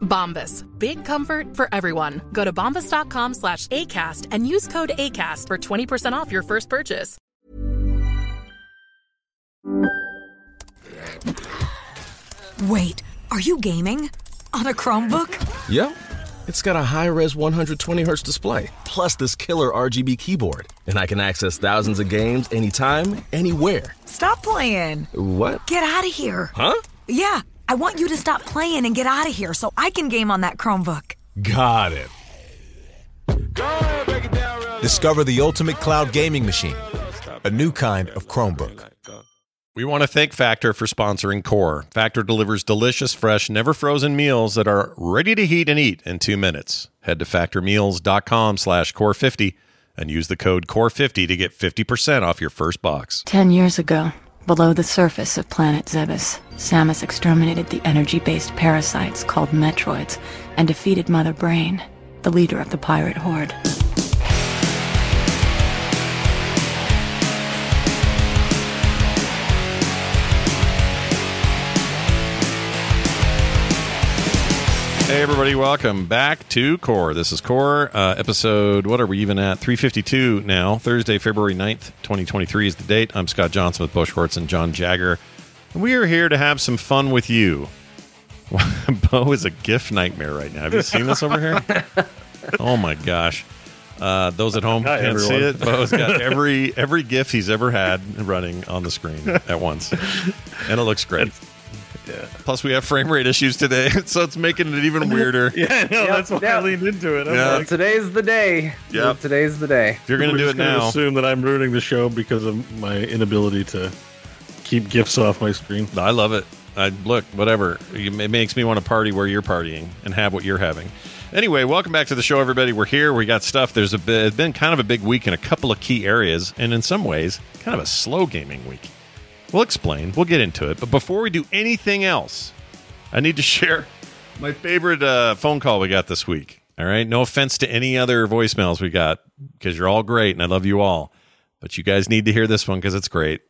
Bombas. Big comfort for everyone. Go to bombas.com slash ACAST and use code ACAST for 20% off your first purchase. Wait, are you gaming? On a Chromebook? Yep. It's got a high res 120Hz display, plus this killer RGB keyboard. And I can access thousands of games anytime, anywhere. Stop playing. What? Get out of here. Huh? Yeah, I want you to stop playing and get out of here so I can game on that Chromebook. Got it. Discover the ultimate cloud gaming machine, a new kind of Chromebook. We want to thank Factor for sponsoring Core. Factor delivers delicious, fresh, never frozen meals that are ready to heat and eat in two minutes. Head to factormeals.com slash core50 and use the code core50 to get 50% off your first box. Ten years ago, below the surface of planet Zebes, Samus exterminated the energy-based parasites called Metroids and defeated Mother Brain, the leader of the pirate horde. Hey, everybody, welcome back to Core. This is Core, uh, episode, what are we even at? 352 now. Thursday, February 9th, 2023 is the date. I'm Scott Johnson with Bo Schwartz and John Jagger. And we are here to have some fun with you. Bo is a GIF nightmare right now. Have you seen this over here? oh my gosh. Uh, those at home Hi, can't see it. Bo's got every every GIF he's ever had running on the screen at once, and it looks great. Plus, we have frame rate issues today, so it's making it even weirder. Yeah, no, that's why I leaned into it. I'm Yeah. like, Today's the day. Yeah, Today's the day. If you're gonna we're do just it gonna now, assume that I'm ruining the show because of my inability to keep gifts off my screen. I love it. I look, whatever. It makes me want to party where you're partying and have what you're having. Anyway, welcome back to the show, everybody. We're here. We got stuff. There's a bit, it's been kind of a big week in a couple of key areas, and in some ways, kind of a slow gaming week. We'll explain. We'll get into it. But before we do anything else, I need to share my favorite uh, phone call we got this week. All right. No offense to any other voicemails we got because you're all great and I love you all. But you guys need to hear this one because it's great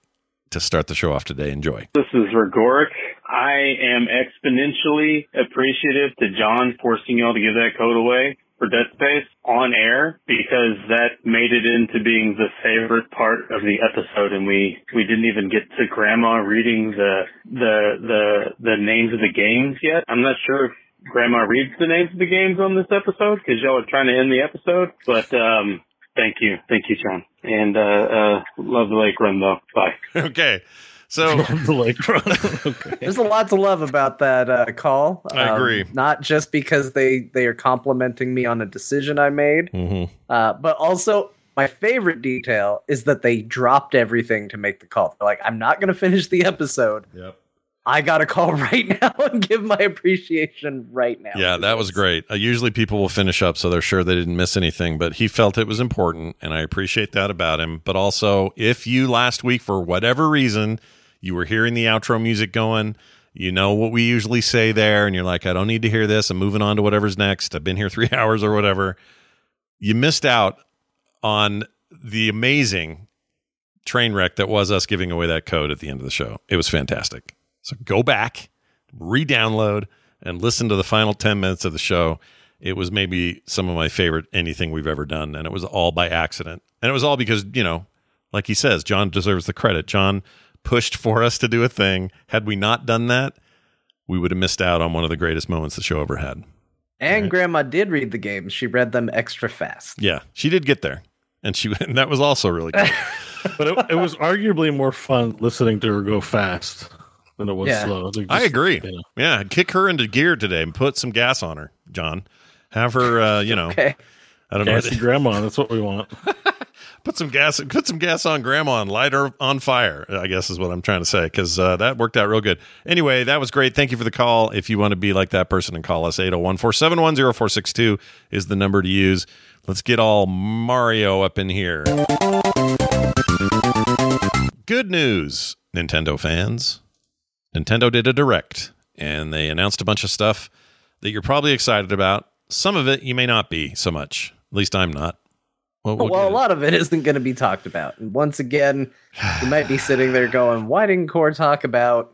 to start the show off today. Enjoy. This is Rigoric. I am exponentially appreciative to John forcing y'all to give that code away for Dead Space on air because that made it into being the favorite part of the episode and we, we didn't even get to grandma reading the, the, the, the names of the games yet. I'm not sure if grandma reads the names of the games on this episode because y'all are trying to end the episode, but, um, thank you. Thank you, John. And, uh, uh, love the lake run though. Bye. okay. So run. There's a lot to love about that uh, call. I agree. Not just because they they are complimenting me on a decision I made, Mm-hmm. uh, but also my favorite detail is that they dropped everything to make the call. They're like, I'm not going to finish the episode. Yep. I got to call right now and give my appreciation right now. Yeah, that was great. Uh, usually people will finish up so they're sure they didn't miss anything, but he felt it was important, and I appreciate that about him. But also, if you last week, for whatever reason, you were hearing the outro music going, you know what we usually say there, and you're like, I don't need to hear this. I'm moving on to whatever's next. I've been here three hours or whatever. You missed out on the amazing train wreck that was us giving away that code at the end of the show. It was fantastic. So go back, re-download, and listen to the final ten minutes of the show. It was maybe some of my favorite anything we've ever done, and it was all by accident, and it was all because you know, like he says, John deserves the credit. John pushed for us to do a thing. Had we not done that, we would have missed out on one of the greatest moments the show ever had. And Grandma did read the games. She read them extra fast. Yeah, she did get there, and she and that was also really good. but it, it was arguably more fun listening to her go fast than it was Yeah. slow. Like, I agree. you know. Yeah, kick her into gear today and put some gas on her, John. Have her, uh, you know, Okay. I don't know. Gassy grandma. That's what we want. put some gas put some gas on grandma and light her on fire i guess is what i'm trying to say because uh, that worked out real good anyway that was great thank you for the call if you want to be like that person and call us 801-471-0462 is the number to use let's get all mario up in here good news nintendo fans nintendo did a direct and they announced a bunch of stuff that you're probably excited about some of it you may not be so much at least i'm not What- what- well, a lot of it isn't going to be talked about. And once again, you might be sitting there going, why didn't Core talk about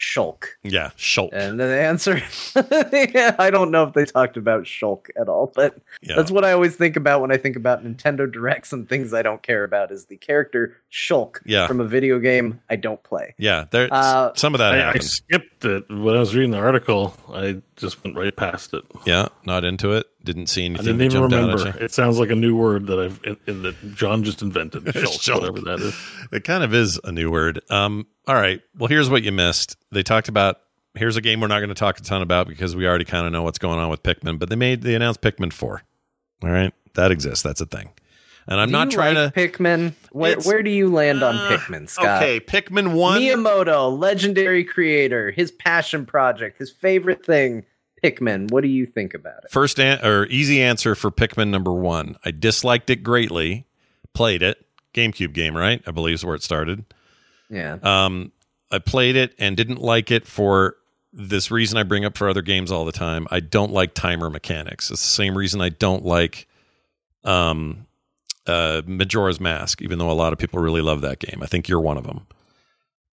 Shulk? Yeah, Shulk. And the answer, yeah, I don't know if they talked about Shulk at all, but Yeah. that's what I always think about when I think about Nintendo Directs and things I don't care about is the character Shulk Yeah. from a video game I don't play. Yeah, there Uh, some of that I, I skipped it when I was reading the article. I just went right past it. yeah, not into it. Didn't see anything. I didn't even remember. It sounds like a new word that I've in, in that John just invented. Shulk, Shulk. whatever that is. It kind of is a new word. Um, all right. Well, here's what you missed. They talked about. Here's a game we're not going to talk a ton about because we already kind of know what's going on with Pikmin. But they made they announced Pikmin Four. All right, that exists. That's a thing. And I'm Do not trying like to. Pikmin. Where, where do you land on Pikmin, Scott? Okay, Pikmin One. Miyamoto, legendary creator, his passion project, his favorite thing, Pikmin. What do you think about it? First an- or easy answer for Pikmin number one. I disliked it greatly. Played it. GameCube game, right? I believe is where it started. Yeah. Um, I played it and didn't like it for this reason I bring up for other games all the time. I don't like timer mechanics. It's the same reason I don't like um, uh, Majora's Mask, even though a lot of people really love that game. I think you're one of them.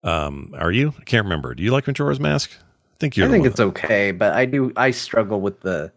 Um, are you? I can't remember. Do you like Majora's Mask? I think you're. I think it's okay, but I do I struggle with the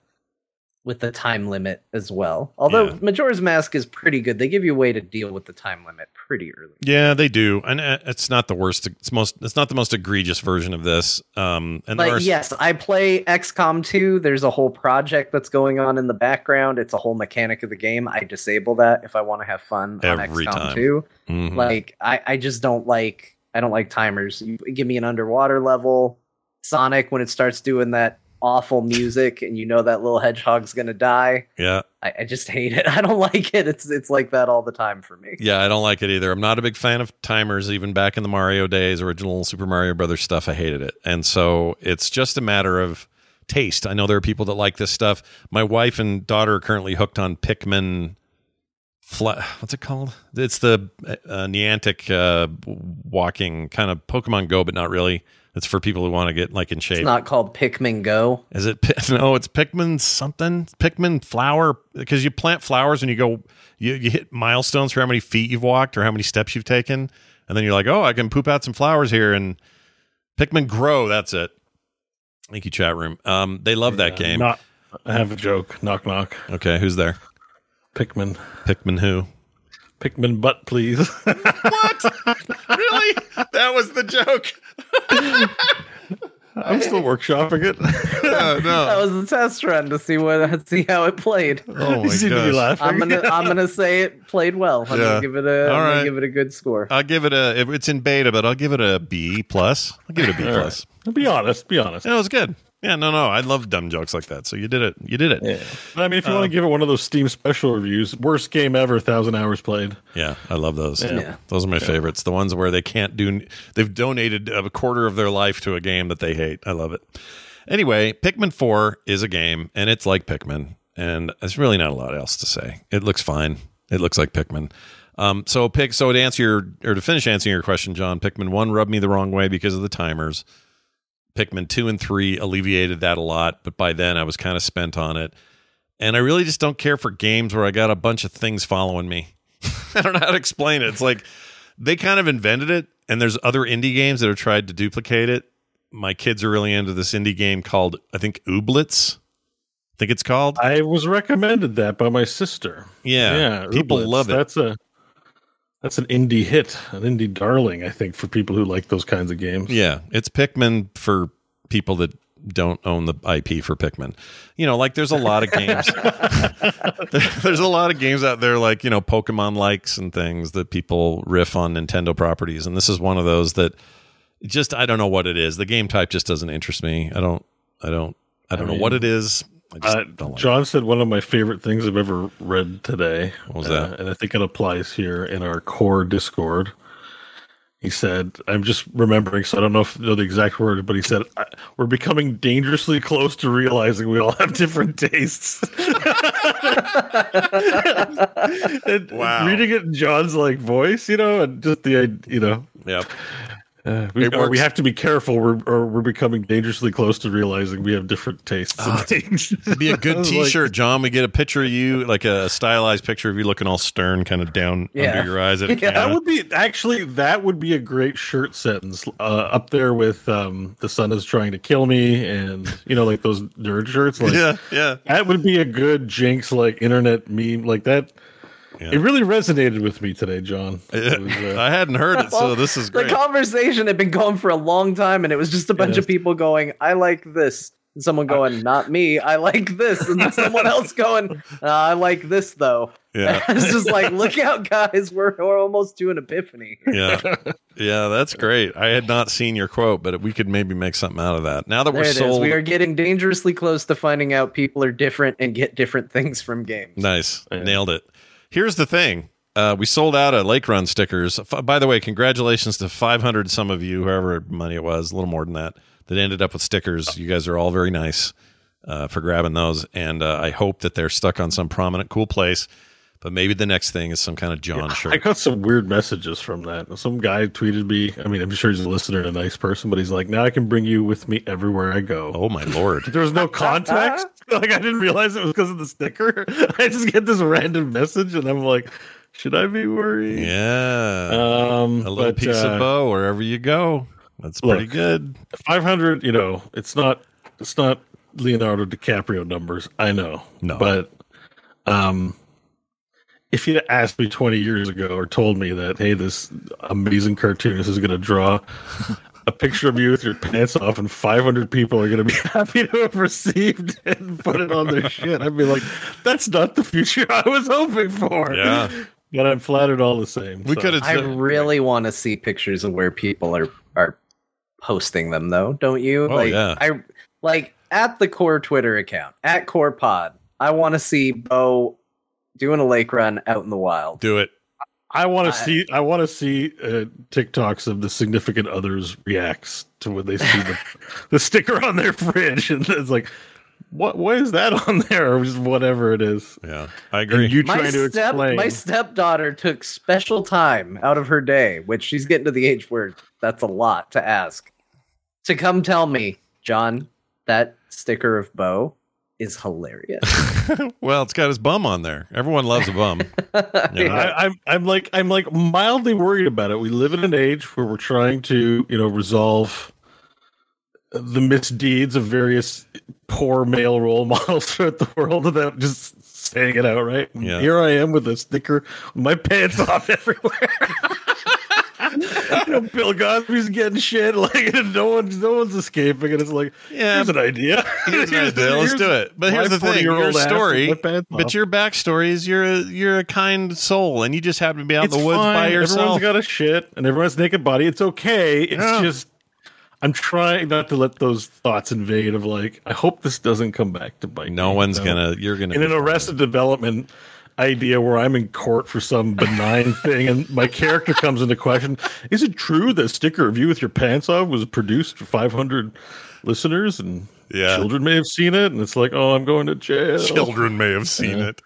with the time limit as well. Although Yeah. Majora's Mask is pretty good. They give you a way to deal with the time limit pretty early. Yeah, they do, and uh, it's not the worst. It's most. It's not the most egregious version of this. Um, and But are, yes, I play XCOM 2. There's a whole project that's going on in the background. It's a whole mechanic of the game. I disable that if I want to have fun Every on XCOM time. 2. Mhm. Like I, I just don't like I don't like timers. You give me an underwater level, Sonic when it starts doing that awful music and you know that little hedgehog's gonna die. yeah, I, I just hate it. I don't like it. It's it's like that all the time for me. Yeah, I don't like it either. I'm not a big fan of timers, even back in the Mario days, original Super Mario Brothers stuff. I hated it. And so it's just a matter of taste. I know there are people that like this stuff. My wife and daughter are currently hooked on Pikmin. Fla- what's it called? It's the uh, Niantic uh, walking kind of Pokemon Go, but not really. It's for people who want to get like in shape. It's not called Pikmin Go. Is it no? It's Pikmin something. Pikmin flower because you plant flowers and you go you, you hit milestones for how many feet you've walked or how many steps you've taken, and then you're like, oh, I can poop out some flowers here and Pikmin grow. That's it. Thank you, chat room. Um, they love that game. Not, I have a joke. Knock knock. okay, who's there? Pikmin. Pikmin who? Pikmin butt, please. What? Really? That was the joke. I'm still workshopping it. Oh, no, That was the test run to see what see how it played. Oh my You seem to be gosh. I'm gonna I'm gonna say it played well. I'm Yeah. gonna give it a All I'm right. gonna give it a good score. I'll give it a. It's in beta, but I'll give it a B plus. I'll give it a B All right. plus. Be honest. Be honest. Yeah, it was good. Yeah, no, no, I love dumb jokes like that. So you did it. You did it. Yeah. I mean, if you want to give it one of those Steam special reviews, worst game ever, thousand hours played. Yeah, I love those. Yeah. Those are my favorites. The ones where they can't do. They've donated a quarter of their life to a game that they hate. I love it. Anyway, Pikmin Four is a game, and it's like Pikmin, and there's really not a lot else to say. It looks fine. It looks like Pikmin. Um, so pick. So to answer your or to finish answering your question, John, Pikmin One rubbed me the wrong way because of the timers. Pikmin 2 and 3 alleviated that a lot, but by then I was kind of spent on it. And I really just don't care for games where I got a bunch of things following me. I don't know how to explain it. It's like they kind of invented it, and there's other indie games that have tried to duplicate it. My kids are really into this indie game called I think Ooblets. I think it's called. I was recommended that by my sister. Yeah, yeah. people Ooblets. love it. That's a that's an indie hit, an indie darling. I think for people who like those kinds of games. Yeah, it's Pikmin for people that don't own the IP for Pikmin. You know, like there's a lot of games. there's a lot of games out there like, you know, Pokemon likes and things that people riff on Nintendo properties and this is one of those that just I don't know what it is. The game type just doesn't interest me. I don't I don't I don't I know what it is. Uh, like John said one of my favorite things I've ever read today. What was uh, that? and I think it applies here in our core Discord. He said, "I'm just remembering, so I don't know if know the exact word, but he said "I- we're becoming dangerously close to realizing we all have different tastes." And Wow. Reading it in John's like voice, you know, and just the you know, Yep. Uh, we, we have to be careful, we're, or we're becoming dangerously close to realizing we have different tastes and things. Be a good T-shirt, John. We get a picture of you, like a stylized picture of you looking all stern, kind of down Yeah. under your eyes. At a Yeah, that would be actually that would be a great shirt sentence uh, up there with um, "the sun is trying to kill me" and you know like those nerd shirts. Like, Yeah, yeah. that would be a good Jinx like internet meme like that. It really resonated with me today, John. Was, uh, I hadn't heard it, so this is The conversation had been going for a long time, and it was just a bunch Yes. of people going, "I like this," and someone going, "Not me, I like this," and then someone else going, uh, "I like this though." Yeah. it's just like, look out, guys, we're, we're almost to an epiphany. yeah, yeah, that's great. I had not seen your quote, but we could maybe make something out of that. Now that There we're it is. sold, We are getting dangerously close to finding out people are different and get different things from games. nice, nailed it. Here's the thing: uh, we sold out of Lake Run stickers. F- by the way, congratulations to 500 some of you, whoever money it was, a little more than that, that ended up with stickers. You guys are all very nice uh, for grabbing those, and uh, I hope that they're stuck on some prominent, cool place. But maybe the next thing is some kind of John shirt. I got some weird messages from that. Some guy tweeted me. I mean, I'm sure he's a listener and a nice person, but he's like, "Now I can bring you with me everywhere I go." Oh my lord! There was no context. like I didn't realize it was because of the sticker. I just get this random message, and I'm like, "Should I be worried?" Yeah, Um, a little but, piece uh, of Bo wherever you go. That's pretty look, good. 500. You know, it's not. It's not Leonardo DiCaprio numbers. I know. No. but um. If you'd asked me 20 years ago or told me that, hey, this amazing cartoonist is going to draw a picture of you with your pants off and 500 people are going to be happy to have received it and put it on their shit, I'd be like, that's not the future I was hoping for. Yeah. But I'm flattered all the same. We so. could I really want to see pictures of where people are are posting them, though. Don't you? Oh, like, yeah. I like at the core Twitter account at Core Pod. I want to see Bo doing a lake run out in the wild. do it. I want to see. I want to see uh, TikToks of the significant others reacts to when they see the, the sticker on their fridge, and it's like, what? What is that on there? Or just whatever it is. Yeah, I agree. And you My trying to step, explain? my stepdaughter took special time out of her day, which she's getting to the age where that's a lot to ask, to come tell me, John, that sticker of Bo is hilarious. Well, it's got his bum on there. Everyone loves a bum. You know? I, I'm I'm like I'm like mildly worried about it. We live in an age where we're trying to you know resolve the misdeeds of various poor male role models throughout the world without just saying it outright. And Yeah. Here I am with a sticker, with my pants off everywhere. you know, Bill Cosby's getting shit like no one's no one's escaping, and it's like Yeah. here's an idea. Here's an idea. Let's do it. But here's the thing: your 40-year-old ass with story, but your backstory is you're a, you're a kind soul, and you just happen to be out in the woods by yourself. Everyone's got a shit, and everyone's naked body. It's okay. It's Yeah. just I'm trying not to let those thoughts invade. Of like, I hope this doesn't come back to bite. no me, one's you know? gonna. You're gonna. in an. Arrested Development idea where I'm in court for some benign thing, and my character comes into question. Is it true that sticker of you with your pants off was produced for 500 listeners and Yeah. children may have seen it? And it's like, oh, I'm going to jail. Children may have seen Yeah. it.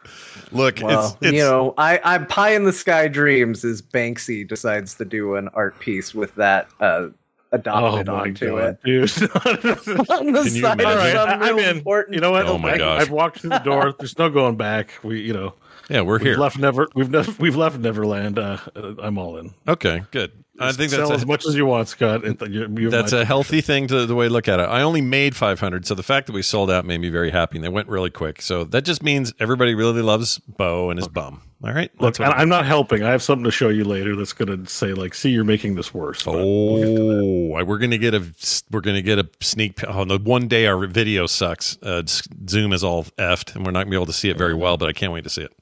Look, Well, it's, it's you know, I, I pie in the sky dreams is Banksy decides to do an art piece with that uh, Oh adopted my onto god, it. dude! On the Can you side of imagine? some I- I'm real in. important. You know what? Oh my I, gosh. I've walked through the door. There's no going back. We, you know, Yeah, we're we've here. Left never. We've never. We've left Neverland. Uh, uh, I'm all in. Okay, good. I think that's Sell a, as much as you want, Scott. you- you that's a healthy thing to the way to look at it. I only made 500, so the fact that we sold out made me very happy, and they went really quick. So that just means everybody really loves Bo and his bum. All right, Look, That's and I'm not helping. I have something to show you later that's going to say, like, see, you're making this worse. But Oh, we're gonna get a we're gonna get a sneak. Oh, the one day our video sucks. Uh, Zoom is all effed, and we're not gonna be able to see it very well. But I can't wait to see it.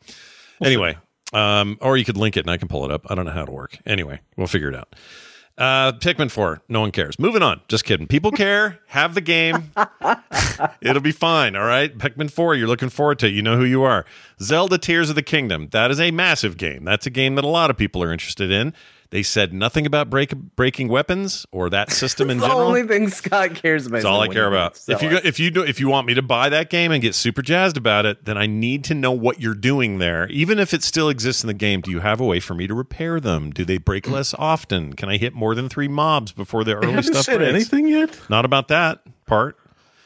Anyway, um, or you could link it and I can pull it up. I don't know how to work. Anyway, we'll figure it out. Uh, Pikmin four. No one cares. Moving on. Just kidding. People care. Have the game. It'll be fine. All right. Pikmin four. You're looking forward to. it. You know who you are. Zelda Tears of the Kingdom. That is a massive game. That's a game that a lot of people are interested in. They said nothing about break, breaking weapons or that system in the general. The only thing Scott cares about. That's all I care about. If you it. if you do if you want me to buy that game and get super jazzed about it, then I need to know what you're doing there. Even if it still exists in the game, do you have a way for me to repair them? Do they break less often? Can I hit more than three mobs before the they early haven't stuff said breaks? anything yet. Not about that part.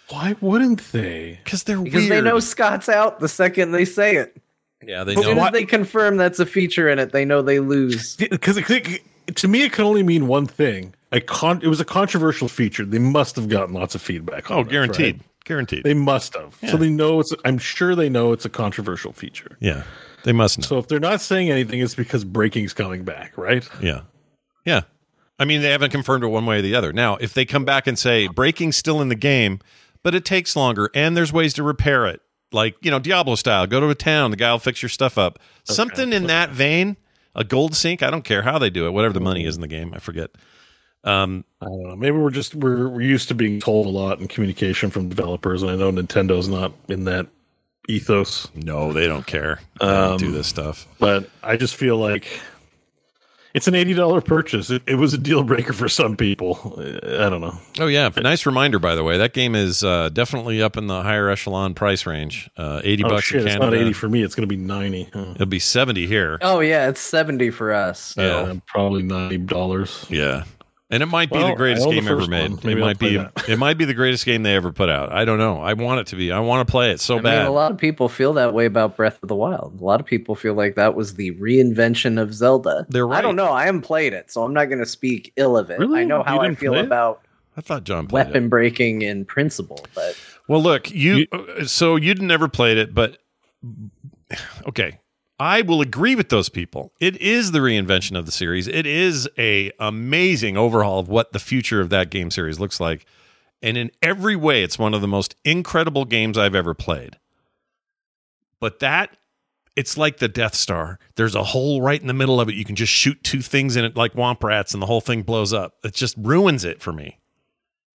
Why wouldn't they? Because they're because they know Scott's out the second they say it. Yeah, they As know. soon as they confirm that's a feature in it, they know they lose. Because to me, it can only mean one thing. A con- it was a controversial feature. They must have gotten lots of feedback. Oh, this, guaranteed. right? Guaranteed. They must have. Yeah. So they know it's. I'm sure they know it's a controversial feature. yeah, they must know. So if they're not saying anything, it's because breaking's coming back, right? Yeah. Yeah. I mean, they haven't confirmed it one way or the other. Now, if they come back and say breaking's still in the game, but it takes longer and there's ways to repair it, like, you know, Diablo style, go to a town, the guy will fix your stuff up. Something in that vein, a gold sink, I don't care how they do it, whatever the money is in the game, I forget. Um, I don't know. Maybe we're just we're we're used to being told a lot in communication from developers, and I know Nintendo's not in that ethos. No, they don't care. They don't Um, do this stuff. But I just feel like it's an eighty dollar purchase. It, it was a deal breaker for some people. I don't know. Oh yeah, nice reminder by the way. That game is uh, definitely up in the higher echelon price range. Uh, 80 Oh bucks shit! in It's not eighty for me. It's going to be ninety. Huh. It'll be 70 here. Oh yeah, it's seventy for us. Yeah. Uh, probably ninety dollars. Yeah. And it might be Well, the greatest I own the game ever made. It I'll might be that. it might be the greatest game they ever put out. I don't know. I want it to be. I want to play it so I bad. mean, a lot of people feel that way about Breath of the Wild. A lot of people feel like that was the reinvention of Zelda. They're right. I don't know. I haven't played it, so I'm not going to speak ill of it. Really? I know how I feel play it? about I thought John weapon it. breaking in principle, but Well, look, you, so you'd never played it, but okay. I will agree with those people. It is the reinvention of the series. It is a amazing overhaul of what the future of that game series looks like. And in every way, it's one of the most incredible games I've ever played. But that it's like the Death Star. There's a hole right in the middle of it. You can just shoot two things in it like womp rats, and the whole thing blows up. It just ruins it for me.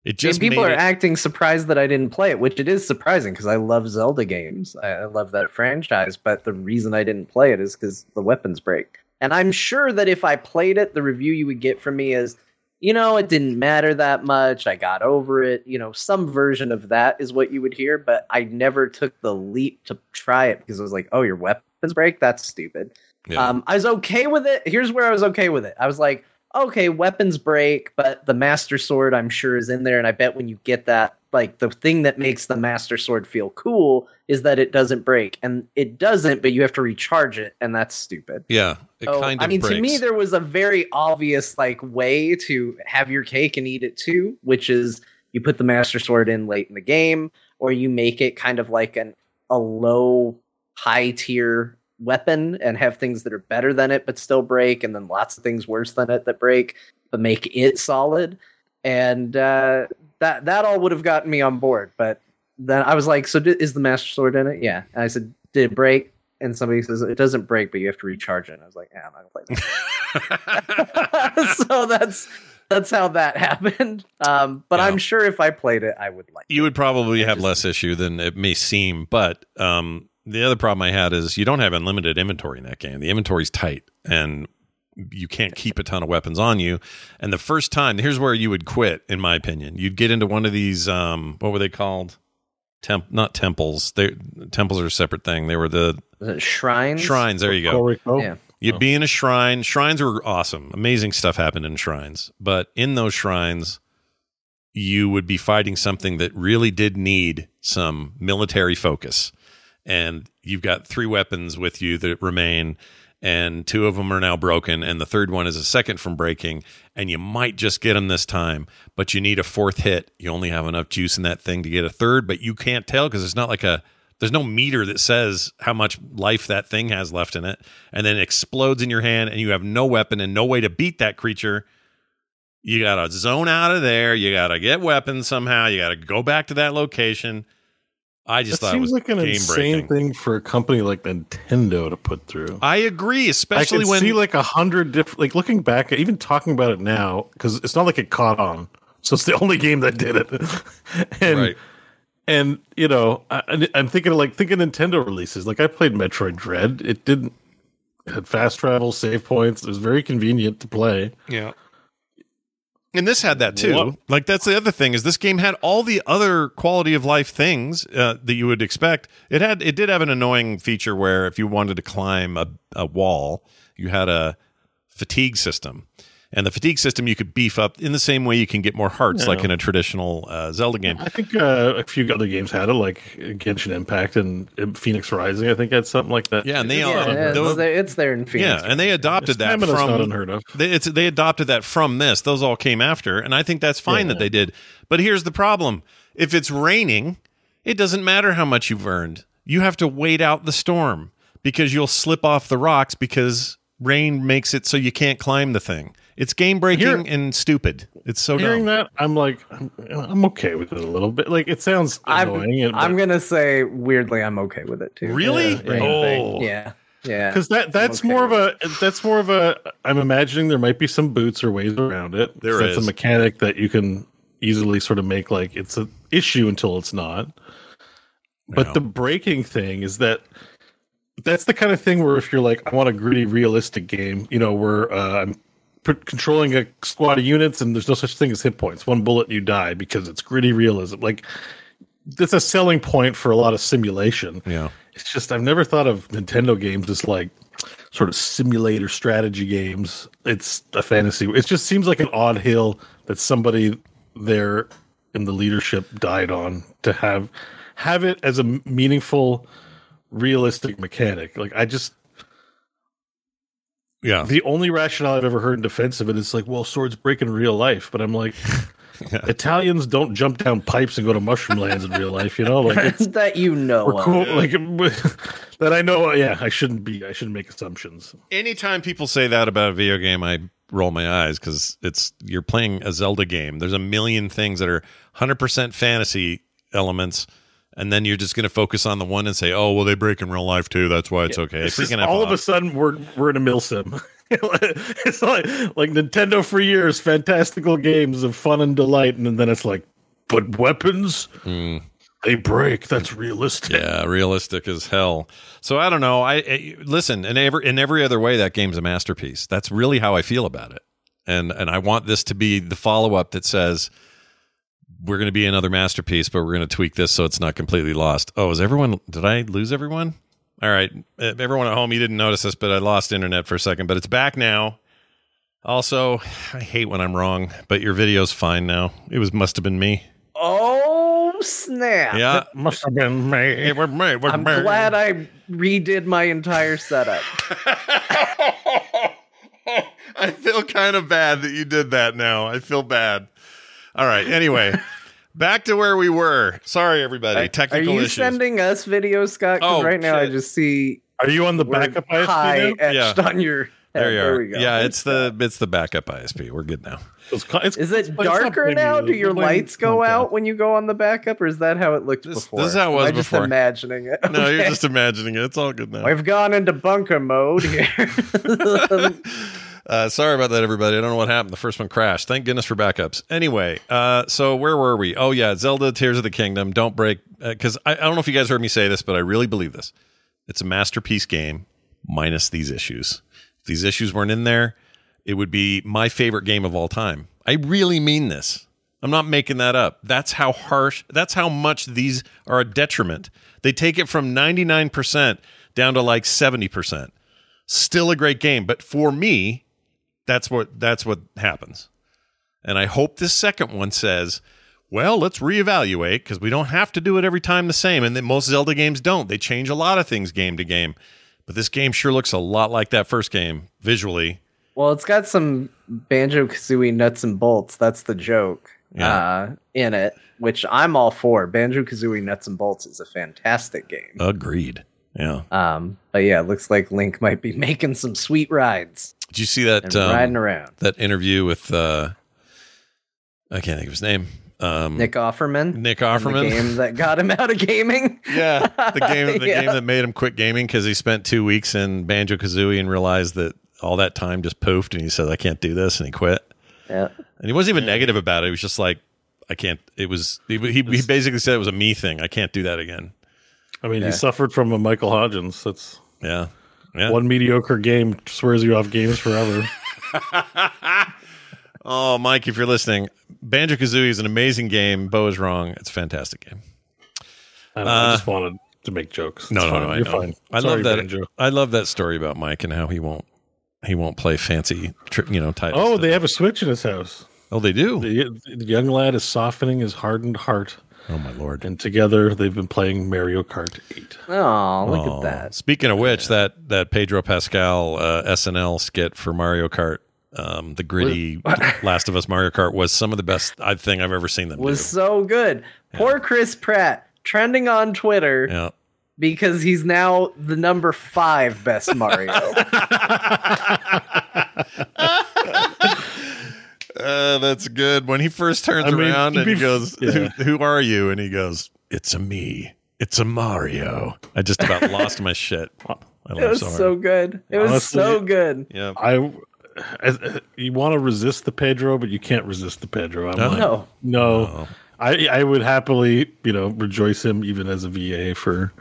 It just and people are it- acting surprised that I didn't play it, which it is surprising because I love Zelda games. I, I love that franchise, but the reason I didn't play it is because the weapons break. And I'm sure that if I played it, the review you would get from me is, you know, it didn't matter that much. I got over it. You know, some version of that is what you would hear, but I never took the leap to try it because it was like, oh, your weapons break? That's stupid. Yeah. Um, I was okay with it. Here's where I was okay with it. I was like, okay, weapons break, but the Master Sword, I'm sure, is in there. And I bet when you get that, like the thing that makes the Master Sword feel cool is that it doesn't break. And it doesn't, but you have to recharge it. And that's stupid. yeah, it So, kind of I mean, breaks. to me, there was a very obvious like way to have your cake and eat it too, which is you put the Master Sword in late in the game, or you make it kind of like an a low, high tier weapon and have things that are better than it but still break, and then lots of things worse than it that break, but make it solid. And uh, that that all would have gotten me on board, but then I was like, "So di- is the Master Sword in it?" Yeah, and I said, "Did it break?" And somebody says it doesn't break, but you have to recharge it. And I was like, "Yeah, I'm not gonna play that." so that's that's how that happened. Um, but I'm sure if I played it, I would like. you would probably have less issue than it may seem. But um, the other problem I had is you don't have unlimited inventory in that game. The inventory's tight, and you can't keep a ton of weapons on you. And the first time, here's where you would quit, in my opinion. You'd get into one of these. Um, what were they called? Temp, not temples. They temples are a separate thing. They were the shrines? Shrines. There you go. Yeah. You'd be in a shrine. Shrines were awesome. Amazing stuff happened in shrines. But in those shrines, you would be fighting something that really did need some military focus. And you've got three weapons with you that remain, and two of them are now broken, and the third one is a second from breaking, and you might just get them this time, but you need a fourth hit. You only have enough juice in that thing to get a third, but you can't tell because it's not like a there's no meter that says how much life that thing has left in it, and then it explodes in your hand, and you have no weapon and no way to beat that creature. You got to zone out of there. You got to get weapons somehow. You got to go back to that location. I just That thought it seems was like an insane thing for a company like Nintendo to put through. I agree, especially I can when see like a hundred different. Like looking back, even talking about it now, because it's not like it caught on. So it's the only game that did it. and Right. and you know, I, I'm thinking of like thinking Nintendo releases. Like I played Metroid Dread. It didn't it had fast travel, save points. It was very convenient to play. Yeah. And this had that too. What? Like that's the other thing is this game had all the other quality of life things uh, that you would expect. It had it did have an annoying feature where if you wanted to climb a, a wall, you had a fatigue system. And the fatigue system you could beef up in the same way you can get more hearts, Yeah. like in a traditional uh, Zelda game. I think uh, a few other games had it, like Genshin Impact and Fenyx Rising. I think had something like that. Yeah, and they Yeah, all it's, those- there, it's there in Fenyx. Yeah, and they adopted that from not unheard of. They, it's, they adopted that from this. Those all came after, and I think that's fine that they did. But here's the problem: if it's raining, it doesn't matter how much you've earned. You have to wait out the storm because you'll slip off the rocks because rain makes it so you can't climb the thing. It's game breaking Here- and stupid. It's so Hearing dumb. that, I'm like, I'm, I'm okay with it a little bit. Like it sounds I'm, annoying. and- I'm gonna say weirdly, I'm okay with it too. Really? Rain Oh. yeah, yeah. because that that's okay more of a that's more of a i'm imagining there might be some boots or ways around it There is. that's a mechanic that you can easily sort of make like it's an issue until it's not but No. the breaking thing is that that's the kind of thing where if you're like i want a gritty realistic game you know where uh, i'm p- controlling a squad of units and there's no such thing as hit points one bullet you die because it's gritty realism like that's a selling point for a lot of simulation Yeah. it's just I've never thought of Nintendo games as like sort of simulator strategy games. It's a fantasy. It just seems like an odd hill that somebody there in the leadership died on to have have it as a meaningful, realistic mechanic. Like I just Yeah. the only rationale I've ever heard in defense of it is like, well, swords break in real life, but I'm like. Italians don't jump down pipes and go to mushroom lands in real life, you know. Like it's that you know. of. cool, like that. I know. Yeah, I shouldn't be. I shouldn't make assumptions. Anytime people say that about a video game, I roll my eyes because it's you're playing a Zelda game. There's a million things that are 100% fantasy elements, and then you're just going to focus on the one and say, "Oh, well, they break in real life too. That's why it's okay." It's just all of a sudden, we're we're in a mill sim. it's like like Nintendo for years, fantastical games of fun and delight, and then it's like, but weapons hmm. they break. That's realistic. Yeah, realistic as hell. So I don't know. I, I listen in every in every other way that game's a masterpiece. That's really how I feel about it. And and I want this to be the follow up that says we're going to be another masterpiece, but we're going to tweak this so it's not completely lost. Oh, is everyone? Did I lose everyone? All right, everyone at home, you didn't notice this, but I lost internet for a second, but it's back now. Also, I hate when I'm wrong, but your video's fine now. It was must have been me. Oh snap! Yeah, must have been me. It was me. It was I'm me. glad I redid my entire setup. I feel kind of bad that you did that now. I feel bad. All right. Anyway, back to where we were. Sorry, everybody. Are Technical Are you issues. sending us videos, Scott? Oh, right now I just see. Are you on the word backup ISP Hi now? etched Yeah. on your. there head. you are. we go. Yeah, it's the it's the backup ISP. We're good now. It's, it's, Is it darker now? Do your lights go Comcast. out when you go on the backup, or is that how it looked This- before? this is how it was Am I just imagining it. No, you're just imagining it. It's all good now. We've gone into bunker mode here. Uh, sorry about that, everybody. I don't know what happened. The first one crashed. Thank goodness for backups. Anyway, uh, so where were we? Oh yeah, Zelda: Tears of the Kingdom. Don't break because I, I don't know if you guys heard me say this, but I really believe this. It's a masterpiece game minus these issues. If these issues weren't in there, it would be my favorite game of all time. I really mean this. I'm not making that up. That's how harsh, that's how much these are a detriment. They take it from 99% down to like 70%. Still a great game, but for me, that's what that's what happens. And I hope this second one says well, let's reevaluate because we don't have to do it every time the same. And then most Zelda games don't. They change a lot of things game to game. But this game sure looks a lot like that first game visually. Well, it's got some Banjo Kazooie nuts and bolts. That's the joke Yeah. uh, in it, which I'm all for. Banjo Kazooie Nuts and Bolts is a fantastic game. Agreed. Yeah. Um, but yeah, it looks like Link might be making some sweet rides. Did you see that And um, riding around. that interview with uh I can't think of his name. Um Nick Offerman. Nick Offerman. The game that got him out of gaming. Yeah, the game the Yeah. game that made him quit gaming because he spent two weeks in Banjo Kazooie and realized that all that time just poofed and he said I can't do this and he quit. Yeah. And he wasn't even negative about it. He was just like I can't. It was he he, he basically said it was a me thing. I can't do that again. I mean, Yeah. he suffered from a Michael Hodgins. That's yeah, yeah. One mediocre game swears you off games forever. Oh, Mike, if you're listening, Banjo Kazooie is an amazing game. Bo is wrong. It's a fantastic game. I, know, I uh, just wanted to make jokes. No, It's no, no. I You're fine. I Sorry, love that. Banjo. I love that story about Mike and how he won't he won't play fancy, you know, titles. Oh, they have a Switch in his house. Oh, they do. The, the young lad is softening his hardened heart. Oh my lord! And together they've been playing Mario Kart Eight. Oh, look Oh. at that. Speaking of which, that that Pedro Pascal uh, SNL skit for Mario Kart, um, the gritty Last of Us Mario Kart was some of the best I think I've ever seen them do. It Was so good. Poor Chris Pratt trending on Twitter. Yeah. because he's now the number five best Mario. Uh, that's good. When he first turns I mean, around and be he goes, yeah. who, "Who are you?" and he goes, "It's a me. It's a Mario." I just about lost my shit. I it was so so good. It was so good. Yeah. I, I you want to resist the Pedro, but you can't resist the Pedro. I'm No. like, No. no. I I would happily you know rejoice him even as a VA for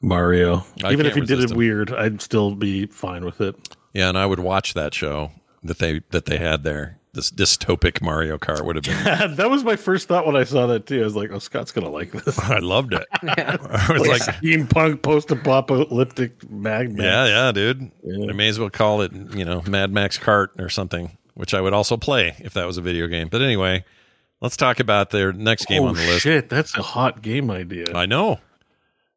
Mario. I even if he did it him. weird, I'd still be fine with it. Yeah, and I would watch that show that they that they had there. This dystopic Mario Kart would have been. that was my first thought when I saw that too. I was like, "Oh, Scott's gonna like this." I loved it. I was like, like, steampunk post-apocalyptic Mad Max. yeah, yeah, dude. I may as well call it, you know, Mad Max Kart or something, which I would also play if that was a video game. But anyway, let's talk about their next game oh on the oh, list. shit, that's a hot game idea. I know,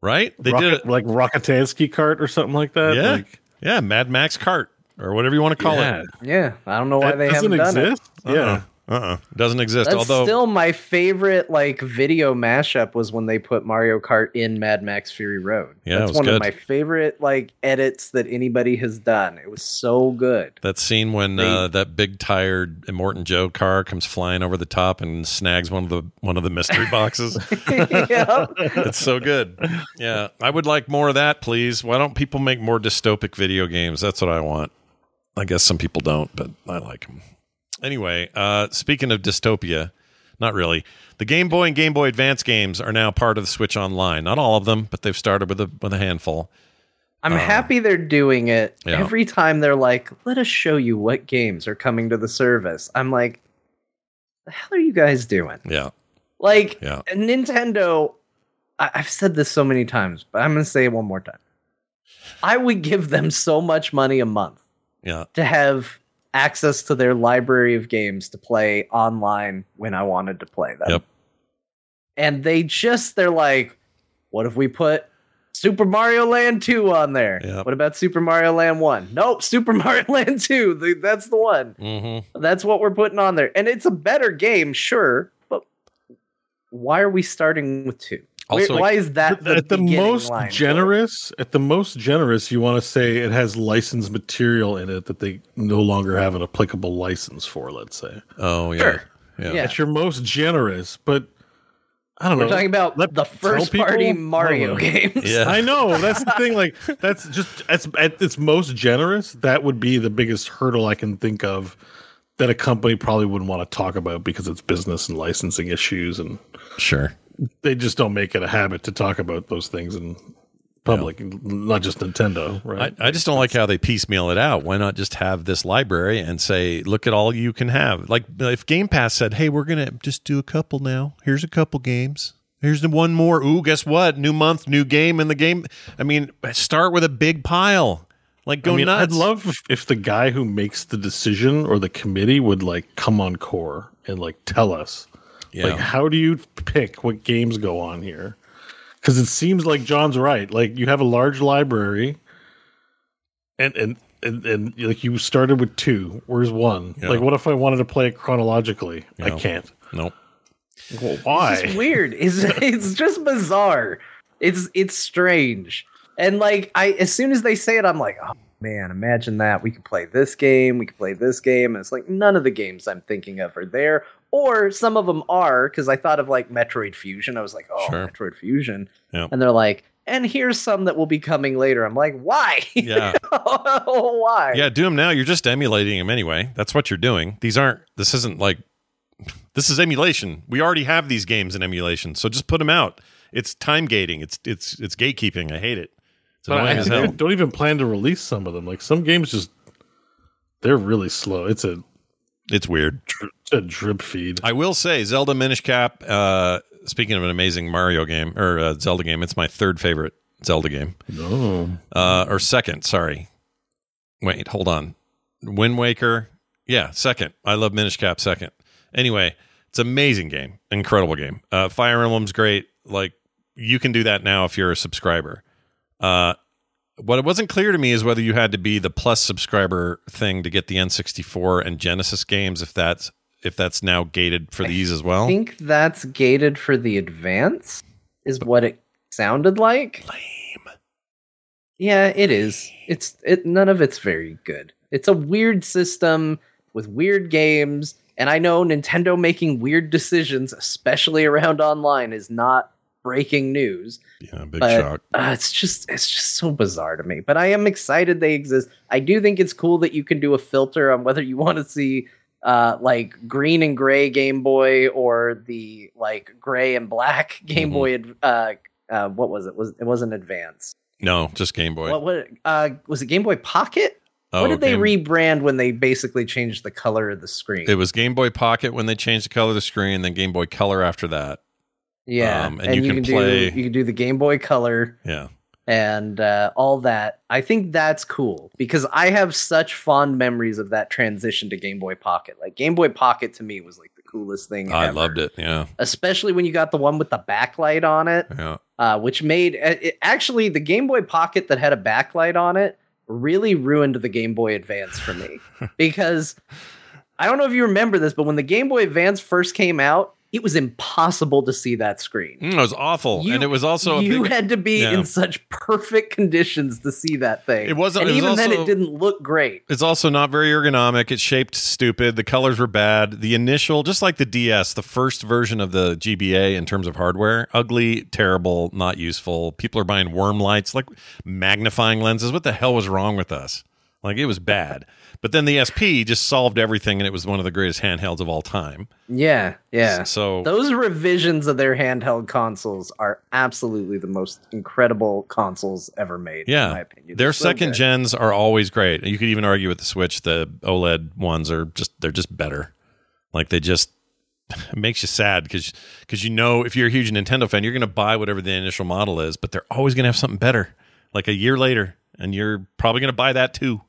right? They Rocket, did it. like Rockatansky Kart or something like that. Yeah, like, yeah, Mad Max Kart or whatever you want to call Yeah. it. Yeah, I don't know why that they doesn't haven't done exist. it. Yeah, Uh-uh. Doesn't exist. That's Although still my favorite like video mashup was when they put Mario Kart in Mad Max Fury Road. Yeah, it That's was one good. of my favorite like edits that anybody has done. It was so good. that scene when uh, that big tired Immortan Joe car comes flying over the top and snags one of the one of the mystery boxes. yeah. it's so good. Yeah, I would like more of that, please. Why don't people make more dystopic video games? That's what I want. I guess some people don't, but I like them. Anyway, uh, speaking of dystopia, not really. The Game Boy and Game Boy Advance games are now part of the Switch Online. Not all of them, but they've started with a with a handful. I'm happy they're doing it. Yeah. Every time they're like, "Let us show you what games are coming to the service." I'm like, "The hell are you guys doing?" Yeah, Like Yeah. Nintendo, I- I've said this so many times, but I'm going to say it one more time. I would give them so much money a month yeah, to have access to their library of games to play online when I wanted to play them. Yep. And they just they're like, what if we put Super Mario Land 2 on there? Yep. What about Super Mario Land 1? Nope, Super Mario Land 2. The- That's the one. mm-hmm. That's what we're putting on there. And it's a better game, sure, but why are we starting with 2? Why- Also- why is that the, at the most line? generous, at the most generous, you want to say it has licensed material in it that they no longer have an applicable license for. Let's say Oh yeah, Sure. yeah. Yeah. that's your most generous, but I don't know. We're talking about Let- the first party Mario games. Yeah. I know that's the thing. Like that's just that's at its most generous. That would be the biggest hurdle I can think of that a company probably wouldn't want to talk about because it's business and licensing issues, and Sure. They just don't make it a habit to talk about those things in public, not just Nintendo, right? I, I just don't like how they piecemeal it out. Why not just have this library and say, look at all you can have? Like if Game Pass said, hey, we're going to just do a couple now. Here's a couple games. Here's the one more. Ooh, guess what? New month, new game in the game. I mean, start with a big pile. Like go I mean, nuts. I'd love if, if the guy who makes the decision or the committee would like come on core and like tell us Yeah. Like, how do you pick what games go on here? Because it seems like John's right. Like, you have a large library, and and and, and like you started with two. Where's one? Yeah. Like, what if I wanted to play it chronologically? I can't. Nope. Well, why? It's weird. It's it's just bizarre. It's it's strange. And like I as soon as they say it, I'm like, oh man, imagine that. We could play this game, we could play this game. And it's like none of the games I'm thinking of are there. Or some of them are, because I thought of like Metroid Fusion. I was like, oh, Sure. Metroid Fusion. Yeah. And they're like, and here's some that will be coming later. I'm like, why? Yeah. why? Yeah, do them now. You're just emulating them anyway. That's what you're doing. These aren't. This isn't like. This is emulation. We already have these games in emulation, so just put them out. It's time gating. It's it's it's gatekeeping. I hate it. It's But annoying I as hell. don't even plan to release some of them. Like some games just they're really slow. It's a It's weird. a drip feed. I will say, Zelda Minish Cap. Uh, speaking of an amazing Mario game or uh, Zelda game, it's my third favorite Zelda game. No. Uh, or second. Sorry. Wait, hold on. Wind Waker. Yeah, second. I love Minish Cap second. Anyway, it's an amazing game, incredible game. Uh, Fire Emblem's great. Like you can do that now if you're a subscriber. Uh, what it wasn't clear to me is whether you had to be the plus subscriber thing to get the N64 and Genesis games. If that's if that's now gated for these as well. I think that's gated for the advance, is what it sounded like. Lame. Yeah, it is. It's it. None of it's very good. It's a weird system with weird games, and I know Nintendo making weird decisions, especially around online, is not breaking news. Yeah, big but, shock. uh, it's just it's just so bizarre to me. But I am excited they exist. I do think it's cool that you can do a filter on whether you want to see uh like green and gray Game Boy or the like gray and black Game Mhm. Boy uh uh what was it? Was it wasn't advance. No, just Game Boy. What what uh was it Game Boy Pocket? Oh, what did they Game- rebrand when they basically changed the color of the screen? It was Game Boy Pocket when they changed the color of the screen, then Game Boy Color after that. Yeah, um, and you can do play- you can do the Game Boy Color Yeah. and uh, all that. I think that's cool because I have such fond memories of that transition to Game Boy Pocket. Like Game Boy Pocket to me was like the coolest thing. I ever. loved it. Yeah. especially when you got the one with the backlight on it, Yeah. uh, which made uh, it, actually the Game Boy Pocket that had a backlight on it really ruined the Game Boy Advance for me because I don't know if you remember this, but when the Game Boy Advance first came out, it was impossible to see that screen. Mm, it was awful. and it was also you big- had to be Yeah. in such perfect conditions to see that thing. It wasn't- and it was even then, it didn't look great. It's also not very ergonomic. It's shaped stupid. The colors were bad. The initial, just like the DS, the first version of the GBA in terms of hardware, ugly, terrible, not useful. People are buying worm lights, like magnifying lenses. What the hell was wrong with us? Like it was bad. But then the SP just solved everything, and it was one of the greatest handhelds of all time. Yeah, yeah. So Those revisions of their handheld consoles are absolutely the most incredible consoles ever made. in my Yeah, opinion. their so second good. gens are always great. You could even argue with the Switch, the OLED ones are just they're just better. Like they just it makes you sad because because you know if you're a huge Nintendo fan, you're going to buy whatever the initial model is, but they're always going to have something better. Like a year later, and you're probably going to buy that too.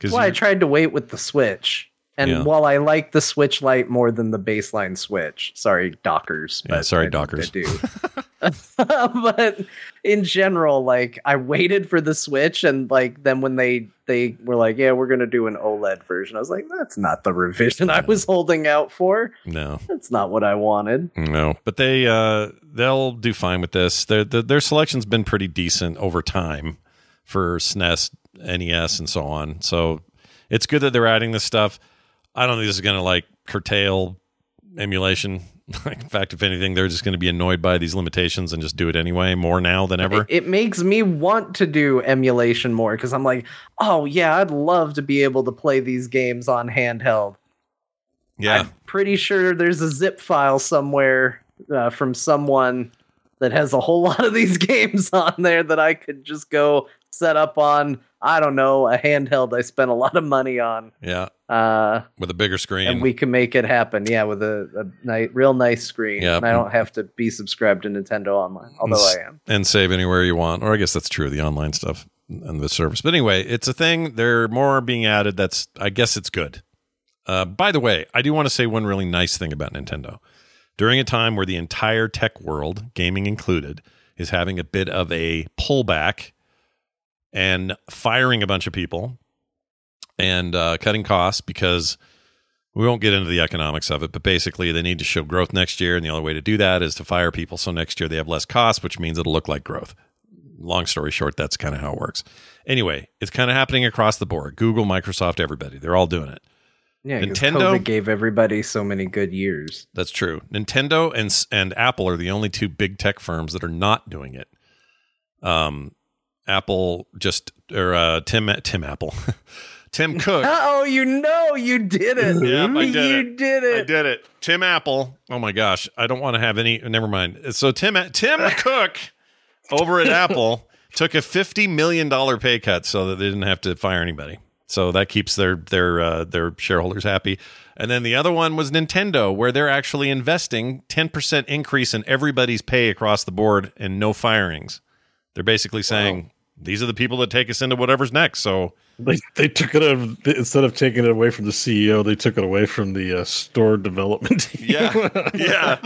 Because Well, I tried to wait with the Switch, and Yeah. while I like the Switch Lite more than the baseline Switch, sorry Dockers. Yeah, sorry, I- I Dockers. do. but in general, like I waited for the Switch, and like then when they they were like, "Yeah, we're gonna do an OLED version," I was like, "That's not the revision I was holding out for. no, That's not what I wanted." No, but they uh they'll do fine with this. Their their, their selection's been pretty decent over time for SNES, NES, and so on. So it's good that they're adding this stuff. I don't think this is going to like curtail emulation. In fact, if anything, they're just going to be annoyed by these limitations and just do it anyway more now than ever. It, it makes me want to do emulation more because I'm like, oh yeah, I'd love to be able to play these games on handheld. yeah, Pretty sure there's a zip file somewhere uh, from someone that has a whole lot of these games on there that I could just go set up on. I don't know a handheld I spent a lot of money on, yeah, uh, with a bigger screen. and we can make it happen. Yeah, with a, a ni- real nice screen. Yeah. and I don't have to be subscribed to Nintendo Online, although I am. and save anywhere you want. Or I guess that's true of the online stuff and the service. But anyway, it's a thing. There are more being added. That's I guess it's good. Uh, by the way, I do want to say one really nice thing about Nintendo. during a time where the entire tech world, gaming included, is having a bit of a pullback and firing a bunch of people and uh, cutting costs because we won't get into the economics of it, but basically they need to show growth next year, and the only way to do that is to fire people. So next year they have less costs, which means it'll look like growth. Long story short, that's kind of how it works. Anyway, it's kind of happening across the board. Google, Microsoft, everybody, they're all doing it. Yeah, Nintendo- COVID gave everybody so many good years. That's true. Nintendo and and Apple are the only two big tech firms that are not doing it. Um, Apple just or uh, Tim Tim Apple, Tim Cook. Oh, you know you did it. Yep, I did you it. did it. I did it. Tim Apple. Oh my gosh, I don't want to have any. Never mind. So Tim Tim Cook over at Apple took a fifty million dollar pay cut so that they didn't have to fire anybody. So that keeps their their uh, their shareholders happy. And then the other one was Nintendo, where they're actually investing ten percent increase in everybody's pay across the board and no firings. They're basically saying these are the people that take us into whatever's next. So They they took it out of, instead of taking it away from the CEO, they took it away from the uh, store development. Team. Yeah, yeah,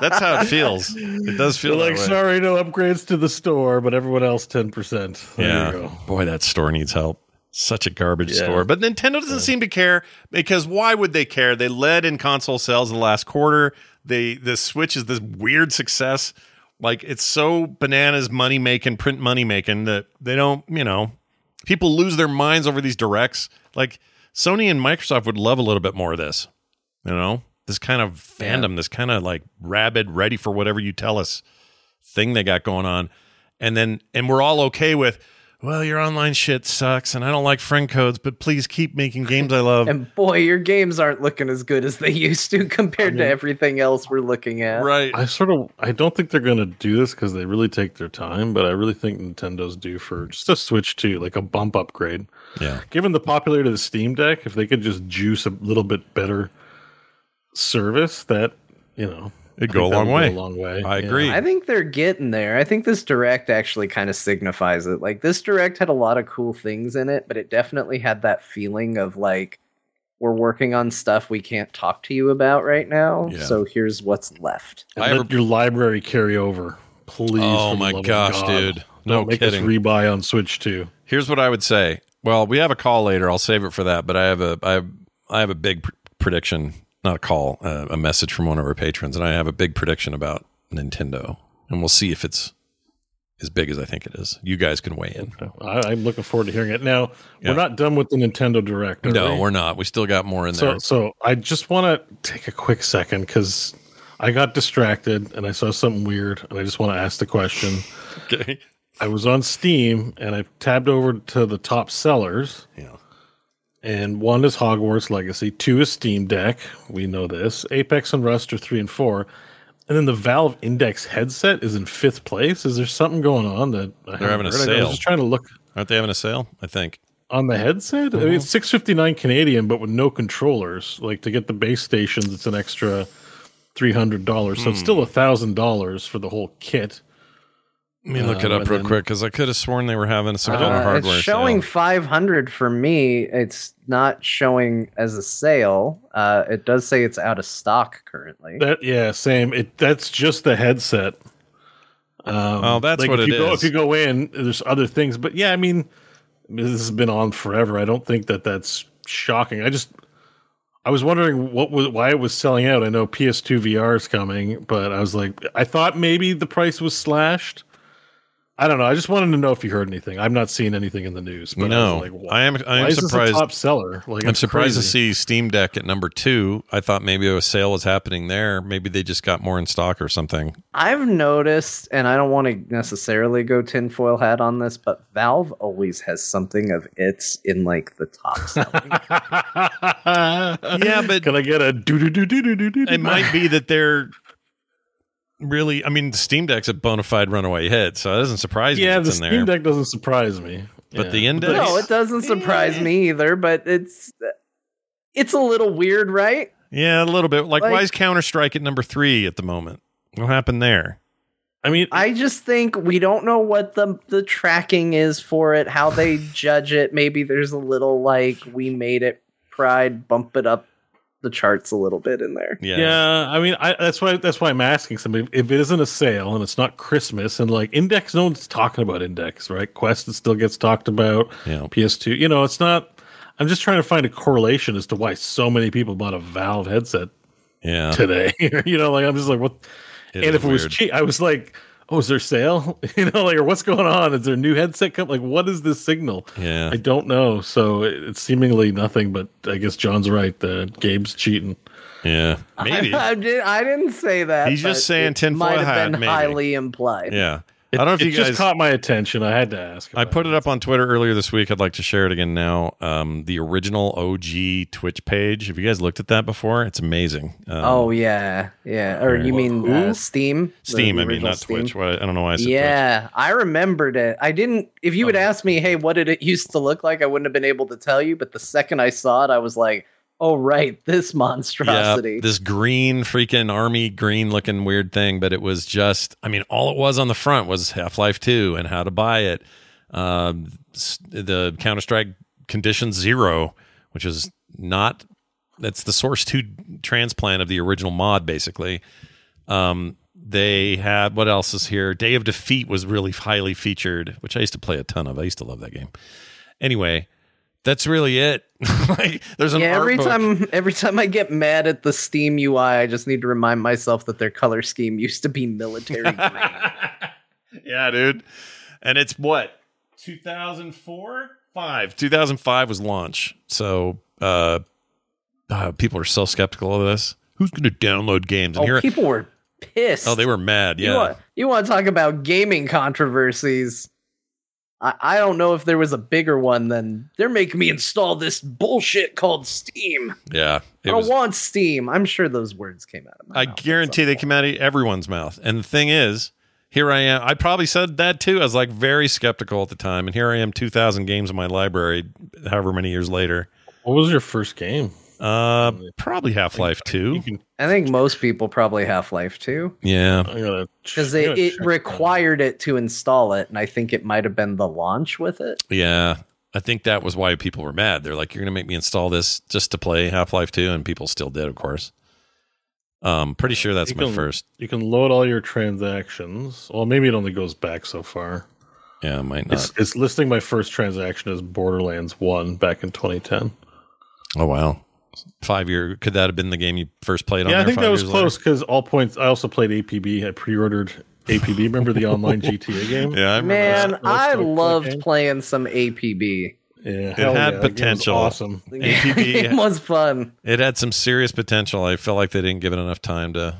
that's how it feels. It does feel like, way. sorry, no upgrades to the store, but everyone else ten percent. yeah, boy, that store needs help. Such a garbage Yeah. store. But Nintendo doesn't seem to care because why would they care? They led in console sales in the last quarter. They the Switch is this weird success. Like it's so bananas money making, print money making that they don't, you know, people lose their minds over these directs. Like Sony and Microsoft would love a little bit more of this. You know? This kind of fandom, this kind of like rabid, ready for whatever you tell us thing they got going on. And then and we're all okay with, well, your online shit sucks and I don't like friend codes, but please keep making games I love. And boy, your games aren't looking as good as they used to compared to everything else we're looking at. Right. I sort of I don't think they're going to do this because they really take their time, but I really think Nintendo's due for just a Switch 2, like a bump upgrade. Yeah. Given the popularity of the Steam Deck, if they could just juice a little bit better service, that you know, It'd go a long would way. a long way. I Yeah. agree. I think they're getting there. I think this direct actually kind of signifies it. Like this direct had a lot of cool things in it, but it definitely had that feeling of like we're working on stuff we can't talk to you about right now. Yeah. So here's what's left. And let your library carry over, please. Oh my gosh, God. dude. No Don't make kidding. us rebuy on Switch 2. Here's what I would say. Well, we have a call later. I'll save it for that. But I have a I have I have a big pr- prediction, not a call, uh, a message from one of our patrons, and I have a big prediction about Nintendo, and we'll see if it's as big as I think it is. You guys can weigh in. I, I'm looking forward to hearing it. Now, Yeah. we're not done with the Nintendo Direct. No, we? we're not. We still got more in So, there. so I just want to take a quick second because I got distracted and I saw something weird, and I just want to ask the question. Okay. I was on Steam and I tabbed over to the top sellers. Yeah. And one is Hogwarts Legacy, two is Steam Deck. We know this. Apex and Rust are three and four. And then the Valve Index headset is in fifth place. Is there something going on that I They're having a haven't? I sale. was just trying to look Aren't they having a sale? I think. on the headset. I mean, it's six fifty nine Canadian, but with no controllers. Like to get the base stations, it's an extra three hundred dollars. So it's Hmm. still a thousand dollars for the whole kit. Let me look it Um, up real quick because I could have sworn they were having some kind of Uh, hardware it's showing sale. 500 for me. It's not showing as a sale. Uh, it does say it's out of stock currently. That yeah, same. It that's just the headset. Um, Oh, that's like what if it you Go, is. if you go in, there's other things, but yeah, I mean, this has been on forever. I don't think that that's shocking. I just I was wondering what was why it was selling out. I know PS2 VR is coming, but I was like, I thought maybe the price was slashed. I don't know. I just wanted to know if you heard anything. I'm not seeing anything in the news. But no, I, was like, I am. I why am is this a surprised. top seller. Like, I'm it's surprised to see Steam Deck at number two. I thought maybe a sale was happening there. Maybe they just got more in stock or something. I've noticed, and I don't want to necessarily go tinfoil hat on this, but Valve always has something of its in like the top selling. yeah, but can I get a do do do do do do do? It might be that they're really. I mean, the Steam Deck's a bona fide runaway hit, so it doesn't surprise me. Yeah, it's the in Steam there. Deck doesn't surprise me. But Yeah. the index. no, it doesn't surprise me either, but it's it's a little weird, right? Yeah, a little bit. Like, Like- why is Counter Strike at number three at the moment? What happened there? I mean, I just think we don't know what the the tracking is for it, how they judge it. Maybe there's a little like we made it pride, bump it up the charts a little bit in there. Yeah, yeah. I mean, I, that's why that's why I'm asking somebody if it isn't a sale and it's not Christmas and like Index, no one's talking about Index, right? Quest still gets talked about. Yeah. PS2, you know, it's not. I'm just trying to find a correlation as to why so many people bought a Valve headset Yeah. today. you know, like I'm just like, what? It and is if it was cheap, I was like, oh, is there sale? you know, like, or what's going on? Is there a new headset come? Like, what is this signal? Yeah. I don't know. So it, it's seemingly nothing, but I guess John's right. The Gabe's cheating. Yeah. Maybe. I, I, did, I didn't say that. He's just saying it tinfoil might have been maybe. highly implied. Yeah. It, I don't know if it you just guys caught my attention. I had to ask. I put it up on Twitter earlier this week. I'd like to share it again now. Um, the original OG Twitch page. Have you guys looked at that before? It's amazing. Um, oh yeah, yeah. Or you mean uh, Steam? Steam, the I mean, original not Twitch. What, I don't know why I said Yeah, I remembered it. I didn't. If you would Oh. ask me, hey, what did it used to look like? I wouldn't have been able to tell you. But the second I saw it, I was like, oh right, this monstrosity. Yeah, this green freaking army green looking weird thing, but it was just I mean, all it was on the front was Half Life Two and how to buy it. Um, the Counter Strike Condition Zero, which is not that's the Source Two transplant of the original mod, basically. Um, they had what else is here? Day of Defeat was really highly featured, which I used to play a ton of. I used to love that game. Anyway, that's really it. like, there's an yeah, every book. time every time I get mad at the Steam UI, I just need to remind myself that their color scheme used to be military green. yeah, dude. And it's what 2004, five. 2005 was launch. So uh, uh, people are so skeptical of this. Who's going to download games? And oh, here, people were pissed. oh, they were mad. You Yeah, want, you want to talk about gaming controversies? I, I don't know if there was a bigger one than they're making me hmm. install this bullshit called Steam. yeah. I don't was, want Steam. I'm sure those words came out of my I guarantee they came out of everyone's mouth. And the thing is, here I am. I probably said that too. I was like very skeptical at the time, and here I am, 2,000 games in my library, however many years later. What was your first game? Uh, probably Half Life Two. I think most people probably Half Life 2. Yeah. Because it, it required it to install it, and I think it might have been the launch with it. Yeah. I think that was why people were mad. They're like, you're going to make me install this just to play Half Life 2. And people still did, of course. Um, pretty sure that's You my can- first. You can load all your transactions. Well, maybe it only goes back so far. Yeah, it might not. It's, it's listing my first transaction as Borderlands 1 back in 2010. oh, wow. Five year. Could that have been the game you first played on Yeah, I think five that was close because all points. I also played APB. I pre-ordered APB. Remember the online GTA game? Yeah, I Man, I loved playing some APB. Yeah, It had yeah, that was potential. awesome. APB game was fun. It had some serious potential. I felt like they didn't give it enough time to f-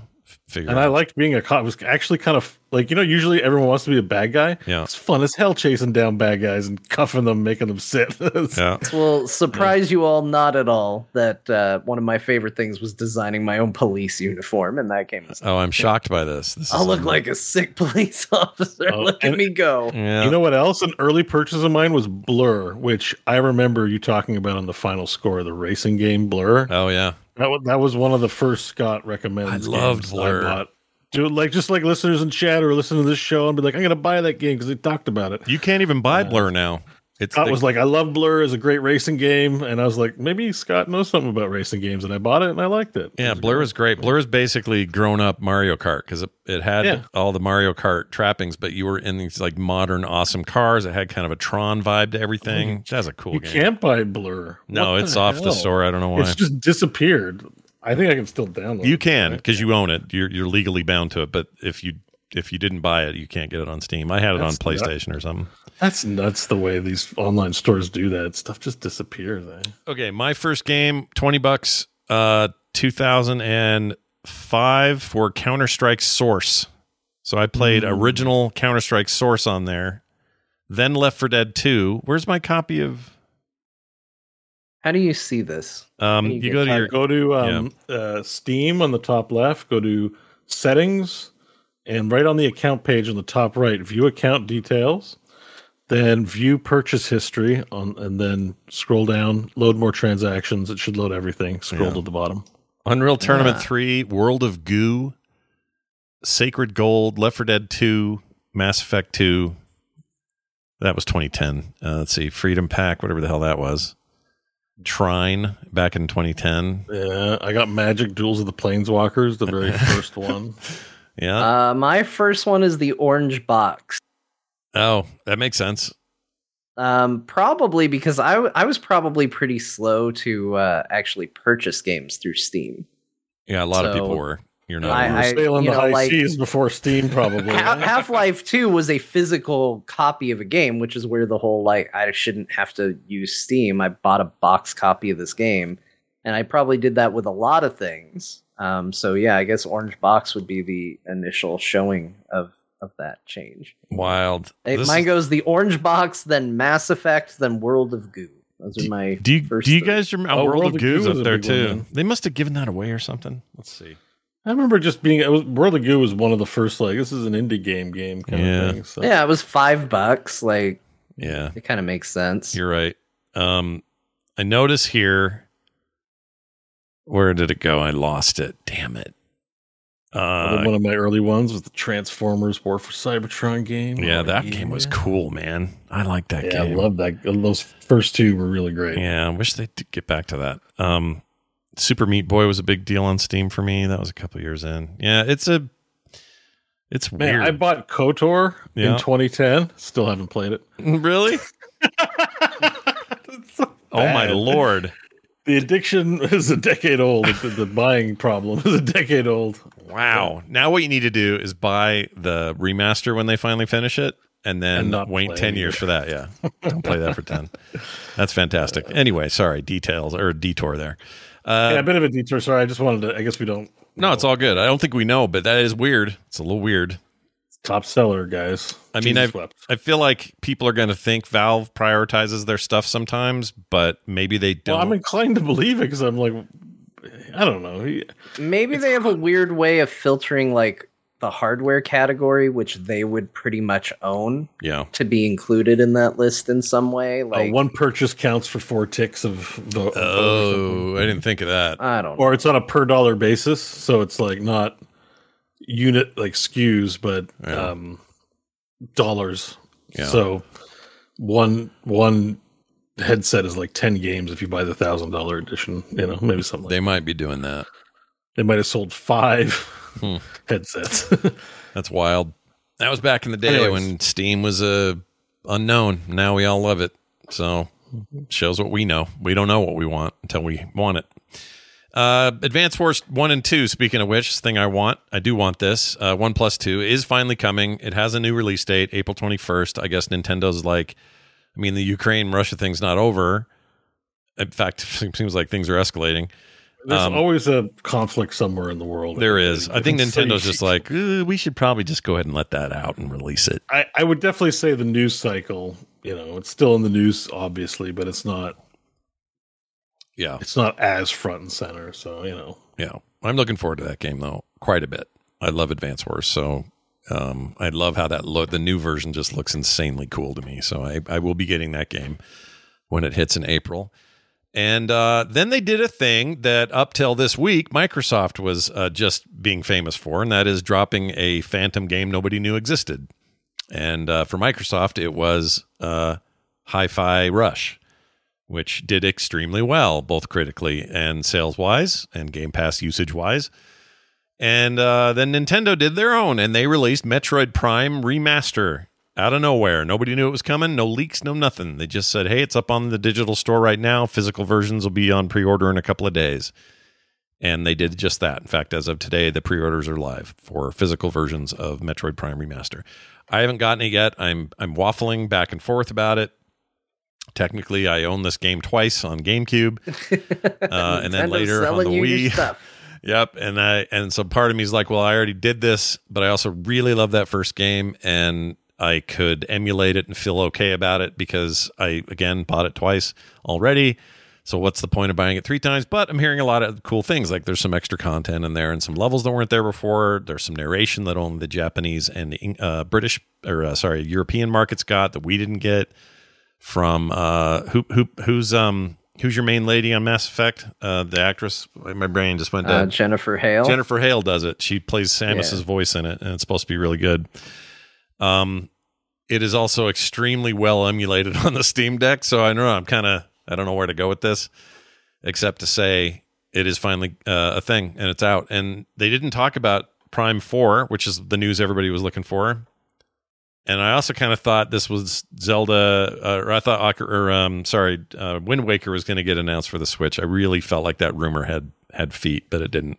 figure And it I liked being a cop. It was actually kind of like you know. Usually, everyone wants to be a bad guy. Yeah. it's fun as hell chasing down bad guys and cuffing them, making them sit. yeah, It Will surprise you all not at all that uh, one of my favorite things was designing my own police uniform and that game. Oh, I'm shocked by this. this I'll look like a sick police officer. Oh, look at me go. Yeah. You know what else? An early purchase of mine was Blur, which I remember you talking about on the final score, of the racing game Blur. Oh yeah, That was, that was one of the first Scott recommends. I loved games Blur. bought. Dude, like just like listeners in chat or listen to this show and be like, I'm gonna buy that game because they talked about it. you can't even buy Blur now. It's Scott was like, I love Blur as a great racing game, and I was like, maybe Scott knows something about racing games, and I bought it and I liked it. Yeah, Blur is great. Blur is basically grown up Mario Kart because it, it had Yeah. all the Mario Kart trappings, but you were in these like modern, awesome cars. It had kind of a Tron vibe to everything. That's a cool You game. can't buy Blur. No, What it's the off the store. I don't know why. It's just disappeared. I think I can still download. You it. can because you own it. You're you're legally bound to it. But if you if you didn't buy it, you can't get it on Steam. I had it That's on nut- PlayStation or something. That's nuts. The way these online stores do that stuff just disappears. Eh? Okay, my first game, twenty bucks, uh, two thousand and five for Counter Strike Source. So I played Mm. original Counter Strike Source on there. Then Left for Dead Two. Where's my copy of? How do you see this? Um, Can you, go to your Go to um, uh, Steam on the top left. Go to settings, and right on the account page on the top right, view account details. Then view purchase history on, and then scroll down, load more transactions. It should load everything. Scroll Yeah. to the bottom. Unreal Tournament Ah. 3, World of Goo, Sacred Gold, Left 4 Dead 2, Mass Effect 2. That was 2010. Uh, let's see, Freedom Pack, whatever the hell that was. Trine back in 2010. Yeah, I got Magic Duels of the Planeswalkers, the very first one. Yeah. Uh, my first one is the orange box. Oh, that makes sense. Um, probably because I w- I was probably pretty slow to uh, actually purchase games through Steam. Yeah, a lot of people were. You're not. I- We were I- sailing you the know, high like- seas before Steam, probably. Half Life Two was a physical copy of a game, which is where the whole like I shouldn't have to use Steam. I bought a box copy of this game, and I probably did that with a lot of things. Um, so yeah, I guess Orange Box would be the initial showing of of that change. Wild. It, mine is- goes the Orange Box, then Mass Effect, then World of Goo. Those are my do you, first do you guys remember? Oh, Oh, World, World of of Goo Goo's up there big one, too. they must have given that away or something. Let's see. I remember just being it was World of Goo was one of the first like this is an indie game game kind Yeah. of thing. So. Yeah, it was five bucks. Like Yeah, it kind of makes sense. you're right. Um, I notice here. Where did it go? I lost it. Damn it. Uh, one of my early ones was the Transformers War for Cybertron game. yeah, Oh, that game was cool, man. I like that Yeah, I love that. Those first two were really great. Yeah, I wish they'd get back to that. Um, Super Meat Boy was a big deal on Steam for me. That was a couple years in. Yeah, it's a, it's Man, weird. I bought KOTOR Yeah. in 2010. Still haven't played it. really? oh my lord! The addiction is a decade old. the, the buying problem is a decade old. Wow. Now what you need to do is buy the remaster when they finally finish it, and then And wait play ten years for that. Yeah, don't play that for ten. That's fantastic. Anyway, sorry, details or detour there. Uh, yeah, a bit of a detour. Sorry, I just wanted to. I guess we don't. no, it's all good. I don't think we know, but that is weird. It's a little weird. Top seller, guys. I mean, I wept. I feel like people are going to think Valve prioritizes their stuff sometimes, but maybe they don't. Well, I'm inclined to believe it because I'm like, I don't know. He- Maybe they have a weird way of filtering like the hardware category, which they would pretty much own, yeah. to be included in that list in some way. uh, Like one purchase counts for four ticks of the Oh, I didn't think of that. I don't know. or it's on a per dollar basis, so it's like not unit like SKUs, but Yeah. um, dollars. Yeah. So one one headset is like ten games if you buy the thousand dollar edition. You know, maybe something. Like They might be doing that. They might have sold five Hmm. headsets. That's wild. That was back in the day Anyways. when Steam was a unknown. Now we all love it. So shows what we know. We don't know what we want until we want it. Uh, Advance Wars one and two. Speaking of which, thing I want, I do want this. Uh, one plus two is finally coming. It has a new release date, April twenty first. I guess Nintendo's like, I mean, the Ukraine Russia thing's not over. In fact, it seems like things are escalating. There's Um, always a conflict somewhere in the world. There is. I think Nintendo's just like, "Uh, we should probably just go ahead and let that out and release it. I, I would definitely say the news cycle. You know, it's still in the news, obviously, but it's not. Yeah. It's not as front and center. So you know, Yeah, I'm looking forward to that game though, quite a bit. I love Advance Wars, so um, I love how that look. The new version just looks insanely cool to me. So I, I will be getting that game when it hits in April. And uh, then they did a thing that up till this week, Microsoft was uh, just being famous for, and that is dropping a Phantom game nobody knew existed. And uh, for Microsoft, it was uh, Hi-Fi Rush, which did extremely well, both critically and sales-wise, and Game Pass usage-wise. And uh, then Nintendo did their own, and they released Metroid Prime Remaster out of nowhere. Nobody knew it was coming. No leaks, no nothing. They just said, "Hey, it's up on the digital store right now. Physical versions will be on pre-order in a couple of days." And they did just that. In fact, as of today, the pre-orders are live for physical versions of Metroid Prime Remaster. I haven't gotten it yet. I'm I'm waffling back and forth about it. Technically, I own this game twice on GameCube, uh, and then later on the Wii. Yep, and I and so part of me is like, well, I already did this, but I also really love that first game, and I could emulate it and feel okay about it because I again bought it twice already. So what's the point of buying it three times? But I'm hearing a lot of cool things. Like there's some extra content in there and some levels that weren't there before. There's some narration that only the Japanese and uh, British or uh, sorry European markets got that we didn't get from uh, who who who's um who's your main lady on Mass Effect? Uh, the actress. My brain just went Uh. Jennifer Hale. Jennifer Hale does it. She plays Samus's Yeah. voice in it, and it's supposed to be really good. Um, it is also extremely well emulated on the Steam Deck, so I know I'm kind of I don't know where to go with this, except to say it is finally uh, a thing and it's out. And they didn't talk about Prime Four, which is the news everybody was looking for. And I also kind of thought this was Zelda, uh, or I thought, or um, sorry, uh, Wind Waker was going to get announced for the Switch. I really felt like that rumor had had feet, but it didn't.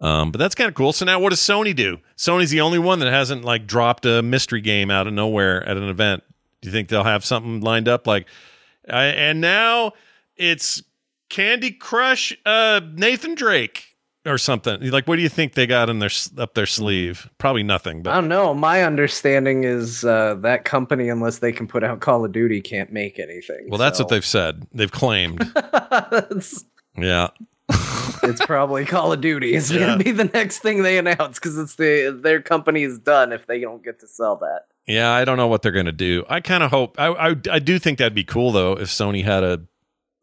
Um, but that's kind of cool. So now, what does Sony do? Sony's the only one that hasn't like dropped a mystery game out of nowhere at an event. Do you think they'll have something lined up like? Uh, and now it's Candy Crush, uh, Nathan Drake or something. Like, what do you think they got in their up their sleeve? Probably nothing. But I don't know. My understanding is uh, that company, unless they can put out Call of Duty, can't make anything. well, that's so what they've said. They've claimed. yeah. it's probably Call of Duty. It's Yeah. gonna be the next thing they announce because it's the their company is done if they don't get to sell that. Yeah, I don't know what they're going to do. I kind of hope. I, I I do think that'd be cool though if Sony had a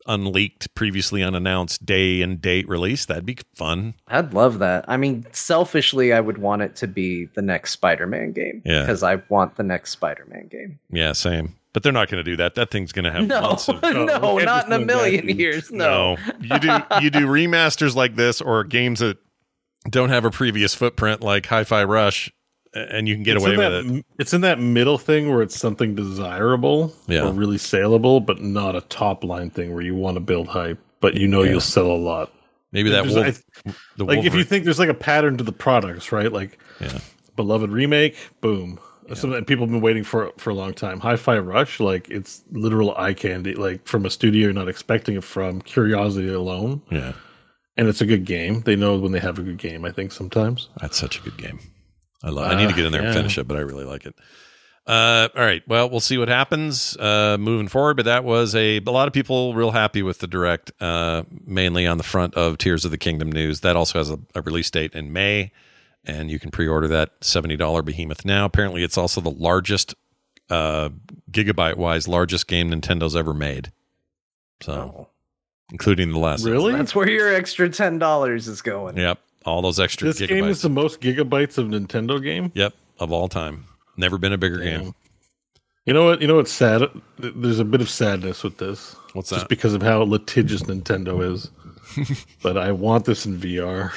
unleaked, previously unannounced day and date release. That'd be fun. I'd love that. I mean, selfishly, I would want it to be the next Spider-Man game. Yeah. because I want the next Spider-Man game. Yeah, same. But they're not going to do that. That thing's going to have No, months of no, oh, can't in a million that. years. No. you do you do remasters like this or games that don't have a previous footprint like Hi-Fi Rush, and you can get it's away with that, it. It's in that middle thing where it's something desirable Yeah. or really saleable, but not a top line thing where you want to build hype, but you know Yeah. you'll sell a lot. Maybe that There's- wolf, I- the like if you think there's like a pattern to the products, right? Like Yeah. beloved remake, boom. Something that people have been waiting for for a long time. Hi-Fi Rush, like it's literal eye candy, like from a studio you're not expecting it from. Curiosity alone, yeah, and it's a good game. They know when they have a good game. I think sometimes. That's such a good game. I love. I need to get in there and Uh, finish it, but I really like it. Uh, all right. Well, we'll see what happens uh, moving forward. But that was a, a lot of people real happy with the direct, uh, mainly on the front of Tears of the Kingdom news. That also has a, a release date in May, and you can pre-order that seventy dollar behemoth now. Apparently, it's also the largest, uh, gigabyte wise, largest game Nintendo's ever made. So, including the last. Really? That's where your extra ten dollars is going. Yep. All those extra gigabytes. This gigabytes. game is the most gigabytes of Nintendo game. Yep, of all time. Never been a bigger game. You know what? You know what's sad? There's a bit of sadness with this. What's Just that? because of how litigious Nintendo is. but I want this in VR.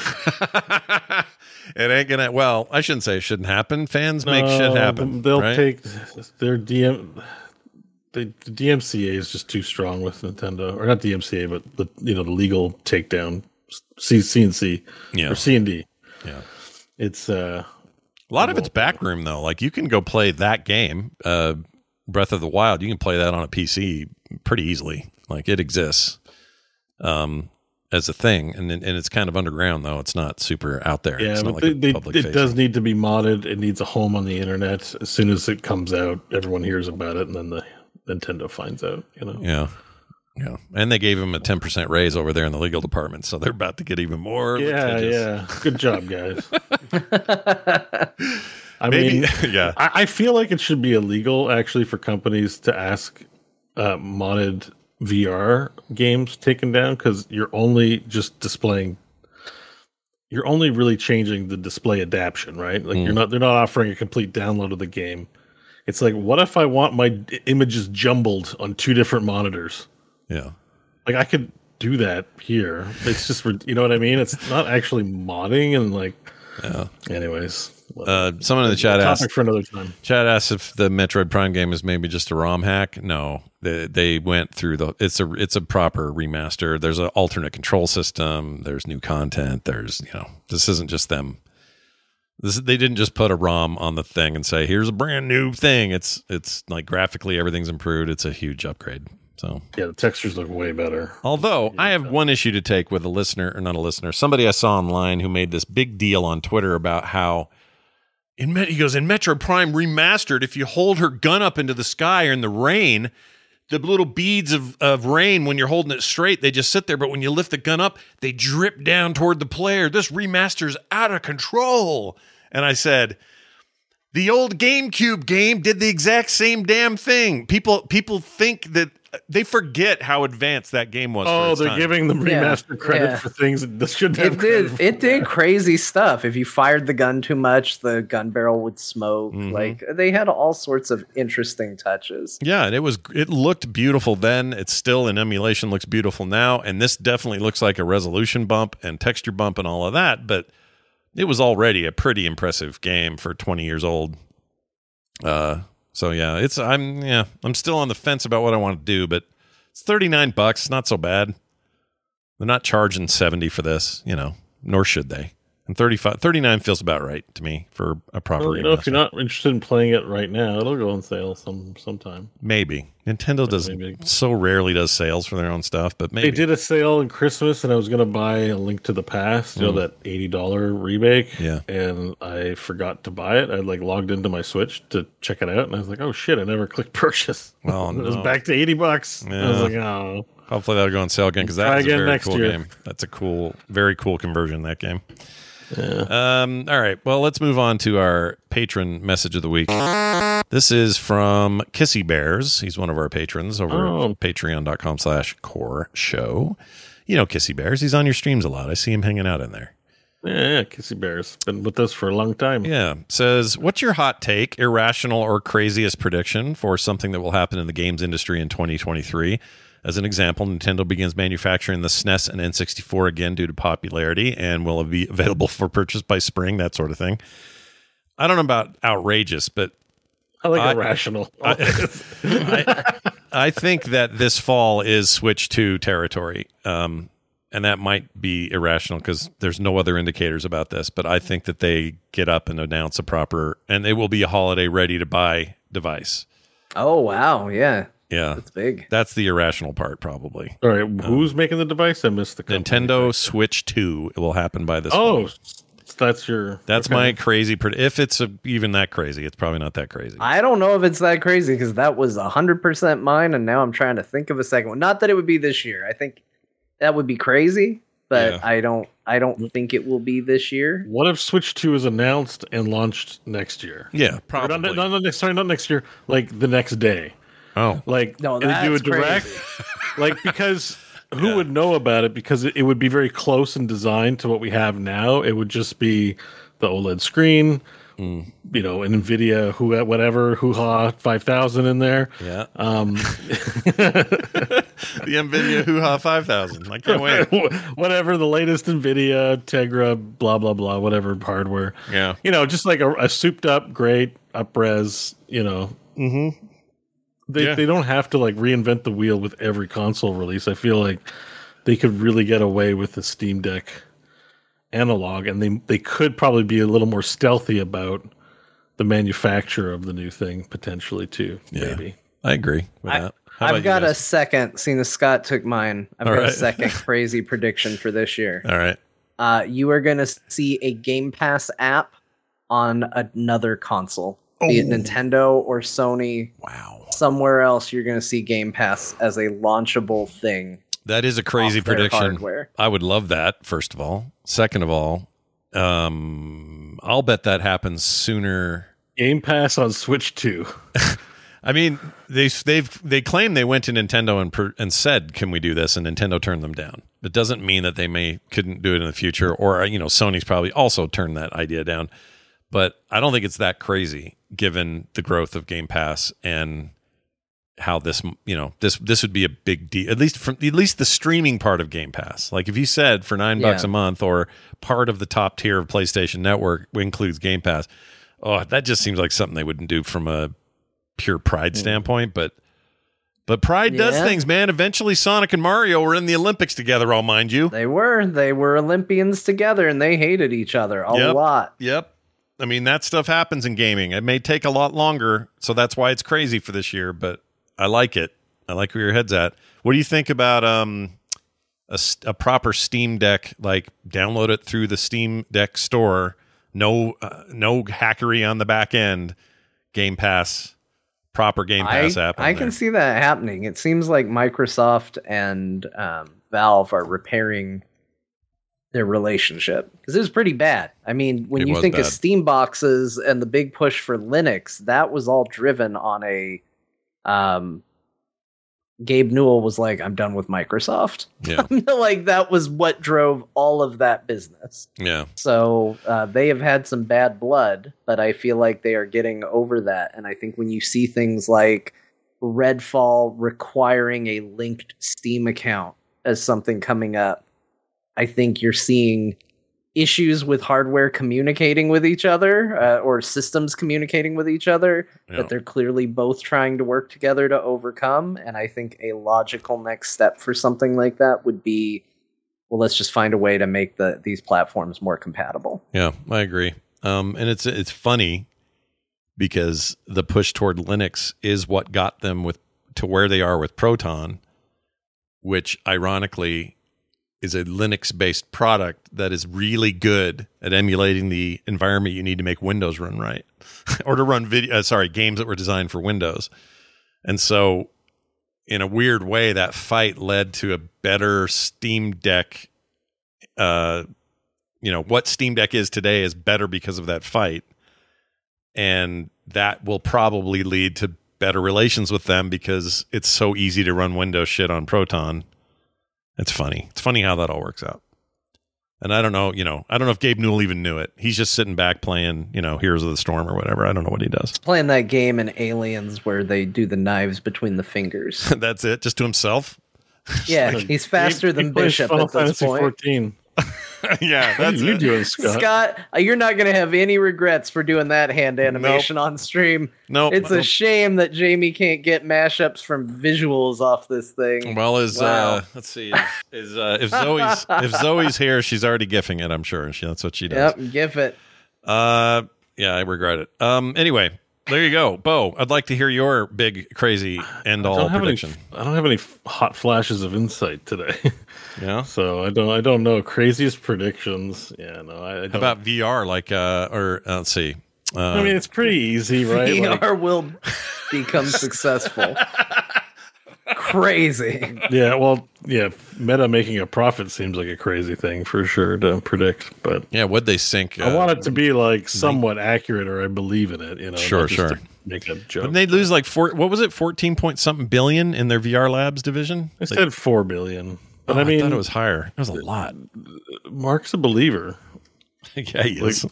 It ain't gonna. Well, I shouldn't say it shouldn't happen. Fans make shit happen. They'll right? take their DM. The, the DMCA is just too strong with Nintendo, or not DMCA, but the you know the legal takedown, C CNC Yeah. or C and D. Yeah. It's uh A lot of it's backroom though. Like you can go play that game, uh, Breath of the Wild. You can play that on a PC pretty easily. Like it exists um, as a thing, and and it's kind of underground though. It's not super out there. yeah, it's not but like a they, they, it does need to be modded. It needs a home on the internet. As soon as it comes out, everyone hears about it, and then the Nintendo finds out. You know. Yeah. Yeah. And they gave him a 10% raise over there in the legal department. So they're about to get even more. Yeah, yeah. Good job, guys. I Maybe- mean, yeah. I, I feel like it should be illegal actually for companies to ask uh, modded VR games taken down because you're only just displaying. You're only really changing the display adaption, right? Like you're Mm. not. They're not offering a complete download of the game. It's like, what if I want my images jumbled on two different monitors? Yeah. Like I could do that here. It's just, you know what I mean? It's not actually modding and like. Yeah. Anyways, Uh, someone in the chat asked for another time. Chat asked if the Metroid Prime game is maybe just a ROM hack. No, they, they went through the. It's a it's a proper remaster. There's an alternate control system. There's new content. There's you know this isn't just them. This they didn't just put a ROM on the thing and say here's a brand new thing. It's it's like graphically everything's improved. It's a huge upgrade. So Yeah, the textures look way better. Although I have one issue to take with a listener, or not a listener, somebody I saw online who made this big deal on Twitter about how in Met- he goes in Metro Prime remastered. If you hold her gun up into the sky or in the rain, the little beads of, of rain when you're holding it straight, they just sit there. But when you lift the gun up, they drip down toward the player. This remaster's out of control. And I said, the old GameCube game did the exact same damn thing. People people think that they forget how advanced that game was. Oh, its they're time. giving them Yeah, remaster credit yeah. for things that this shouldn't have It did. for. It did crazy stuff. If you fired the gun too much, the gun barrel would smoke. Mhm. Like they had all sorts of interesting touches. Yeah, and it was it looked beautiful then. It's still in emulation looks beautiful now, and this definitely looks like a resolution bump and texture bump and all of that, but it was already a pretty impressive game for 20 years old. Uh so yeah, it's I'm yeah, I'm still on the fence about what I want to do, but it's 39 bucks, not so bad. They're not charging 70 for this, you know, nor should they. And 35 39 feels about right to me for a proper Well, you know, if you're not interested in playing it right now, it'll go on sale some sometime. Maybe. Nintendo does Maybe. so rarely does sales for their own stuff, but maybe They did a sale in Christmas, and I was going to buy a Link to the Past, you Mm. know, that eighty dollar remake. Yeah. and I forgot to buy it. I like logged into my Switch to check it out, and I was like, "Oh shit!" I never clicked purchase. Oh, it was back to eighty bucks. I was like, "Oh." Hopefully that'll go on sale again because that's a very cool year. game. That's a cool, very cool conversion. That game. Um. All right. Well, let's move on to our patron message of the week. This is from Kissy Bears. He's one of our patrons over Oh. at Patreon.com/slash Core Show. You know Kissy Bears. He's on your streams a lot. I see him hanging out in there. Yeah, yeah, Kissy Bear's been with us for a long time. Yeah. Says, what's your hot take, irrational, or craziest prediction for something that will happen in the games industry in 2023? As an example, Nintendo begins manufacturing the SNES and N64 again due to popularity and will be available for purchase by spring, that sort of thing. I don't know about outrageous, but I like I- irrational. I, I think that this fall is Switch 2 territory. Um, and that might be irrational because there's no other indicators about this. But I think that they get up and announce a proper, and it will be a holiday ready to buy device. Oh wow, yeah, Yeah. that's big. That's the irrational part, probably. All right, um, who's making the device? I missed the company. Nintendo Switch 2 it will happen by this Oh, fall. that's your. That's okay. my crazy. Pred- if it's a, even that crazy, it's probably not that crazy. I don't know if it's that crazy because that was hundred percent mine, and now I'm trying to think of a second one. Not that it would be this year. I think that would be crazy, but Yeah. I don't. I don't think it will be this year. What if Switch Two is announced and launched next year? Yeah, probably. Not, not, not next, sorry, not next year. Like the next day. Oh, Like No, they do a that's direct. like because who would know about it? Because it, it would be very close in design to what we have now. It would just be the OLED screen. Mm. You know, an Nvidia, who whatever, hoo ha, five thousand in there. Yeah. Um, the NVIDIA Hoo Ha 5000. I can't wait. whatever the latest Nvidia, Tegra, blah blah blah, whatever hardware. Yeah. You know, just like a, a souped up, great upres. You know, Mm-hmm. They Yeah. they don't have to like reinvent the wheel with every console release. I feel like they could really get away with the Steam Deck analog, and they they could probably be a little more stealthy about the manufacture of the new thing potentially too. Yeah. Maybe. I agree with I, that. How I've got a second. Seeing as Scott took mine, I've All got a second crazy prediction for this year. All right. Uh, you are going to see a Game Pass app on another console, be it Oh. Nintendo or Sony. Wow. Somewhere else, you're going to see Game Pass as a launchable thing. That is a crazy prediction. hardware. I would love that, first of all. Second of all, um, I'll bet that happens sooner. Game Pass on Switch Two. I mean, they they've they claim they went to Nintendo and per, and said, "Can we do this?" and Nintendo turned them down. It doesn't mean that they may couldn't do it in the future, or you know, Sony's probably also turned that idea down. But I don't think it's that crazy, given the growth of Game Pass and how this you know this this would be a big deal at least from at least the streaming part of Game Pass. Like if you said for nine bucks Yeah. a month or part of the top tier of PlayStation Network includes Game Pass, oh, that just seems like something they wouldn't do from a pure pride mm. standpoint. But but pride does Yeah. things, man. Eventually, Sonic and Mario were in the Olympics together. I'll mind you. They were. They were Olympians together and they hated each other a Yep. lot. Yep. I mean, that stuff happens in gaming. It may take a lot longer, so that's why it's crazy for this year, but I like it. I like where your head's at. What do you think about um a, a proper Steam Deck like download it through the Steam Deck store, no uh, no hackery on the back end, Game Pass, proper Game I, Pass app. in I there. can see that happening. It seems like Microsoft and um, Valve are repairing their relationship because it was pretty bad. I mean, when It you think of. Steam boxes and the big push for Linux, that was all driven on a um, Gabe Newell was like, I'm done with Microsoft. Yeah. like that was what drove all of that business. Yeah. So uh, they have had some bad blood, but I feel like they are getting over that. And I think when you see things like Redfall requiring a linked Steam account as something coming up, I think you're seeing issues with hardware communicating with each other uh, or systems communicating with each other Yeah. that they're clearly both trying to work together to overcome. And I think a logical next step for something like that would be well, let's just find a way to make the these platforms more compatible. Yeah, I agree. Um, and it's it's funny because the push toward Linux is what got them with to where they are with Proton, which ironically is a Linux based product that is really good at emulating the environment you need to make Windows run right, or to run video. Uh, sorry, games that were designed for Windows, and so in a weird way, that fight led to a better Steam Deck. Uh, you know what Steam Deck is today is better because of that fight, and that will probably lead to better relations with them because it's so easy to run Windows shit on Proton. It's funny. It's funny how that all works out. And I don't know, you know, I don't know if Gabe Newell even knew it. He's just sitting back playing, you know, Heroes of the Storm or whatever. I don't know what he does. Playing that game in Aliens where they do the knives between the fingers. That's it, just to himself. Yeah, he's faster He- than he Bishop at this point. 14. yeah, What are you doing, Scott? Scott, uh, you're not going to have any regrets for doing that hand animation on stream. Nope. It's a shame that Jamie can't get mashups from visuals off this thing. Well, is Wow. uh, let's see, is, is uh, if Zoe's if Zoe's here, she's already gifting it. I'm sure. She, that's what she does. Yep, gif it. Uh, yeah, I regret it. Um, anyway, there you go, Bo. I'd like to hear your big, crazy end all prediction. Any, I don't have any hot flashes of insight today. yeah. So I don't. I don't know craziest predictions. Yeah. No. I, I don't. How about VR? Like, uh, or uh, let's see. Uh, I mean, it's pretty easy, right? VR Like- will become successful. Crazy. yeah. Well, yeah. Meta making a profit seems like a crazy thing for sure to predict, but yeah, would they sink? I uh, want it to be like somewhat accurate, or I believe in it. You know, Sure, not just to sure. make a joke. Didn't they lose like four? What was it? Fourteen point something billion in their VR Labs division. They Like- said four billion, but Oh, I mean, I thought it was higher. It was a lot. Mark's a believer. yeah, he Like, is.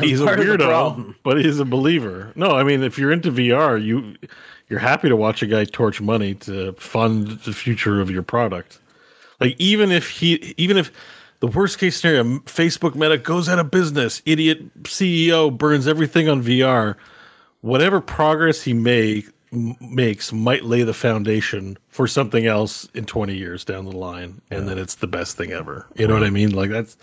he's a part of the weirdo, but he's a believer. No, I mean, if you're into VR, you you're happy to watch a guy torch money to fund the future of your product. Like even if he, even if the worst case scenario, Facebook Meta goes out of business, idiot CEO burns everything on VR. Whatever progress he make makes might lay the foundation for something else in 20 years down the line, and then it's the best thing ever. You know what I mean? Like that's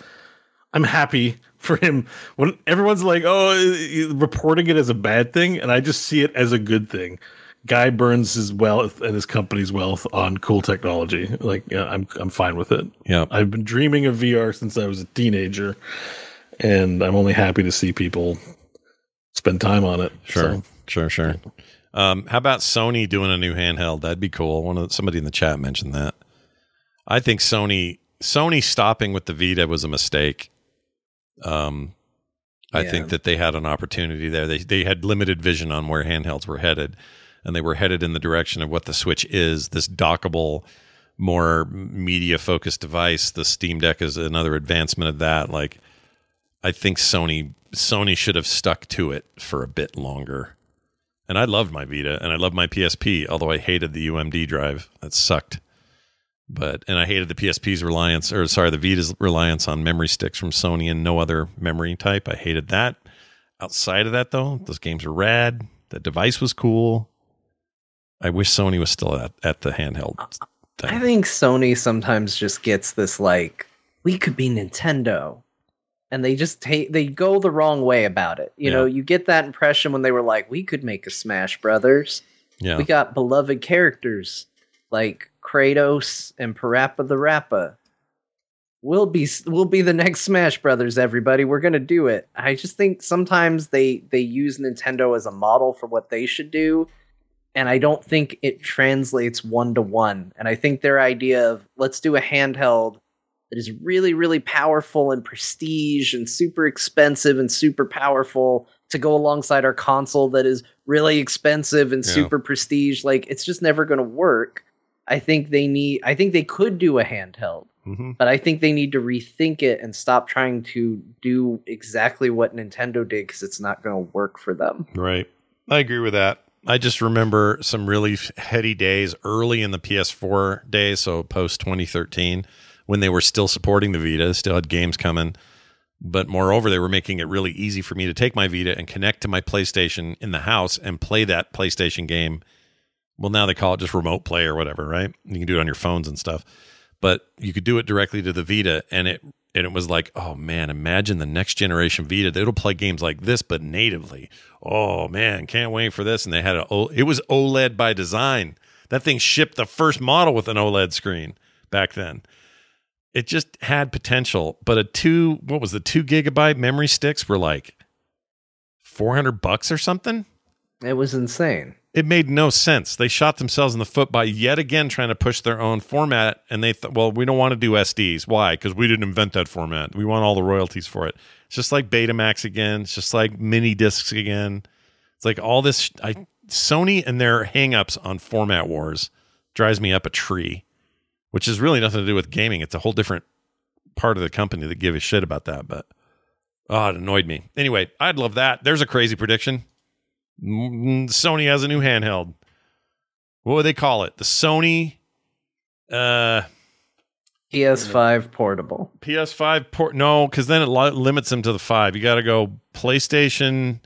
I'm happy for him when everyone's like, "Oh, reporting it as a bad thing," and I just see it as a good thing. Guy burns his wealth and his company's wealth on cool technology. Like, yeah, I'm I'm fine with it. Yeah, I've been dreaming of VR since I was a teenager, and I'm only happy to see people spend time on it. Sure, So, sure, sure. Um, how about Sony doing a new handheld? That'd be cool. One of somebody in the chat mentioned that. I think Sony Sony stopping with the Vita was a mistake. Um, I Yeah. think that they had an opportunity there. They they had limited vision on where handhelds were headed, and they were headed in the direction of what the Switch is. This dockable, more media focused device. The Steam Deck is another advancement of that. Like, I think Sony Sony should have stuck to it for a bit longer. And I loved my Vita and I loved my PSP, although I hated the UMD drive. That sucked. But and I hated the PSP's reliance or sorry, the Vita's reliance on memory sticks from Sony and no other memory type. I hated that. Outside of that though, those games were rad. The device was cool. I wish Sony was still at, at the handheld. Uh, I think Sony sometimes just gets this like we could be Nintendo. And they just take they go the wrong way about it. You Yeah. know, you get that impression when they were like, we could make a Smash Brothers. Yeah. We got beloved characters like Kratos and PaRappa the Rapper. We'll be we'll be the next Smash Brothers, everybody. We're gonna do it. I just think sometimes they they use Nintendo as a model for what they should do, and I don't think it translates one to one. And I think their idea of let's do a handheld that is really really powerful and prestige and super expensive and super powerful to go alongside our console that is really expensive and Yeah. super prestige like it's just never going to work I think they need. I think they could do a handheld, Mhm. but I think they need to rethink it and stop trying to do exactly what Nintendo did because it's not going to work for them. Right. I agree with that. I just remember some really heady days early in the PS4 days, so post 2013, when they were still supporting the Vita, still had games coming. But moreover, they were making it really easy for me to take my Vita and connect to my PlayStation in the house and play that PlayStation game. Well, now they call it just remote play or whatever, right? You can do it on your phones and stuff. But you could do it directly to the Vita and it and it was like, oh man, imagine the next generation Vita. It'll play games like this, but natively. Oh man, can't wait for this. And they had a it was OLED by design. That thing shipped the first model with an OLED screen back then. It just had potential, but a two what was the two gigabyte memory sticks were like four hundred bucks or something. It was insane. It made no sense. They shot themselves in the foot by yet again trying to push their own format. And they thought, well, we don't want to do SDs. Why? Because we didn't invent that format. We want all the royalties for it. It's just like Betamax again. It's just like mini discs again. It's like all this. I Sony and their hangups on format wars drives me up a tree, which is really nothing to do with gaming. It's a whole different part of the company that give a shit about that. But oh, it annoyed me. Anyway, I'd love that. There's a crazy prediction. Mm, Sony has a new handheld. What would they call it? The Sony uh PS5 portable. PS5 port no, because then it li- limits them to the five. You got to go PlayStation,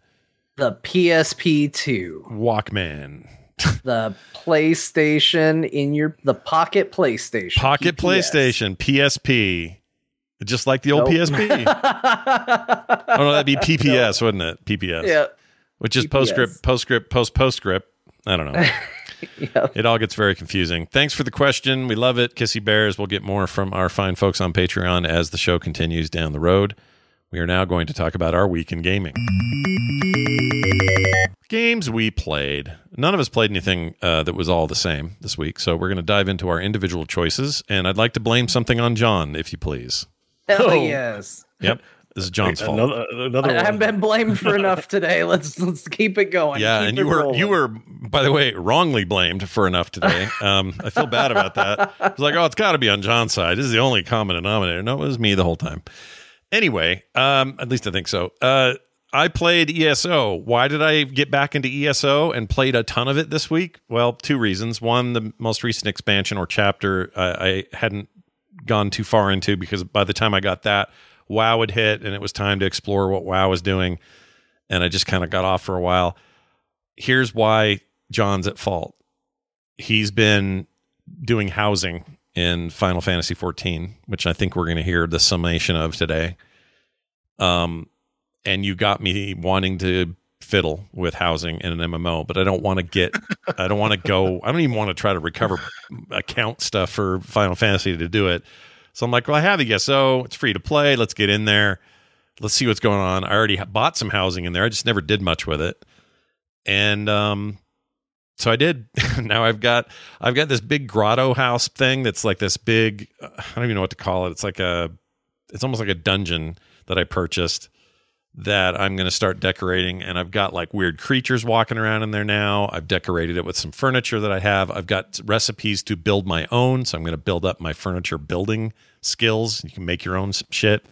The PSP2, Walkman, the PlayStation in your the Pocket PlayStation, Pocket PPS. PlayStation, PSP, just like the old Nope. PSP. oh no, that'd be PPS, wouldn't it? PPS. Yeah. Which is postscript, postscript, post postscript. I don't know. It all gets very confusing. Thanks for the question. We love it. Kissy Bears. We'll get more from our fine folks on Patreon as the show continues down the road. We are now going to talk about our week in gaming. Games we played. None of us played anything uh, that was all the same this week, so we're going to dive into our individual choices. And I'd like to blame something on John, if you please. Hell Oh. yes. Yep, this is John's fault. Another, another I, one. have been blamed for enough today. Let's let's keep it going. Yeah, Keep and you were rolling. you were by the way wrongly blamed for enough today. Um, I feel bad about that. I was like, oh, it's got to be on John's side. This is the only common denominator. No, it was me the whole time. Anyway, um, at least I think so. Uh, I played ESO. Why did I get back into ESO and played a ton of it this week? Well, two reasons. One, the most recent expansion or chapter I, I hadn't gone too far into because by the time I got that, WoW had hit and it was time to explore what WoW was doing. And I just kind of got off for a while. Here's why John's at fault. He's been doing housing in Final Fantasy 14, which I think we're going to hear the summation of today. Um, and you got me wanting to fiddle with housing in an MMO, but I don't want to get, I don't want to go, I don't even want to try to recover account stuff for Final Fantasy to do it. So I'm like, well, I have the ESO. It's free to play. Let's get in there. Let's see what's going on. I already bought some housing in there. I just never did much with it. And um, so I did. now I've got I've got this big grotto house thing that's like this big. uh, I don't even know what to call it. It's like a. It's almost like a dungeon that I purchased that I'm going to start decorating. And I've got like weird creatures walking around in there now. I've decorated it with some furniture that I have. I've got recipes to build my own. So I'm going to build up my furniture building skills. You can make your own shit.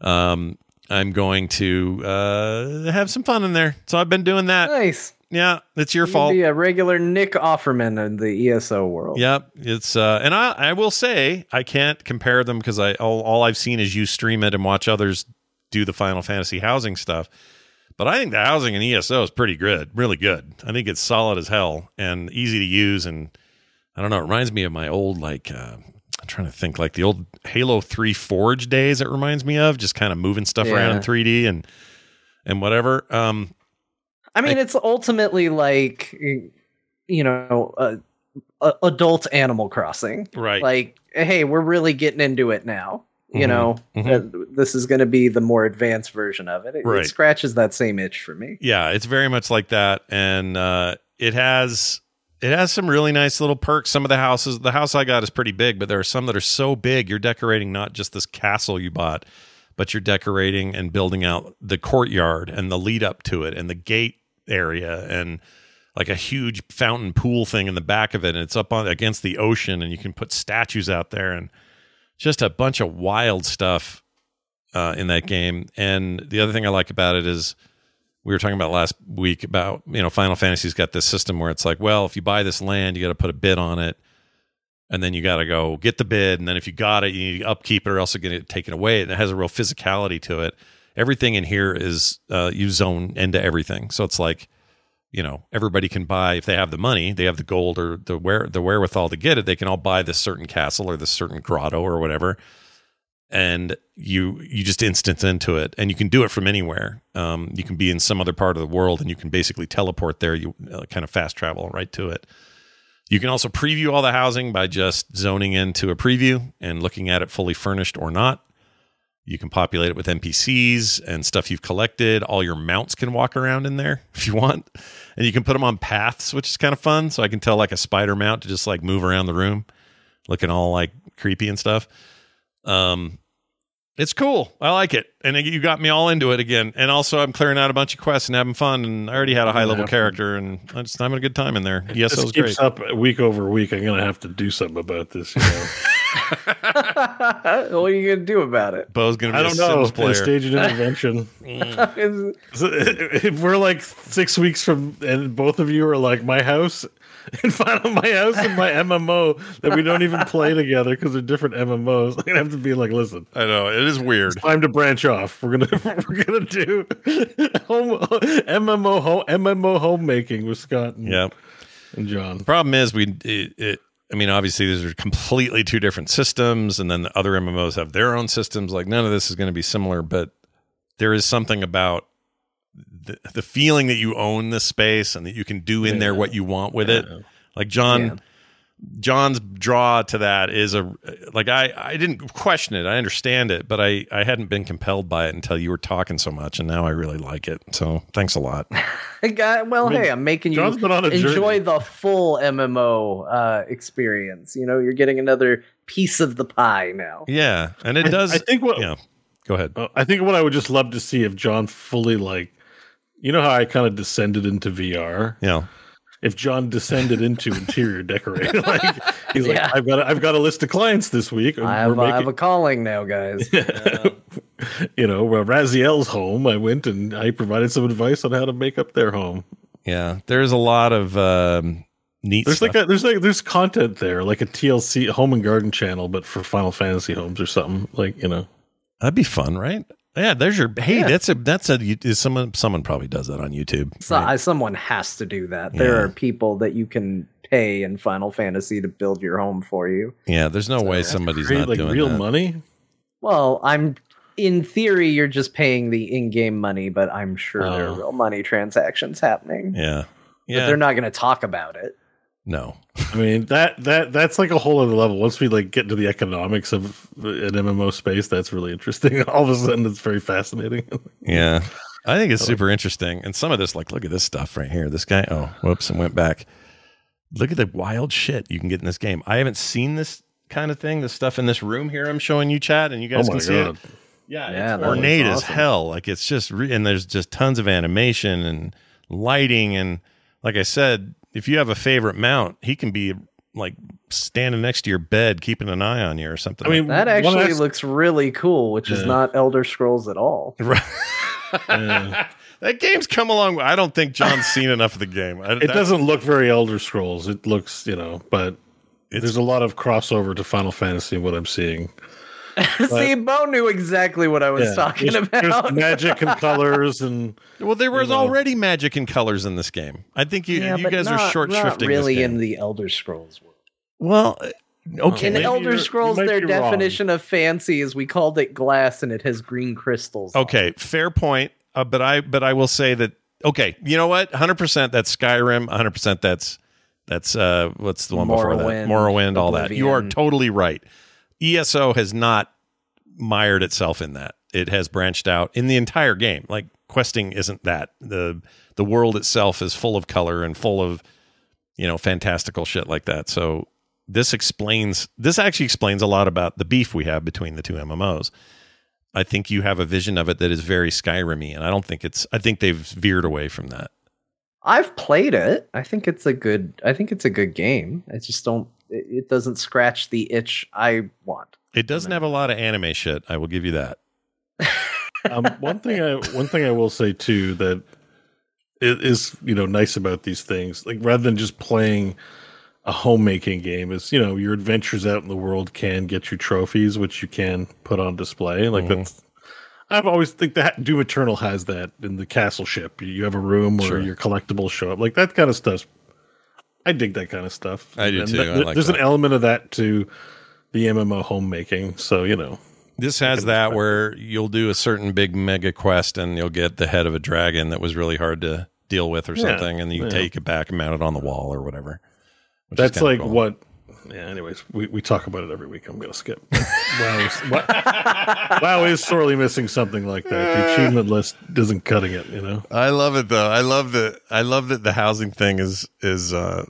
Um, I'm going to uh, have some fun in there. So I've been doing that. nice. Yeah, it's your You fault. Be a regular Nick Offerman in the ESO world. Yep, it's uh, and I I will say I can't compare them because I all, all I've seen is you stream it and watch others do the Final Fantasy housing stuff. But I think the housing in ESO is pretty good, really good. I think it's solid as hell and easy to use. And I don't know, it reminds me of my old like uh, I'm trying to think like the old Halo Three Forge days. It reminds me of just kind of moving stuff around in 3D and and whatever. Um, I mean, it's ultimately like you know, uh, adult Animal Crossing. Right. Like, hey, we're really getting into it now. You Mhm, know, mhm. Uh, this is going to be the more advanced version of it. It, it scratches that same itch for me. yeah it's very much like that and uh it has it has some really nice little perks some of the houses the house i got is pretty big but there are some that are so big you're decorating not just this castle you bought but you're decorating and building out the courtyard and the lead up to it and the gate area and like a huge fountain pool thing in the back of it, and it's up on against the ocean, and you can put statues out there, and just a bunch of wild stuff uh, in that game. And the other thing I like about it is we were talking about last week about you know Final Fantasy's got this system where it's like, well, if you buy this land, you got to put a bid on it, and then you got to go get the bid, and then if you got it, you need to upkeep it, or else to get taken away. And it has a real physicality to it. Everything in here is uh, you zone into everything, so it's like you know everybody can buy if they have the money, they have the gold or the where the wherewithal to get it. They can all buy this certain castle or this certain grotto or whatever. And you you just instance into it and you can do it from anywhere. Um, you can be in some other part of the world and you can basically teleport there you uh, kind of fast travel right to it. You can also preview all the housing by just zoning into a preview and looking at it fully furnished or not you can populate it with npcs and stuff you've collected all your mounts can walk around in there if you want and you can put them on paths which is kind of fun so i can tell like a spider mount to just like move around the room looking all like creepy and stuff um, it's cool. I like it, and you got me all into it again. And also, I'm clearing out a bunch of quests and having fun. And I already had a high level character, and I'm just having a good time in there. Yes, it was keeps great. up week over week. I'm gonna have to do something about this. You know? what are you gonna do about it? Bo's gonna be I a don't know. Sims player. Stage an intervention. Mm. So, if we're like six weeks from, and both of you are like my house, and final my house and my MMO that we don't even play together because they're different MMOs. I'm gonna have to be like, listen, I know it is weird. It's time to branch off. We're gonna we're gonna do home MMO home, MMO homemaking with Scott. And, Yep. and John. The problem is we it, it I mean obviously these are completely two different systems and then the other MMOs have their own systems. Like none of this is going to be similar but there is something about the, the feeling that you own this space and that you can do in there what you want with it. Like John Yeah. John's draw to that is a like I I didn't question it I understand it but I I hadn't been compelled by it until you were talking so much and now I really like it so thanks a lot I got, well, I mean, hey, I'm making you John's been on a enjoy the full MMO uh, experience. You know, you're getting another piece of the pie now. yeah and it I- does I think what yeah go ahead Uh, I think what I would just love to see if John fully like, you know how I kind of descended into VR. yeah If John descended into interior decorating, like he's like, Yeah. I've got a, I've got a list of clients this week. I have, we're I have a calling now, guys. you know, well, Raziel's home. I went and I provided some advice on how to make up their home. Yeah, there's a lot of um, neat There's stuff. like a, there's like there's content there, like a TLC home and garden channel, but for Final Fantasy homes or something. Like you know, That'd be fun, right? Yeah, there's your. Hey, Yeah. that's a that's a. Is someone someone probably does that on YouTube. So, I, someone has to do that. There Yeah. are people that you can pay in Final Fantasy to build your home for you. Yeah, there's no way somebody's create not like doing real that. money. Well, I'm in theory you're just paying the in-game money, but I'm sure there are Oh. real money transactions happening. Yeah, But yeah. they're not going to talk about it. No, I mean that that that's like a whole other level. Once we like get into the economics of an MMO space, that's really interesting. All of a sudden, it's very fascinating. yeah. I think it's oh. super interesting, and some of this, like, look at this stuff right here. This guy. Oh, whoops, and went back. Look at the wild shit you can get in this game. I haven't seen this kind of thing. The stuff in this room here. I'm showing you, chat, and you guys oh can my see it. Yeah, Yeah, it's that looks ornate as awesome. hell. Like it's just, re- and there's just tons of animation and lighting, and like I said, if you have a favorite mount, he can be like standing next to your bed, keeping an eye on you or something. I mean, That one actually aspect- looks really cool, which is not Elder Scrolls at all. Right. Yeah. that game's come along. I don't think John's seen enough of the game. I, It that- doesn't look very Elder Scrolls. It looks, you know, but there's a lot of crossover to Final Fantasy. in What I'm seeing, See, Bo knew exactly what I was Yeah. talking There's- there's about. magic and colors, and Well, there was you know. already magic and colors in this game. I think you Yeah, you but guys are not- short not shrifting. really this game. in the Elder Scrolls world. well, uh, okay. In Maybe Elder Scrolls, their be wrong. definition of fancy is we called it glass and it has green crystals. on Okay, fair point. Uh, but I but I will say that okay, you know what? 100% that's Skyrim, 100% that's that's uh what's the one before that? Morrowind, Morrowind, all that. You are totally right. ESO has not mired itself in that. It has branched out in the entire game. Like questing isn't that. The the world itself is full of color and full of you know fantastical shit like that. So this explains this actually explains a lot about the beef we have between the two MMOs. I think you have a vision of it that is very Skyrimy, and I don't think it's. I think they've veered away from that. I've played it. I think it's a good. I think it's a good game. I just don't. It, it doesn't scratch the itch I want. It doesn't have a lot of anime shit. I will give you that. um, one thing I one thing I will say too that it is you know nice about these things like rather than just playing a homemaking game is you know your adventures out in the world can get you trophies which you can put on display like Mhm. that's I've always think that Doom Eternal has that in the castle ship. You have a room where Sure. your collectibles show up. Like that kind of stuff. I dig that kind of stuff. I do And too. th- I like there's that. an element of that to the MMO homemaking. So you know, This has that where you'll do a certain big mega quest and you'll get the head of a dragon that was really hard to deal with or Yeah, something, and you yeah. take it back and mount it on the wall or whatever. that's like cool. what. Yeah. Anyways, we, we talk about it every week. I'm gonna skip. wow, is, wow, is sorely missing something like that. The achievement list isn't cutting it. You know. I love it though. I love that. I love that the housing thing is is uh,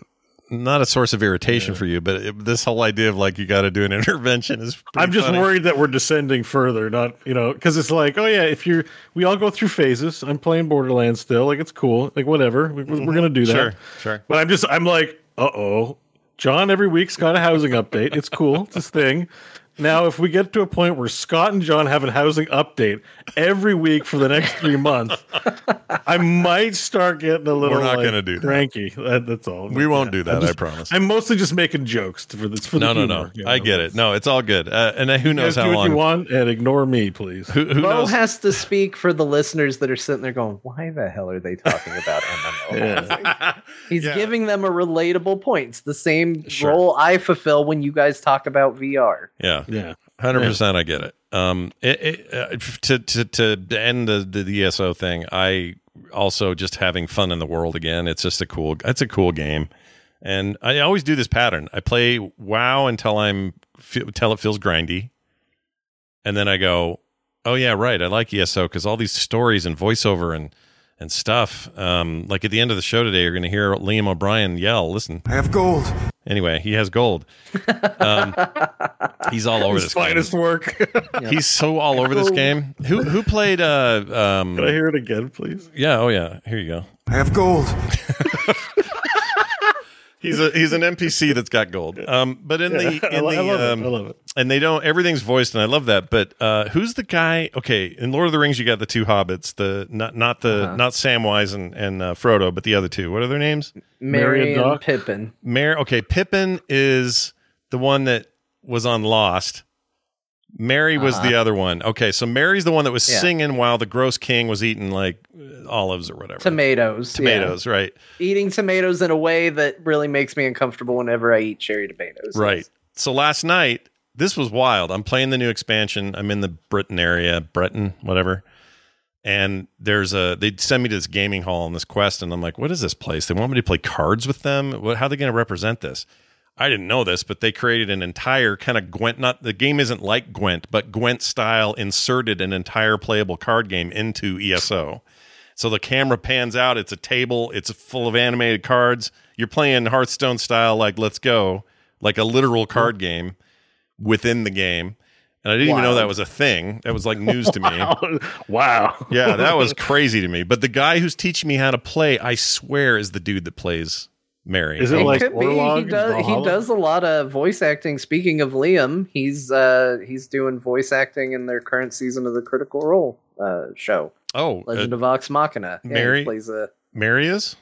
not a source of irritation for you, but it, this whole idea of like you got to do an intervention is. I'm just funny. worried that we're descending further, not you know, because it's like, oh yeah, if you're, we all go through phases. I'm playing Borderlands still, like it's cool, like whatever, we, we're gonna do that. Sure, sure. But I'm just, I'm like, uh oh, John every week's got a housing update. It's cool, it's this thing. Now, if we get to a point where Scott and John have a housing update every week for the next three months, I might start getting a little. We're not like, gonna do that. cranky. That, that's all. We won't do that, I'm I promise. I'm mostly just making jokes for this. For No, the no, humor, no. you I get it. No, it's all good. Uh, and uh, who You knows guys how do what long? you want and ignore me, please. Who, who Bo knows? has to speak for the listeners that are sitting there going, "Why the hell are they talking about MMO?" He's giving them a relatable point. It's the same role I fulfill when you guys talk about VR. Yeah, yeah, hundred percent. I get it. Um, it, it, uh, to to to end the, the the ESO thing, I also just having fun in the world again. It's just a cool. It's a cool game, and I always do this pattern. I play WoW until I'm until it feels grindy, and then I go, oh yeah, right. I like ESO because all these stories and voiceover and and stuff. Um, like at the end of the show today, you're going to hear Liam O'Brien yell, "Listen, I have gold." Anyway, he has gold. Um, he's all over His this. game. finest work. He's so all over this game. Who who played? Uh, um, Can I hear it again, please? Yeah. Oh yeah. Here you go. I have gold. he's a he's an NPC that's got gold. Um, but in the Yeah, I in I the love it. um, I love it. and they don't everything's voiced and I love that. But uh, who's the guy? Okay, in Lord of the Rings, you got the two hobbits. The not not the Uh-huh. not Samwise and and uh, Frodo, but the other two. What are their names? Merry and Pippin. Mer. Okay, Pippin is the one that was on Lost. Merry was Uh-huh. the other one. Okay, so Merry's the one that was Yeah. singing while the gross king was eating like olives or whatever. Tomatoes. yeah. Tomatoes, right? Eating tomatoes in a way that really makes me uncomfortable whenever I eat cherry tomatoes. Right. So last night, this was wild. I'm playing the new expansion. I'm in the Britain area, Breton, whatever. And there's a they send me to this gaming hall on this quest, and I'm like, what is this place? They want me to play cards with them. What? How are they going to represent this? I didn't know this, but they created an entire kind of Gwent. Not the game isn't like Gwent, but Gwent style inserted an entire playable card game into ESO. So the camera pans out. It's a table. It's full of animated cards. You're playing Hearthstone style, like let's go, like a literal card game within the game. And I didn't even know that was a thing. That was like news to me. wow. Yeah, that was crazy to me. But the guy who's teaching me how to play, I swear, is the dude that plays Merry. Is it It like could be. He Orlog does. He does a lot of voice acting. Speaking of Liam, he's uh he's doing voice acting in their current season of the Critical Role uh show. Oh, Legend uh, of Vox Machina. Yeah, Merry- plays a. Merry is?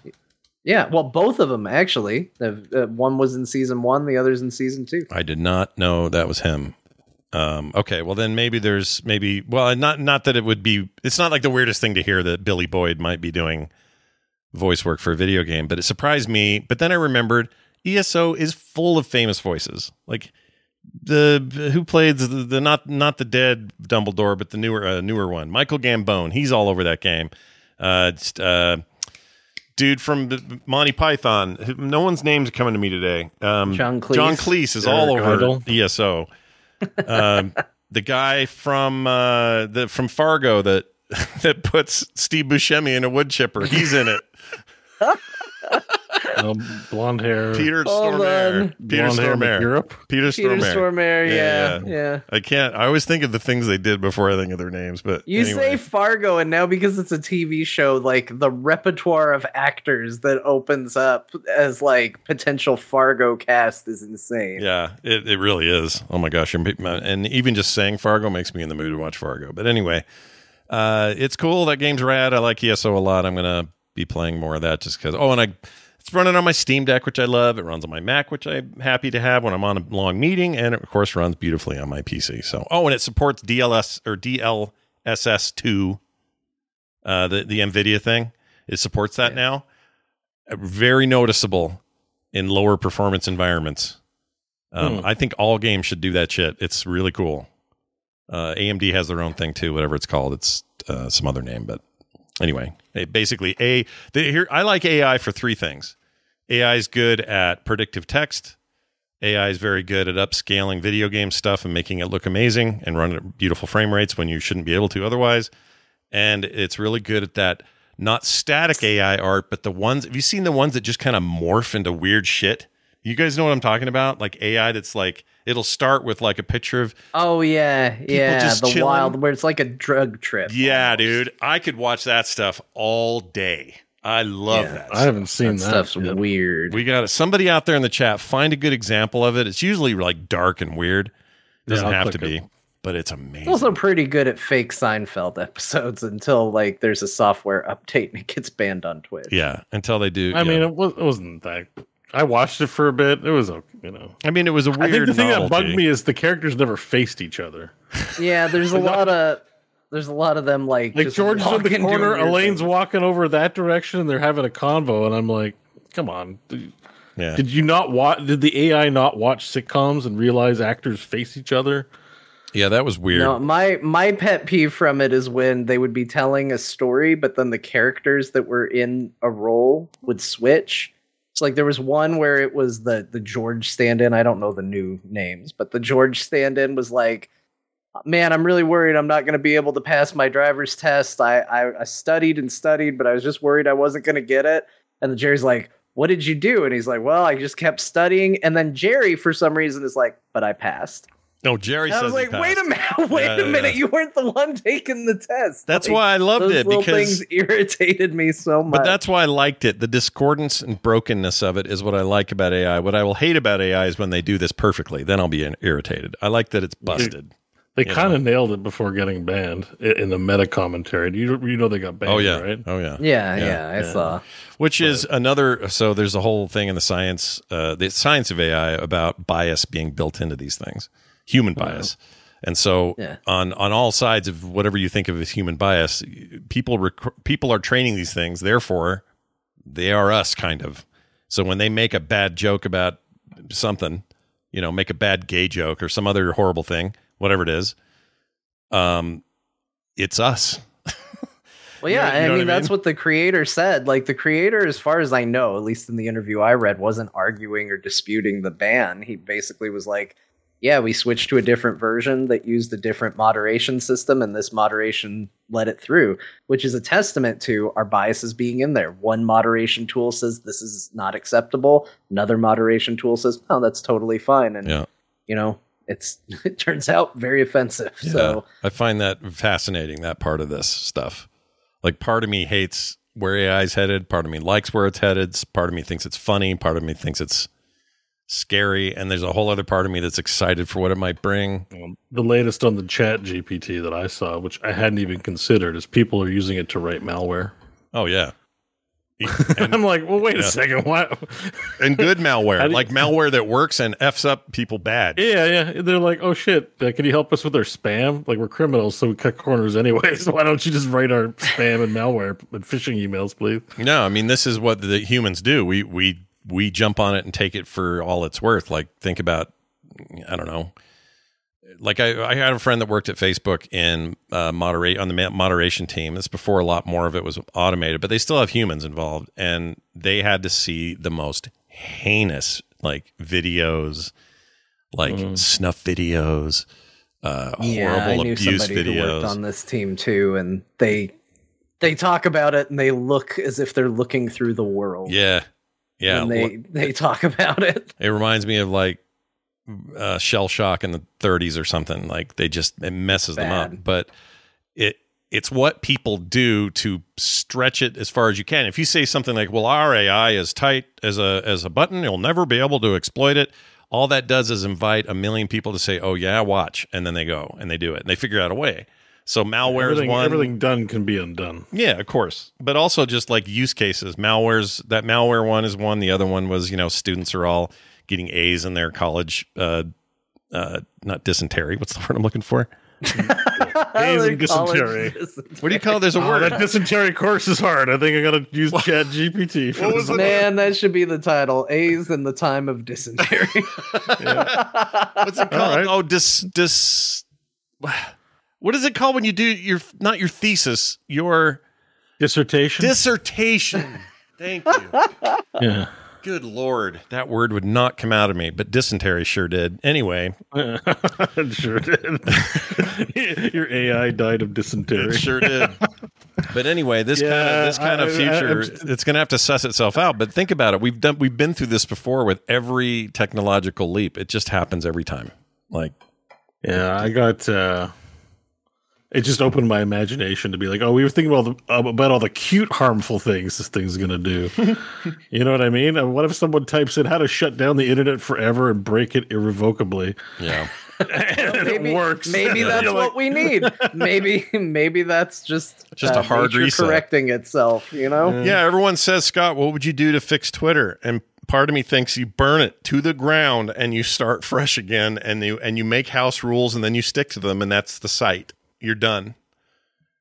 Yeah, well, both of them actually. The, uh, one was in season one, the other's in season two. I did not know that was him. Um, okay, well then maybe there's maybe well not not that it would be. It's not like the weirdest thing to hear that Billy Boyd might be doing voice work for a video game, but it surprised me. But then I remembered ESO is full of famous voices, like the who played the, the not not the dead Dumbledore, but the newer uh, newer one, Michael Gambon. He's all over that game. Uh, just, uh, dude from the- Monty Python. No one's name's coming to me today. Um, John Cleese. John Cleese is all over Idle. ESO. Um, the guy from uh, the from Fargo that that puts Steve Buscemi in a wood chipper. He's in it. Um, blonde hair. Peter Hold Stormare. on. Peter Blonde Stormare. McEurope? Peter Peter Stormare. Stormare, yeah, yeah. I can't. I always think of the things they did before I think of their names. But You anyway. say Fargo, and now because it's a TV show, like the repertoire of actors that opens up as like potential Fargo cast is insane. Yeah, it, it really is. Oh my gosh. And even just saying Fargo makes me in the mood to watch Fargo. But anyway, uh, it's cool. That game's rad. I like ESO a lot. I'm going to be playing more of that just because. Oh, and I. It's running on my Steam Deck, which I love. It runs on my Mac, which I'm happy to have when I'm on a long meeting, and it of course runs beautifully on my PC. So, oh, and it supports DLS or DLSS two, uh, the the NVIDIA thing. It supports that now. Uh, Very noticeable in lower performance environments. Um, Hmm. I think all games should do that shit. It's really cool. Uh, AMD has their own thing too, whatever it's called. It's uh, some other name, but anyway, basically a here. I like AI for three things. AI is good at predictive text. AI is very good at upscaling video game stuff and making it look amazing and run at beautiful frame rates when you shouldn't be able to otherwise. And it's really good at that not static AI art, but the ones have you seen the ones that just kind of morph into weird shit? You guys know what I'm talking about? Like AI that's like it'll start with like a picture of Oh yeah, yeah, just the chilling. wild where it's like a drug trip. Yeah, dude. I could watch that stuff all day. I love Yeah. that. I haven't seen That that. stuff's yet. weird. We got somebody out there in the chat. Find a good example of it. It's usually like dark and weird. Doesn't Yeah, have to be, it. but it's amazing. also pretty good at fake Seinfeld episodes until like there's a software update and it gets banned on Twitch. yeah, until they do. I yeah. mean, it, was, it wasn't that. I watched it for a bit. It was, okay, you know. I mean, it was a weird. I think the thing that bugged me is the characters never faced each other. Yeah, there's a lot of there's a lot of them like Like just George in the corner, Elaine's things. walking over that direction, and they're having a convo, and I'm like, come on. Did, Yeah. did you not watch? Did the AI not watch sitcoms and realize actors face each other? Yeah, that was weird. No, my my pet peeve from it is when they would be telling a story, but then the characters that were in a role would switch. It's like there was one where it was the the George stand-in. I don't know the new names, but the George stand-in was like, "Man, I'm really worried. I'm not going to be able to pass my driver's test. I, I I studied and studied, but I was just worried I wasn't going to get it." And the Jerry's like, "What did you do?" And he's like, "Well, I just kept studying." And then Jerry, for some reason, is like, "But I passed." No, Jerry I says was he like, wait a minute, wait Yeah, a minute, yeah. you weren't the one taking the test. That's Like, why I loved those it because things irritated me so much. But that's why I liked it. The discordance and brokenness of it is what I like about AI. What I will hate about AI is when they do this perfectly. Then I'll be irritated. I like that it's busted. They Yeah. kind of nailed it before getting banned in the meta commentary. You you know they got banned. Oh yeah, right? oh yeah, yeah, yeah, I yeah. saw. Which is another. So there's a whole thing in the science, uh, the science of AI about bias being built into these things, human bias. And so Yeah. on on all sides of whatever you think of as human bias, people rec- people are training these things. Therefore, they are us kind of. So when they make a bad joke about something, you know, make a bad gay joke or some other horrible thing, whatever it is, um, it's us. Well, You know- yeah, you know I mean, I that's mean? what the creator said. Like, the creator, as far as I know, at least in the interview I read, wasn't arguing or disputing the ban. He basically was like, yeah, we switched to a different version that used a different moderation system, and this moderation let it through, which is a testament to our biases being in there. One moderation tool says this is not acceptable, another moderation tool says, oh, that's totally fine. And, Yeah. you know, it's it turns out very offensive. So, I find that fascinating, that part of this stuff. Like, part of me hates where AI is headed. Part of me likes where it's headed. Part of me thinks it's funny. Part of me thinks it's scary. And there's a whole other part of me that's excited for what it might bring. Um, the latest on the Chat GPT that I saw, which I hadn't even considered, is people are using it to write malware. Oh, yeah. I'm like, well, wait Yeah. a second. What? And good malware, you- like malware that works and F's up people bad. Yeah, yeah. They're like, oh shit, uh, can you help us with our spam? Like we're criminals, so we cut corners anyway. So why don't you just write our spam and malware and phishing emails, please? No, I mean this is what the humans do. We we we jump on it and take it for all it's worth. Like think about, I don't know. Like I, I had a friend that worked at Facebook in uh, moderate on the moderation team. This before a lot more of it was automated, but they still have humans involved, and they had to see the most heinous like videos, like snuff videos, uh, yeah, I horrible knew abuse somebody who worked on this team too, and they they talk about it and they look as if they're looking through the world. Yeah. Yeah, when they they talk about it. It reminds me of like uh, shell shock in the 30s or something. Like they just it messes them up. But it it's what people do to stretch it as far as you can. If you say something like, "Well, our AI is tight as a as a button, you'll never be able to exploit it." All that does is invite a million people to say, "Oh yeah, watch," and then they go and they do it and they figure out a way. So malware is one. everything done can be undone. Yeah, of course. But also just like use cases. Malware's that malware one is one. The other one was, you know, students are all getting A's in their college uh uh not dysentery. What's the word I'm looking for? A's and dysentery. What do you call it? There's a Oh, word. that dysentery course is hard. I think I gotta use Chat GPT for this. Man, that should be the title. A's in the time of dysentery. What's it called? Oh, dis dis. What is it called when you do your not your thesis, your dissertation? Dissertation. Thank you. Yeah. Good lord, that word would not come out of me, but dysentery sure did. Anyway, it sure did. Your AI died of dysentery. It sure did. But anyway, this kind of this kind of I- I- future, I'm- it's going to have to suss itself out. But think about it. We've done we've been through this before with every technological leap. It just happens every time. Like, Yeah, I got. uh It just opened my imagination to be like, oh, we were thinking about the, about all the cute, harmful things this thing's gonna do. you know what I mean? And what if someone types in how to shut down the internet forever and break it irrevocably? Yeah, and maybe, it works. Maybe You're that's like- what we need. Maybe maybe that's just Just uh, a hard nature reset. correcting itself. You know? yeah, everyone says, Scott, what would you do to fix Twitter? And part of me thinks you burn it to the ground and you start fresh again, and you and you make house rules and then you stick to them, and that's the site. You're done.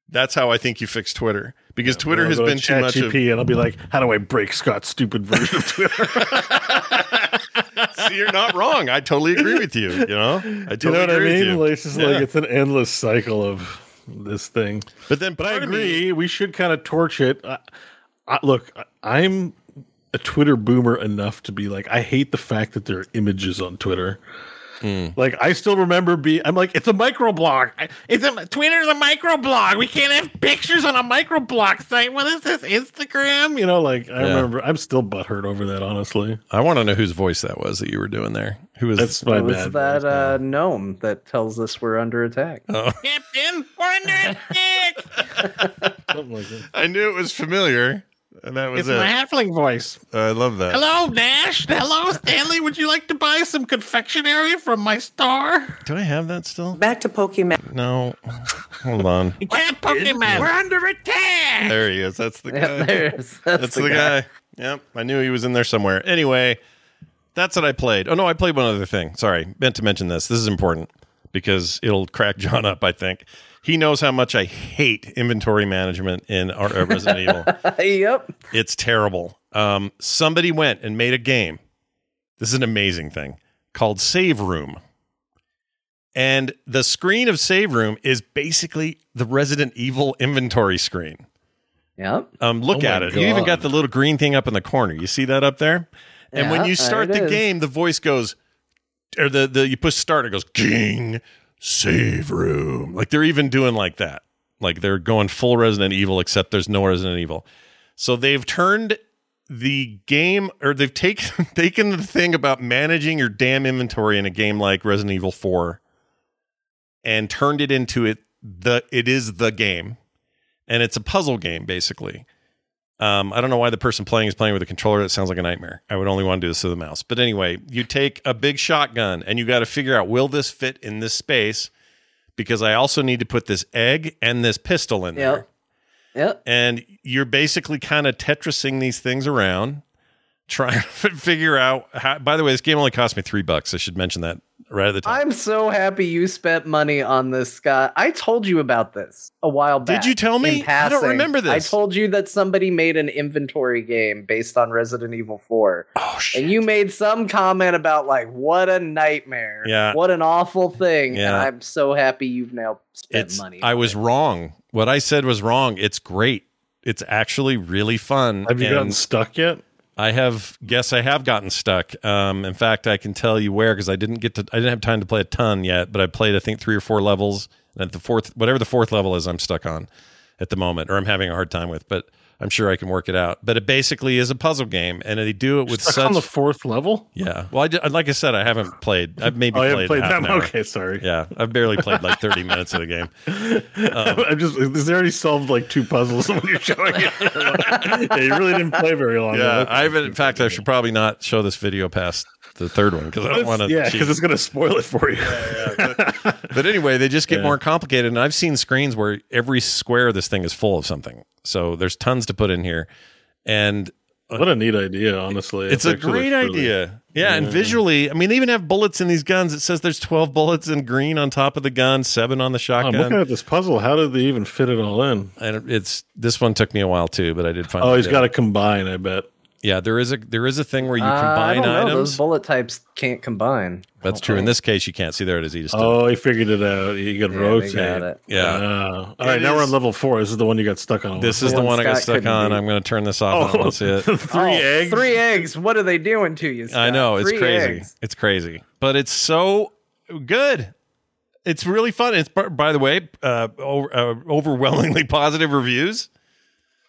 That's how I think you fix Twitter because Twitter has go to been too much of. And I'll be like, how do I break Scott's stupid version of Twitter? See, you're not wrong. I totally agree with you. You know, I totally you know what I agree mean? Like, it's just Yeah. like it's an endless cycle of this thing. But then, but I of me- agree. we should kind of torch it. I, I, look, I- I'm a Twitter boomer enough to be like, I hate the fact that there are images on Twitter. Hmm. Like I still remember be I'm like it's a microblog. I- It's a Twitter's a microblog. We can't have pictures on a microblog site. What is this Instagram? You know, like I Yeah. remember I'm still butthurt over that. Honestly, I want to know whose voice that was that you were doing there. Who was That's my was bad. that uh, gnome that tells us we're under attack. Oh. Captain, we're under attack. Like. I knew it was familiar, and that was It's it. my halfling voice. I love that. Hello, Nash. Hello, Stanley. Would you like to buy some confectionery from my store? Do I have that still? Back to Pokemon. No. Hold on. Cat Pokemon. We're under attack. There he is. That's the guy. Yeah, there it is. That's, That's the, the guy. guy. Yep. I knew he was in there somewhere. Anyway, that's what I played. Oh no, I played one other thing. Sorry, meant to mention this. This is important because it'll crack John up. I think he knows how much I hate inventory management in our Resident Evil. yep. It's terrible. Um, somebody went and made a game. This is an amazing thing called Save Room. And the screen of Save Room is basically the Resident Evil inventory screen. Yep. Um, look Oh at it. You even got the little green thing up in the corner. You see that up there? And when you start the is. game, the voice goes, or the, the you push start, it goes, King, save room. Like they're even doing like that. Like they're going full Resident Evil, except there's no Resident Evil. So they've turned the game, or they've taken taken the thing about managing your damn inventory in a game like Resident Evil 4 and turned it into it the it is the game. And it's a puzzle game, basically. Um, I don't know why the person playing is playing with a controller. That sounds like a nightmare. I would only want to do this with a mouse. But anyway, you take a big shotgun and you got to figure out will this fit in this space? Because I also need to put this egg and this pistol in there. Yep. Yep. And you're basically kind of Tetrising these things around, trying to figure out how. By the way, this game only cost me three bucks. I should mention that right at the top. I'm so happy you spent money on this, Scott. I told you about this a while back. Did you tell me? I don't remember this. I told you that somebody made an inventory game based on Resident Evil 4. Oh shit! And you made some comment about like what a nightmare. Yeah. What an awful thing. Yeah. And I'm so happy you've now spent it's money. I was it. wrong. What I said was wrong. It's great. It's actually really fun. Have you gotten stuck yet? I have. Guess I have gotten stuck. Um, in fact, I can tell you where because I didn't get to. I didn't have time to play a ton yet, but I played I think three or four levels. And at the fourth, whatever the fourth level is, I'm stuck on at the moment, or I'm having a hard time with. But I'm sure I can work it out. But it basically is a puzzle game, and they do it with Stuck such on the fourth level. yeah. Well, I like I said, I haven't played. I've maybe Oh, played, played that. Okay, sorry. Yeah, I've barely played like 30 minutes of the game. Um, I'm just. Is there already solved like two puzzles when you're showing it? yeah, you really didn't play very long. Yeah. I haven't. In fact, I should probably not show this video past the third one because I don't want to. Yeah, because it's going to spoil it for you. But anyway, they just get Yeah. more complicated. And I've seen screens where every square of this thing is full of something. So there's tons to put in here. And what a neat idea, honestly. it's a great looks really- idea. Yeah, and visually, I mean, they even have bullets in these guns. It says there's 12 bullets in green on top of the gun, seven on the shotgun. I'm looking at this puzzle. How did they even fit it all in? and it's this one took me a while too, but I did find. Oh, he's got to combine. I bet. Yeah, there is a there is a thing where you Uh, I combine don't know. items. Those bullet types can't combine. That's true. In this case, you can't see there it is. He just Oh, he figured it out. You got Yeah, rotate. got it. Yeah. Oh. all right, It now we're on level four. This is the one you got stuck on. This is the one I got stuck on. beat. I'm going to turn this off. Oh, and Let's see it. three Oh, eggs. Three eggs. What are they doing to you? I know it's Three crazy. eggs. It's crazy, but it's so good. It's really fun. It's by- by the way, uh, over, uh, overwhelmingly positive reviews.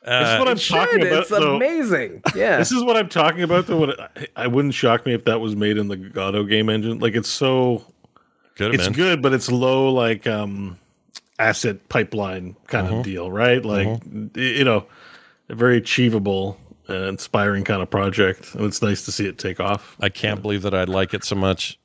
This Uh, is what I'm Should. talking about. It's though. amazing. Yeah. This is what I'm talking about. Though, What- I, I wouldn't shock me if that was made in the Godot game engine. Like it's so, Could have it's been. good, but it's low like um asset pipeline kind Mm-hmm. of deal, right? Like y- you know, a very achievable, uh, inspiring kind of project, and it's nice to see it take off. I can't believe that I like it so much,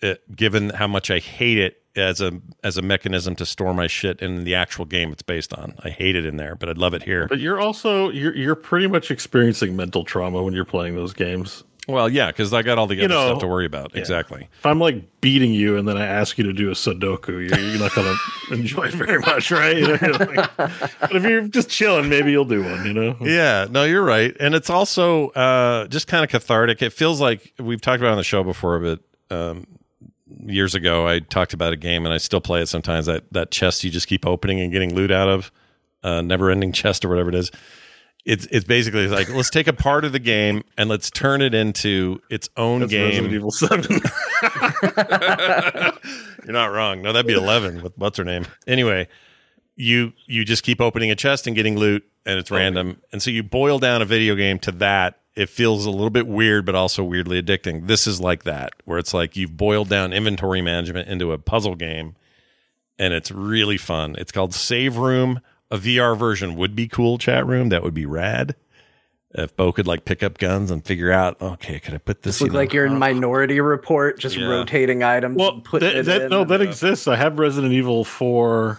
it, given how much I hate it as a as a mechanism to store my shit in the actual game it's based on. I hate it in there, but I'd love it here. But you're also you're you're pretty much experiencing mental trauma when you're playing those games. Well, yeah, because I got all the You other know, stuff to worry about. yeah. Exactly. If I'm like beating you and then I ask you to do a Sudoku, you're, you're not going to enjoy it very much, right? You know, like- but if you're just chilling, maybe you'll do one. You know? Yeah, no, you're right, and it's also uh, just kind of cathartic. It feels like we've talked about it on the show before, but um, years ago I talked about a game, and I still play it sometimes. That that chest you just keep opening and getting loot out of, uh, never-ending chest or whatever it is. It's it's basically like let's take a part of the game and let's turn it into its own That's game. Resident Evil Seven. You're not wrong. No, that'd be eleven with what's her name. Anyway, you you just keep opening a chest and getting loot, and it's random. And so you boil down a video game to that. It feels a little bit weird, but also weirdly addicting. This is like that, where it's like you've boiled down inventory management into a puzzle game, and it's really fun. It's called Save Room. A VR version would be cool. Chat room that would be rad. If Bo could like pick up guns and figure out, okay, could I put this? Just look you know, like you're in Minority Report, just Yeah. rotating items. well, and that, it that, in no, and- that exists. I have Resident Evil Four.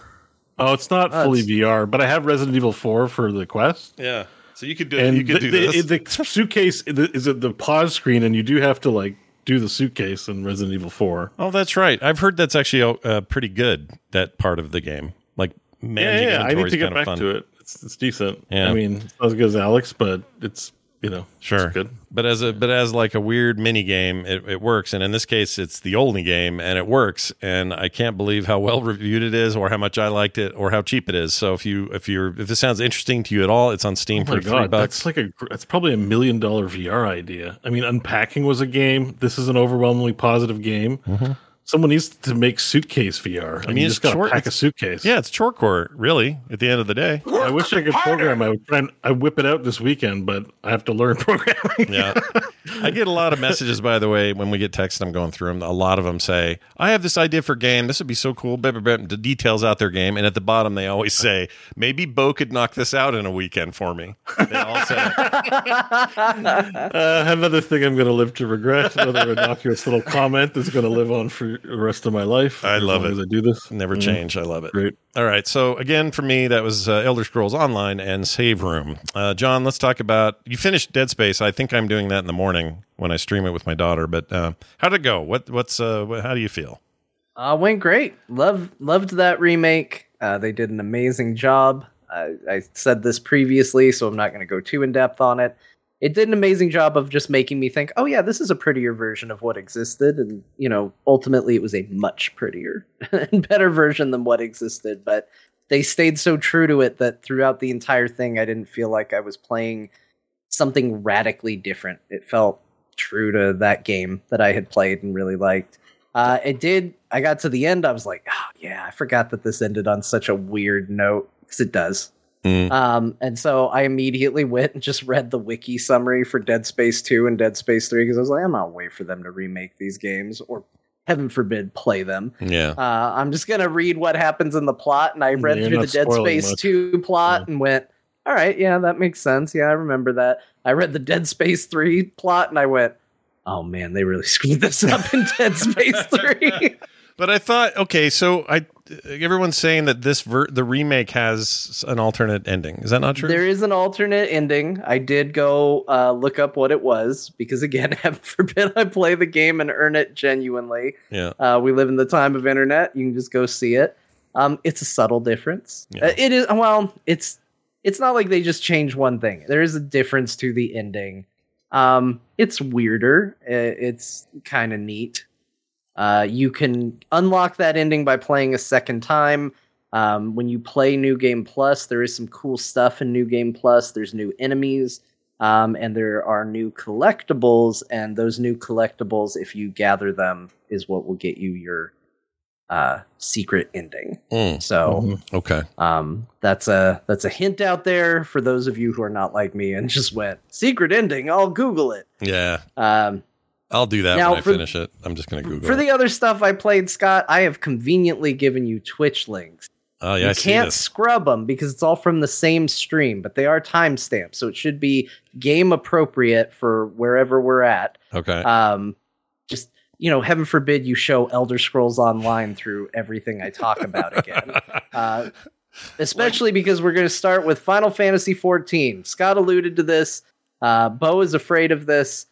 Oh, it's not Oh, fully it's- VR, but I have Resident Evil Four for the Quest. yeah. So you could do And you could the, do this. the suitcase is it the pause screen, and you do have to like do the suitcase in Resident Evil Four. Oh, that's right. I've heard that's actually uh, pretty good. That part of the game, like Yeah, managing yeah, I need to get back fun. to it. It's, it's decent. Yeah. I mean, it's not as good as Alyx, but it's you know Sure, it's good. But as a but as like a weird mini game, it, it works. And in this case, it's the only game, and it works. And I can't believe how well reviewed it is, or how much I liked it, or how cheap it is. So if you if you're if this sounds interesting to you at all, it's on Steam Oh for my three god, bucks. that's like a gr- that's probably a million dollar VR idea. I mean, unpacking was a game. This is an overwhelmingly positive game. Mm-hmm. Someone needs to make suitcase VR. I, mean, you it's just got to pack a suitcase. Yeah, it's chore really. At the end of the day, I wish I could program. I would try and I whip it out this weekend, but I have to learn programming. yeah. I get a lot of messages, by the way, when we get texts. I'm going through them. A lot of them say, "I have this idea for a game. This would be so cool." Blah, blah, blah, the details out their game, and at the bottom they always say, "Maybe Bo could knock this out in a weekend for me." They all say, Uh, another thing I'm going to live to regret. Another innocuous little comment that's going to live on for the rest of my life. I as love long it. As I do this, Never Yeah. change. I love it. Great. All right. So again, for me, that was uh, Elder Scrolls Online and Save Room. Uh, John, let's talk about. You finished Dead Space. I think I'm doing that in the morning when I stream it with my daughter. But uh, how did it go? What What's uh, what, How do you feel? Uh, went great. Love loved that remake. Uh, they did an amazing job. I, I said this previously, so I'm not going to go too in depth on it. It did an amazing job of just making me think, oh yeah, this is a prettier version of what existed, and you know, ultimately it was a much prettier and better version than what existed. But they stayed so true to it that throughout the entire thing, I didn't feel like I was playing something radically different. It felt true to that game that I had played and really liked. Uh, it did. I got to the end. I was like, oh, yeah, I forgot that this ended on such a weird note because it does. Mm. Um, and so I immediately went and just read the wiki summary for Dead Space 2 and Dead Space 3 because I was like, I'm not wait for them to remake these games or heaven forbid play them. Yeah. Uh, I'm just gonna read what happens in the plot, and I read You're through the Dead Space much. 2 plot and went, all right, yeah, that makes sense. Yeah, I remember that. I read the Dead Space 3 plot and I went, oh man, they really screwed this up in Dead Space 3. But I thought, okay, so I everyone's saying that this ver- the remake has an alternate ending. Is that not true? There is an alternate ending. I did go uh, look up what it was because, again, heaven forbid I play the game and earn it genuinely. yeah. Uh, we live in the time of internet. You can just go see it. Um, it's a subtle difference. Uh, it is well. It's it's not like they just change one thing. There is a difference to the ending. Um, it's weirder. Uh, It's kind of neat. Uh, you can unlock that ending by playing a second time. Um, when you play New Game Plus, there is some cool stuff in New Game Plus. There's new enemies, um, and there are new collectibles. And those new collectibles, if you gather them, is what will get you your uh, secret ending. Mm. So okay, um, that's a that's a hint out there for those of you who are not like me and just went secret ending. I'll Google it. Yeah. Um, I'll do that Now, when I finish it. I'm just going to Google for it. the other stuff I played, Scott, I have conveniently given you Twitch links. oh, yeah, you I can't scrub them because it's all from the same stream, but they are timestamped, so it should be game appropriate for wherever we're at. Okay. Um, just you know, heaven forbid you show Elder Scrolls Online through everything I talk about again. uh, especially because we're going to start with Final Fantasy 14. Scott alluded to this. Uh, Bo is afraid of this.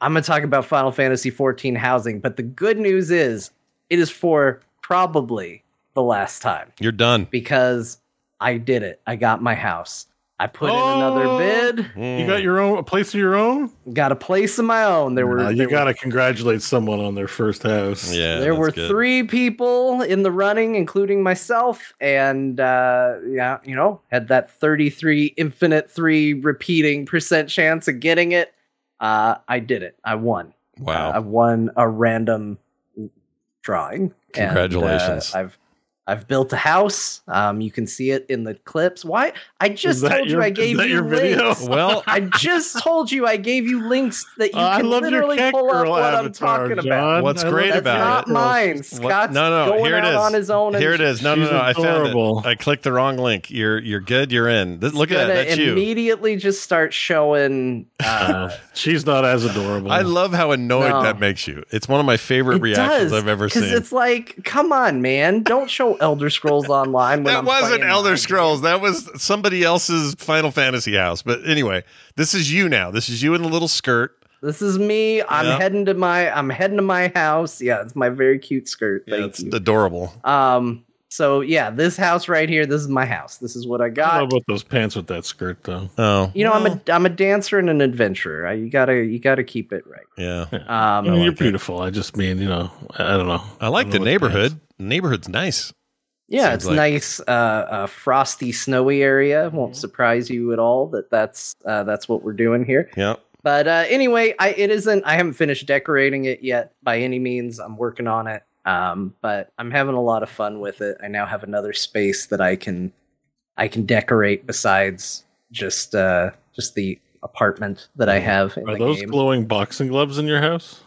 I'm going to talk about Final Fantasy 14 housing, but the good news is it is for probably the last time You're done. because I did it. I got my house. I put in Oh, another bid. You got your own a place of your own. Got a place of my own. There were Uh, you got to congratulate someone on their first house. Yeah. there were three people in the running, including myself, and uh, yeah, you know, had that 33 infinite three repeating percent chance of getting it. Uh, I did it. I won. Wow. Uh, I won a random drawing. and, uh, Congratulations. I've I've built a house. Um, you can see it in the clips. Why? I just that told you your- I is gave that you your video? links. Well- I just told you I gave you links that you Uh, I can love your literally cat pull up girl what I'm talking John. about. What's I great love That's about not mine. What- Scott's no, no, going here it out on his own. Here it is. and. No, no, no. I found it. I clicked the wrong link. You're you're good. You're in. This, look at that. That's you. immediately just start showing. Uh, She's not as adorable. I love how annoyed No. that makes you. It's one of my favorite it reactions does, I've ever seen. Because seen. it's like, come on, man! Don't show Elder Scrolls Online. When that I'm wasn't Elder mine. Scrolls. That was somebody else's Final Fantasy house. But anyway, this is you now. This is you in the little skirt. This is me. I'm Yeah. heading to my. I'm heading to my house. Yeah, it's my very cute skirt. Yeah, it's you. adorable. Um. So yeah, this house right here. This is my house. This is what I I don't know got. about those pants with that skirt though. Oh, You know, I'm a I'm a dancer and an adventurer. I, you gotta you gotta keep it right. yeah. Um. I mean, you're it. beautiful. I just mean, you know, I I don't know. I like don't the neighborhood. The neighborhood's nice. Yeah, Seems it's like- nice, uh, uh, frosty, snowy area. Won't Mm-hmm. surprise you at all that that's uh, that's what we're doing here. Yeah. But uh, anyway, I it isn't. I haven't finished decorating it yet by any means. I'm working on it. Um, but I'm having a lot of fun with it. I now have another space that I can I can decorate besides just uh, just the apartment that I have in Are the those game. glowing boxing gloves in your house?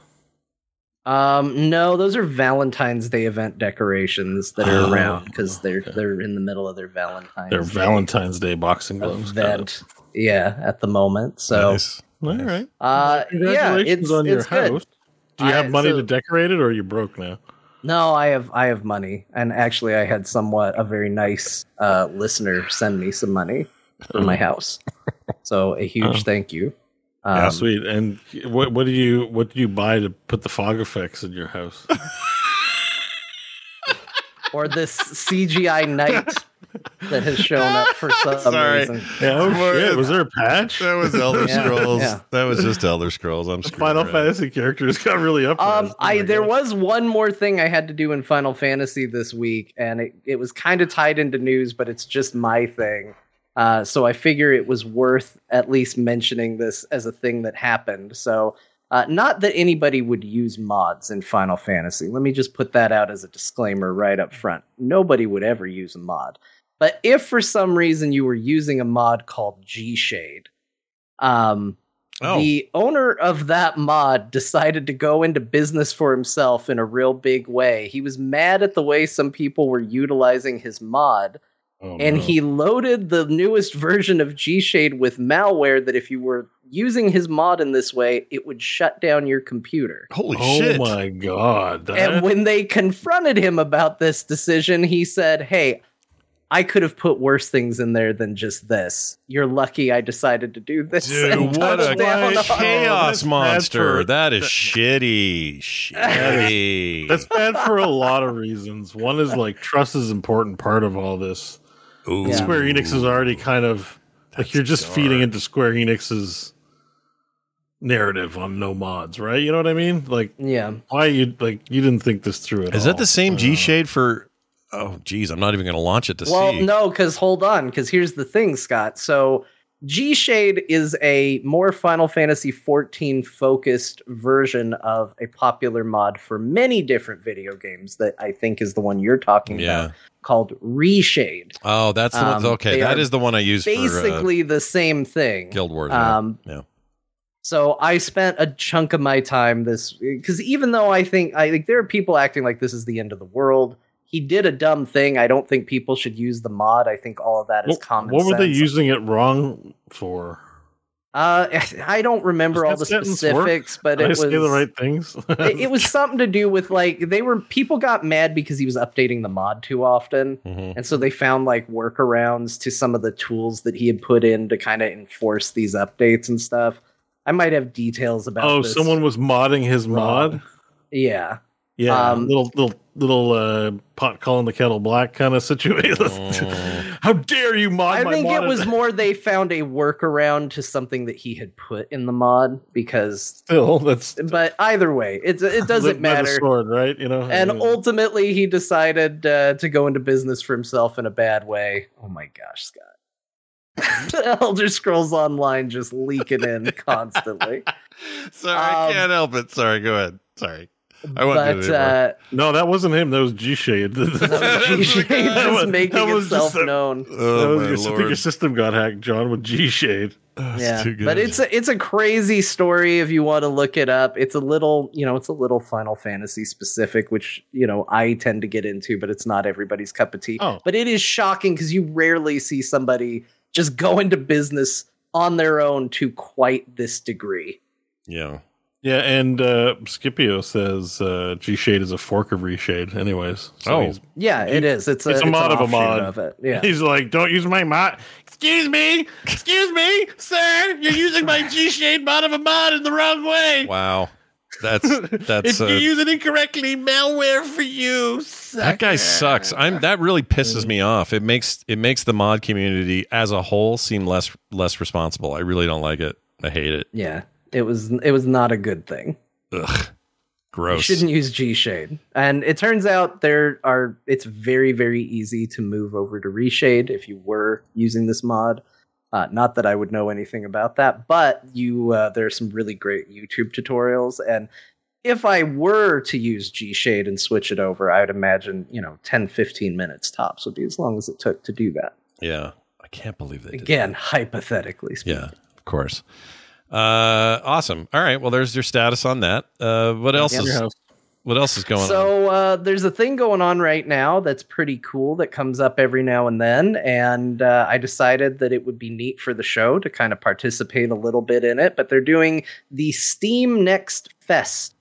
Um, no, those are Valentine's Day event decorations that are Oh, around because they're they're in the middle of their Valentine's. They're Valentine's Day boxing gloves. event. Yeah, at the moment. So, nice. All right. uh, yeah, Congratulations it's on your it's good. house. Do you have I- money so- to decorate it, or are you broke now? No, I have I have money, and actually, I had somewhat a very nice uh, listener send me some money for my house. So a huge Oh. thank you. Yeah, Um, sweet. And what what do you what do you buy to put the fog effects in your house? Or this CGI knight that has shown up for some Sorry. reason. yeah, oh shit! Was there a patch? That was Elder Yeah, Scrolls. yeah. That was just Elder Scrolls. I'm The. Final around. Fantasy characters got really up. Um, I there was one more thing I had to do in Final Fantasy this week, and it, it was kind of tied into news, but it's just my thing. Uh, so I figure it was worth at least mentioning this as a thing that happened. So, uh, not that anybody would use mods in Final Fantasy. Let me just put that out as a disclaimer right up front. Nobody would ever use a mod. But if for some reason you were using a mod called G Shade, um, Oh. the owner of that mod decided to go into business for himself in a real big way. He was mad at the way some people were utilizing his mod. Oh, and no. he loaded the newest version of G Shade with malware that if you were using his mod in this way, it would shut down your computer. Holy oh shit! Oh my god! And when they confronted him about this decision, he said, Hey, I could have put worse things in there than just this. You're lucky I decided to do this. Dude, and what a down on- chaos monster! for- that is shitty. Shitty. That's bad for a lot of reasons. One is like trust is an important part of all this. Ooh. Square Enix is already kind of like you're just feeding into Square Enix's narrative on no mods, right? You know what I mean? Like, yeah, why you like you didn't think this through at Is all? that the same G shade for? Oh, geez, I'm not even going to launch it to well, see. Well, no, because hold on, because here's the thing, Scott. So G Shade is a more Final Fantasy 14 focused version of a popular mod for many different video games that I think is the one you're talking Yeah. about called Reshade. Oh, that's the one. Um, Okay, that is the one I use for uh, Basically the same thing. Guild Wars. Um, yeah. So I spent a chunk of my time this because even though I think I think there are people acting like this is the end of the world, he did a dumb thing. I don't think people should use the mod. I think all of that is What, common. what were they using it wrong for? Uh, I don't remember all the sentence work? specifics, but Did it I was say the right things. it, it was something to do with like they were people got mad because he was updating the mod too often, Mhm. and so they found like workarounds to some of the tools that he had put in to kind of enforce these updates and stuff. I might have details about. oh, someone was modding his mod. Yeah. Yeah, Um, little little little uh, pot calling the kettle black kind of situation. How dare you mod? I my think it mod? was more they found a workaround to something that he had put in the mod because still that's. But either way, it's it doesn't by the matter. sword, right? You know, And I mean, ultimately, he decided uh, to go into business for himself in a bad way. Oh my gosh, Scott! Elder Scrolls Online just leaking in constantly. Sorry, I Um, can't help it. Sorry, go ahead. Sorry. I won't But uh, no, that wasn't him. That was G Shade. that was G-Shade just making itself a- known. Oh, that was my just- I think lord. your system got hacked, John, with G Shade. yeah, but it's a, it's a crazy story if you want to look it up. It's a little, you know, it's a little Final Fantasy specific, which you know I tend to get into, but it's not everybody's cup of tea. Oh. But it is shocking because you rarely see somebody just go into business on their own to quite this degree. yeah. Yeah, and uh, Scipio says uh, G Shade is a fork of Reshade. Anyways, so Oh. he's- Yeah, it is. It's a, it's a it's mod an of a mod. of it. Yeah. He's like, don't use my mod. Excuse me, excuse me, sir. You're using my G Shade mod of a mod in the wrong way. Wow. That's that's if uh, you use it incorrectly, malware for you. that guy sucks. I'm that really pisses me off. It makes it makes the mod community as a whole seem less less responsible. I really don't like it. I hate it. yeah. It was it was not a good thing. Ugh. Gross. You shouldn't use G Shade. And it turns out there are it's very, very easy to move over to Reshade if you were using this mod. Uh, not that I would know anything about that, but you uh, there are some really great YouTube tutorials. And if I were to use G Shade and switch it over, I would imagine, you know, 10, 15 minutes tops would be as long as it took to do that. Yeah. I can't believe they did Again, hypothetically speaking. Yeah, of course. Uh, awesome. All right. Well, there's your status on that. Uh, what else Yep. is what else is going on? so uh, there's a thing going on right now that's pretty cool that comes up every now and then, and uh, I decided that it would be neat for the show to kind of participate a little bit in it. But they're doing the Steam Next Fest,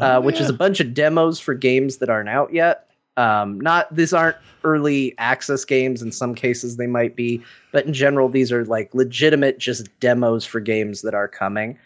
uh, Oh, which is a bunch of demos for games that aren't out yet. Um, not these aren't early access games. In some cases, they might be, but in general, these are like legitimate just demos for games that are coming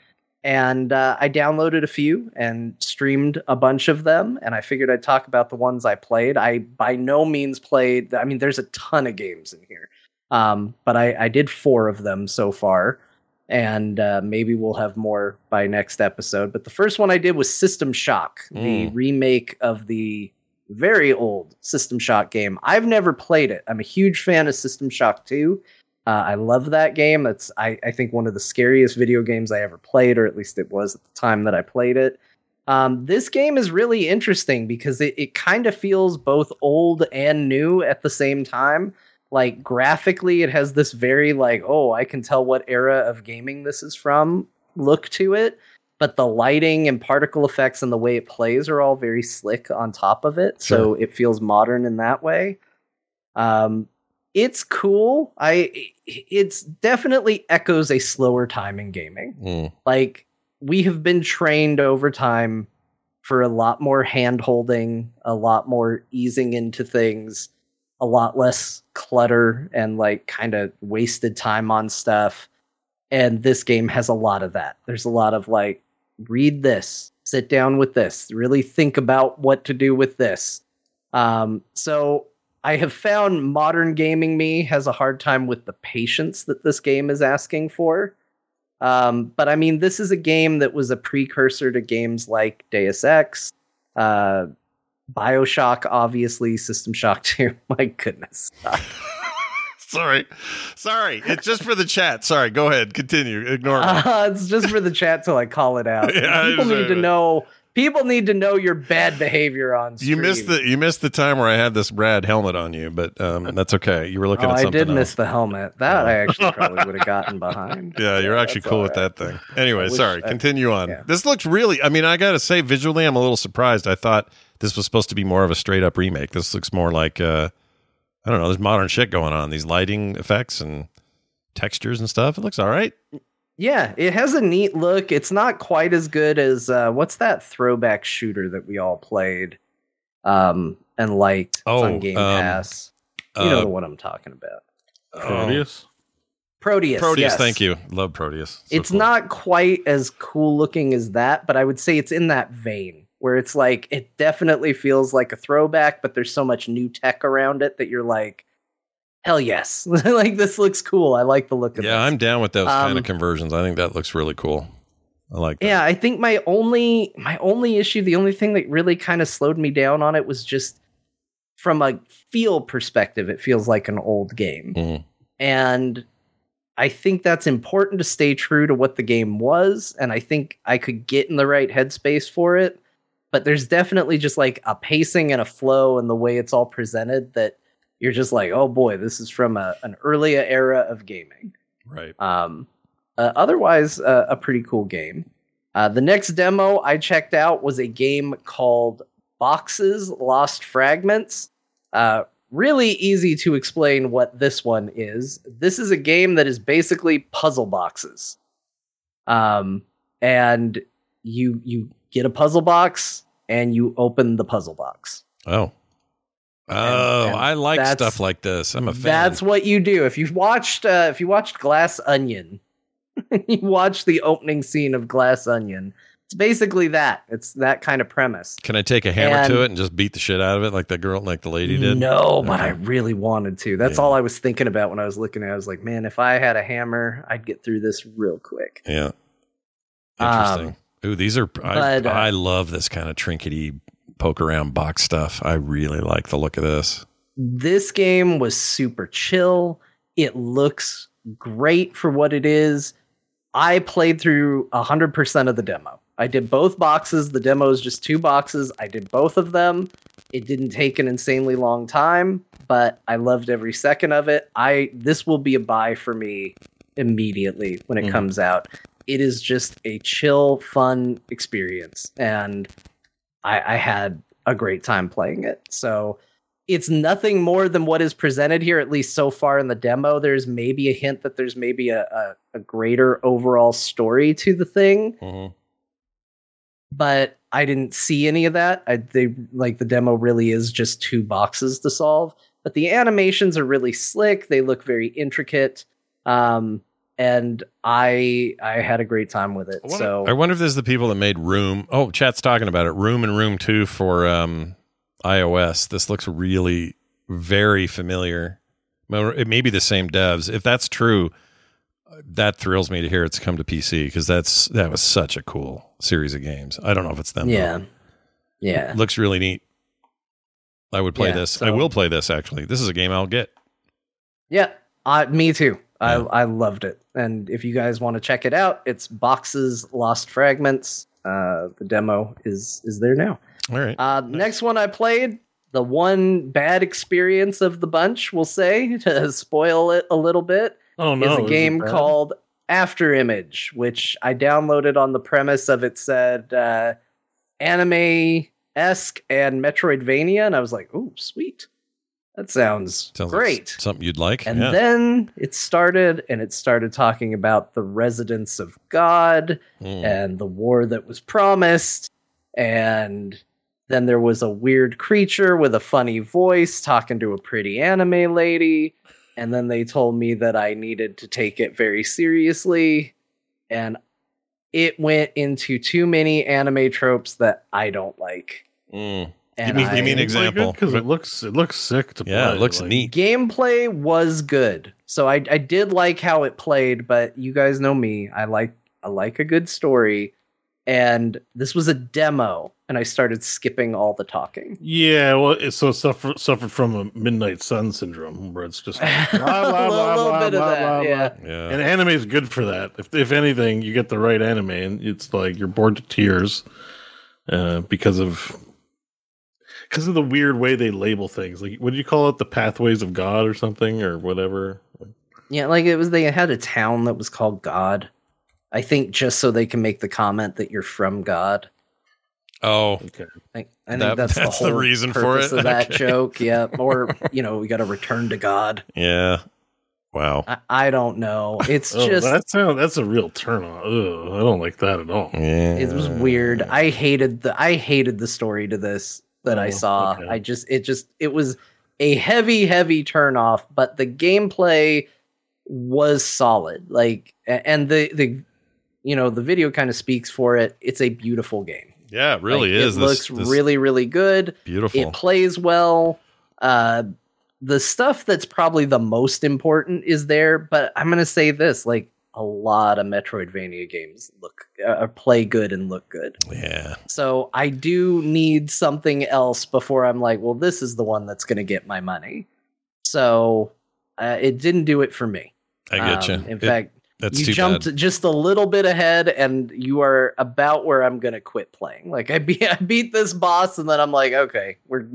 and uh, I downloaded a few and streamed a bunch of them. And I figured I'd talk about the ones I played. I by no means played. I mean, there's a ton of games in here, um, but I, I did four of them so far, and uh, maybe we'll have more by next episode. But the first one I did was System Shock, the Mm. remake of the very old System Shock game. I've never played it. I'm a huge fan of System Shock 2. Uh, I love that game. It's I, I think one of the scariest video games I ever played, or at least it was at the time that I played it. Um, this game is really interesting because it, it kind of feels both old and new at the same time. like graphically it has this very like oh i can tell what era of gaming this is from look to it but the lighting and particle effects and the way it plays are all very slick on top of it so it feels modern in that way um it's cool i it's definitely echoes a slower time in gaming Mm. like we have been trained over time for a lot more hand holding, a lot more easing into things, a lot less clutter and like kind of wasted time on stuff. And this game has a lot of that. There's a lot of like, read this, sit down with this, really think about what to do with this. Um, so I have found modern gaming me has a hard time with the patience that this game is asking for. Um, but I mean, this is a game that was a precursor to games like Deus Ex, uh, Bioshock, obviously, System Shock 2. My goodness. Sorry. Sorry. It's just for the chat. Sorry. Go ahead. Continue. Ignore me. Uh, it's just for the chat till I call it out. Yeah, people need to know. People need to know your bad behavior on stream. You missed the you missed the time where I had this rad helmet on you, but um, that's okay. You were looking Oh, at I did else. miss the helmet. That I actually probably would have gotten behind. Yeah, you're actually that's cool with right. that thing. Anyway, sorry. I- continue on. This looks really. I mean, I got to say, visually, I'm a little surprised. I thought this was supposed to be more of a straight up remake. This looks more like uh, I don't know. There's modern shit going on. These lighting effects and textures and stuff. It looks all right. Yeah, it has a neat look. It's not quite as good as uh, what's that throwback shooter that we all played um, and liked Oh, on Game um, Pass. You know uh, the one I'm talking about. Prodeus? Prodeus. Prodeus. yes. Thank you. Love Prodeus. So it's cool. not quite as cool looking as that, but I would say it's in that vein where it's like it definitely feels like a throwback, but there's so much new tech around it that you're like, hell yes, like this looks cool. I like the look of it. Yeah, this. I'm down with those kind Um, of conversions. I think that looks really cool. I like. That. Yeah, I think my only my only issue, the only thing that really kind of slowed me down on it was just from a feel perspective, it feels like an old game. Mhm. And I think that's important to stay true to what the game was. And I think I could get in the right headspace for it. But there's definitely just like a pacing and a flow and the way it's all presented that you're just like, oh boy, this is from a, an earlier era of gaming. Right. Um, uh, otherwise, uh, a pretty cool game. Uh, the next demo I checked out was a game called Boxes Lost Fragments. Uh, really easy to explain what this one is. This is a game that is basically puzzle boxes. Um, and you you get a puzzle box and you open the puzzle box. Oh. Oh, and I like stuff like this. I'm a fan. That's what you do. If you've watched uh, if you watched Glass Onion, you watch the opening scene of Glass Onion. It's basically that. It's that kind of premise. Can I take a hammer to it and just beat the shit out of it like the girl, like the lady did? No, but I really wanted to. That's all I was thinking about when I was looking at it. I was like, man, if I had a hammer, I'd get through this real quick. Yeah. Interesting. Um, Ooh, these are. I, uh, I love this kind of trinkety poke around box stuff. I really like the look of this. This game was super chill. It looks great for what it is. I played through 100% of the demo. I did both boxes. The demo is just two boxes. I did both of them. It didn't take an insanely long time, but I loved every second of it. I this will be a buy for me immediately when it Mhm. comes out. It is just a chill, fun experience, and I, I had a great time playing it. So it's nothing more than what is presented here, at least so far in the demo. There's maybe a hint that there's maybe a, a, a greater overall story to the thing, Mm-hmm. but I didn't see any of that. I they like the demo really is just two boxes to solve, but the animations are really slick. They look very intricate. Um and I I had a great time with it. So I wonder if this is the people that made Room. Oh, chat's talking about it. Room and Room Two for um, iOS. This looks really very familiar. Well, It may be the same devs. If that's true, that thrills me to hear it's come to PC because that's that was such a cool series of games. I don't know if it's them. though. yeah. Yeah. looks really neat. I would play Yeah, this. I will play this actually. This is a game I'll get. Yeah, uh, me too. I I loved it. And if you guys want to check it out, it's Boxes Lost Fragments. Uh, the demo is is there now. All right. Uh, Next one I played the one bad experience of the bunch, we'll say, to spoil it a little bit, Oh no! is is a game bad? called After Image, which I downloaded on the premise of it said uh, anime esque and Metroidvania, and I was like, "Oh, sweet, that sounds, Sounds great." something you'd like. And yeah. then it started, and it started talking about the residence of God Mm. and the war that was promised. And then there was a weird creature with a funny voice talking to a pretty anime lady. And then they told me that I needed to take it very seriously. And it went into too many anime tropes that I don't like. Mm. And Give me, give me an example. because it looks it looks sick to Yeah, play. Yeah, it looks like- neat. gameplay was good so I, I did like how it played but you guys know me i like i like a good story and this was a demo and i started skipping all the talking Yeah, well, it, so it suffer, suffered from a midnight sun syndrome, where it's just like, blah, blah, A little blah, bit of that, yeah. Yeah. And anime is good for that. If if anything, you get the right anime, and it's like you're bored to tears uh, because of because of the weird way they label things. Like, what do you call it? The pathways of God or something or whatever. yeah like it was they had a town that was called god i think just so they can make the comment that you're from god Oh, Okay. I, I think that's, that's the the reason for it? of that Okay. joke yeah or you know we got to return to god yeah. Wow. I, I don't know it's Oh, just that sound, that's a real turn on. Ugh, I don't like that at all. Yeah. it was weird. I hated the I hated the story to this that I Oh, saw. okay. I just it just it was a heavy heavy turn off, but the gameplay was solid. Like and the the you know, the video kind of speaks for it. It's a beautiful game. Yeah, it really Like, is. It This- looks this- really really good. beautiful. It plays well. Uh the stuff that's probably the most important is there, but I'm going to say this, like a lot of Metroidvania games look uh, play good and look good. yeah. So I do need something else before I'm like, well, this is the one that's going to get my money. So uh, it didn't do it for me. I get you. Um, In fact, that's you jumped bad. just a little bit ahead, and you are about where I'm going to quit playing. Like I beat, I beat this boss, and then I'm like, okay, we're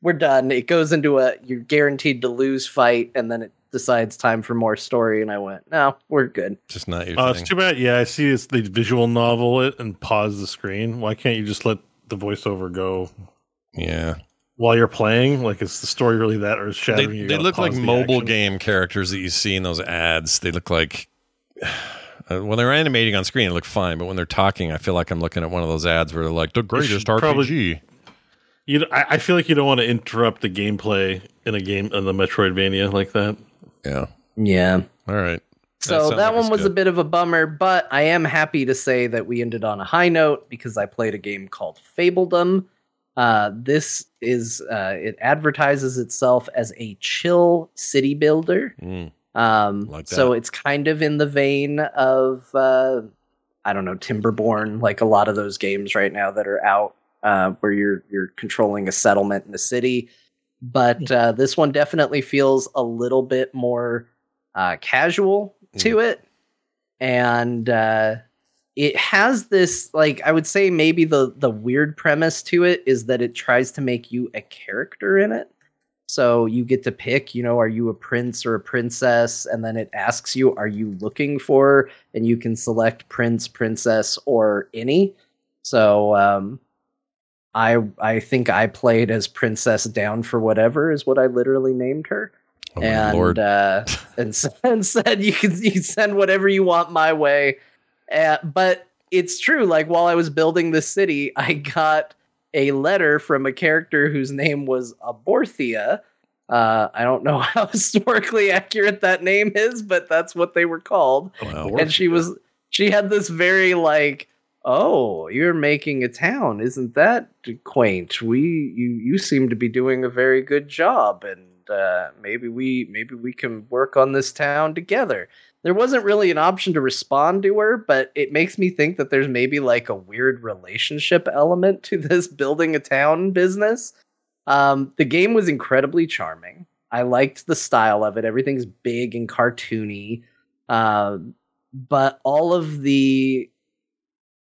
we're done. It goes into a you're guaranteed to lose fight, and then it decides time for more story. And I went, no, we're good. Just not your Oh, thing. it's too bad. Yeah, I see it's the visual novel it and pause the screen. Why can't you just let the voiceover go Yeah. while you're playing? Like, is the story really that, or is They, shattering? you they look like the mobile action? game characters that you see in those ads. They look like uh, when they're animating on screen, it look fine, but when they're talking, I feel like I'm looking at one of those ads where they're like the greatest should RPG. probably- You, I, I feel like you don't want to interrupt the gameplay in a game in the Metroidvania like that. Yeah. Yeah. All right. So that, like one was a bit of a bummer, but I am happy to say that we ended on a high note because I played a game called Fabledom. Uh, this is uh, it advertises itself as a chill city builder. Mm. Um, Like so it's kind of in the vein of uh, I don't know Timberborn, like a lot of those games right now that are out, uh, where you're you're controlling a settlement in a city. But uh, this one definitely feels a little bit more uh, casual to it, and uh, it has this like I would say maybe the the weird premise to it is that it tries to make you a character in it. So you get to pick, you know, are you a prince or a princess? And then it asks you, are you looking for? And you can select prince, princess, or any. So um, I I think I played as Princess Down for whatever is what I literally named her. Oh, and Lord. uh, and, and said you can you send whatever you want my way. Uh, but it's true. Like while I was building this city, I got a letter from a character whose name was Aborthia. Uh, I don't know how historically accurate that name is, but that's what they were called. Wow. And she was she had this very like, oh, you're making a town, isn't that quaint? We you you seem to be doing a very good job, and uh, maybe we maybe we can work on this town together. There wasn't really an option to respond to her, but it makes me think that there's maybe like a weird relationship element to this building a town business. Um, the game was incredibly charming. I liked the style of it. Everything's big and cartoony. Um, but all of the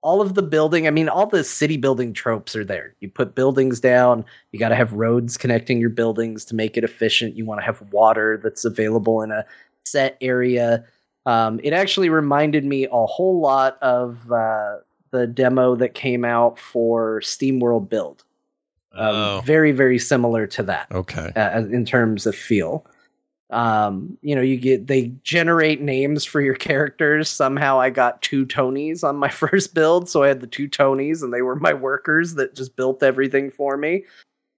all of the building, I mean, all the city building tropes are there. You put buildings down, you got to have roads connecting your buildings to make it efficient. You want to have water that's available in a set area. Um, it actually reminded me a whole lot of uh, the demo that came out for SteamWorld Build. Um, Oh. Very, very similar to that Okay. uh, in terms of feel. Um, you know, you get they generate names for your characters. Somehow I got two Tonys on my first build, so I had the two Tonys, and they were my workers that just built everything for me.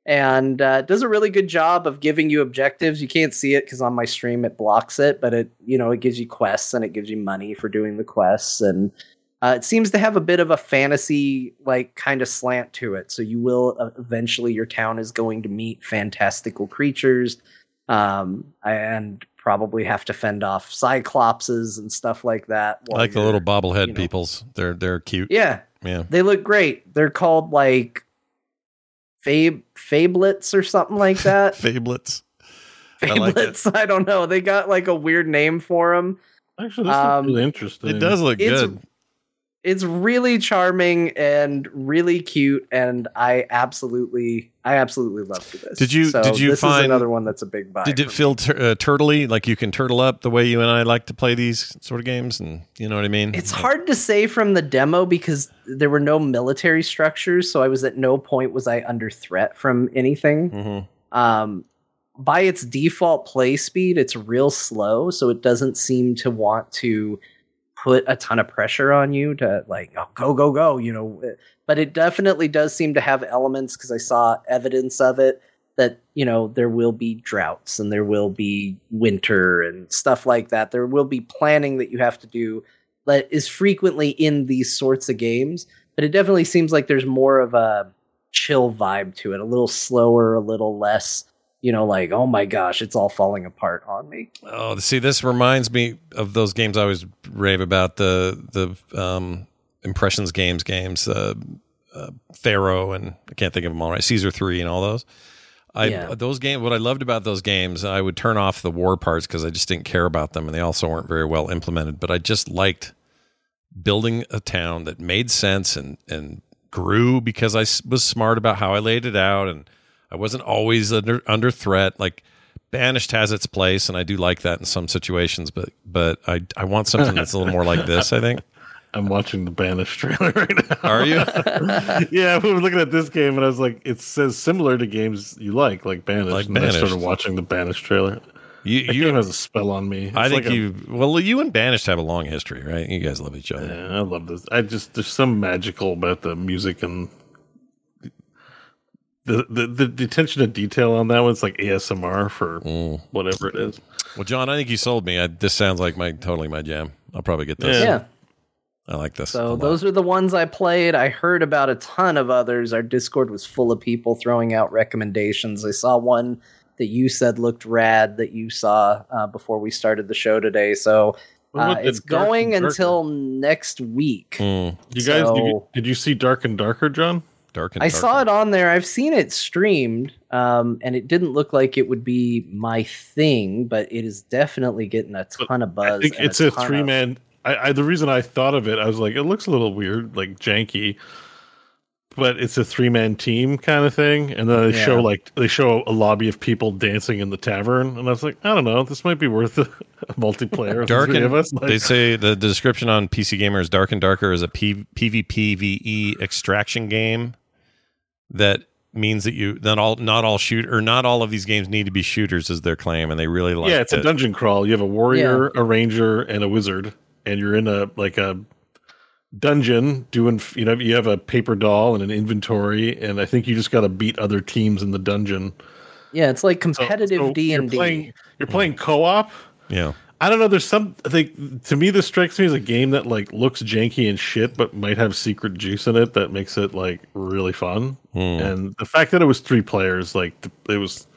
And uh, does a really good job of giving you objectives. You can't see it because on my stream it blocks it, but it you know it gives you quests and it gives you money for doing the quests and uh, it seems to have a bit of a fantasy like kind of slant to it. So you will uh, eventually your town is going to meet fantastical creatures, um, and probably have to fend off cyclopses and stuff like that. I like the little bobblehead you know- peoples. They're they're cute. Yeah, Yeah. they look great. They're called like fab fablets or something like that. Fablets. I like it. Fablets. I don't know. They got like a weird name for them. Actually, this Um, looks really interesting. It does look It's- good. It's really charming and really cute, and I absolutely, I absolutely loved this. Did you- So did you this find- is another one that's a big buy. Did it feel tur- uh, turtly? Like you can turtle up the way you and I like to play these sort of games, and you know what I mean? It's hard to say from the demo because there were no military structures, so I was at no point was I under threat from anything. Mhm. Um, by its default play speed, it's real slow, so it doesn't seem to want to put a ton of pressure on you to like oh, go go go, you know. Eh, but it definitely does seem to have elements because I saw evidence of it that you know there will be droughts and there will be winter and stuff like that. There will be planning that you have to do that is frequently in these sorts of games, but it definitely seems like there's more of a chill vibe to it, a little slower, a little less, you know, like, oh my gosh, it's all falling apart on me. Oh, see, this reminds me of those games I always rave about the the um, impressions games games, uh, uh, Pharaoh, and I can't think of them all right. Caesar three and all those. I Yeah. those games. What I loved about those games, I would turn off the war parts because I just didn't care about them, and they also weren't very well implemented. But I just liked building a town that made sense and and grew because I was smart about how I laid it out, and I wasn't always under under threat. Like Banished has its place, and I do like that in some situations. But but I I want something that's a little more like this. I think. I'm watching the Banished trailer right now. Are you? yeah, we were looking at this game and I was like, it says similar to games you like, like Banished. Like and then I started watching the Banished trailer. You, you game has a spell on me. It's I think like a- you. Well, you and Banished have a long history, right? You guys love each other. Yeah, I love this. I just there's some magical about the music and the the the, the attention to detail on that one. It's like ASMR for Mm. whatever it is. Well, John, I think you sold me. I, this sounds like my totally my jam. I'll probably get this. Yeah. I like this. a So lot. those are the ones I played. I heard about a ton of others. Our Discord was full of people throwing out recommendations. I saw one that you said looked rad that you saw uh, before we started the show today. So uh, it's going and Darker? until next week. Mm. You guys, did, you, did you see Dark and Darker, John? Dark and I saw it on there. I've seen it streamed, um, and it didn't look like it would be my thing, but it is definitely getting a ton of buzz. I think it's a, ton of- three man. I, I the reason I thought of it, I was like, it looks a little weird, like janky, but it's a three man team kind of thing. And then they show like they show a lobby of people dancing in the tavern, and I was like, I don't know, this might be worth a, a multiplayer. Dark three and of us. Like, they say the, the description on PC Gamer is Dark and Darker is a P, PvPvE extraction game that means that you not all not all shoot or not all of these games need to be shooters is their claim and they really like yeah, it's a dungeon crawl. You have a warrior, a ranger, and a wizard, and you're in a like a dungeon doing. You know, you have a paper doll and an inventory, and I think you just got to beat other teams in the dungeon. Yeah, it's like competitive so D You're and playing, D. you're playing co-op. yeah I don't know. There's some. I think to me, this strikes me as a game that like looks janky and shit, but might have secret juice in it that makes it like really fun. Hmm. And the fact that it was three players, like it was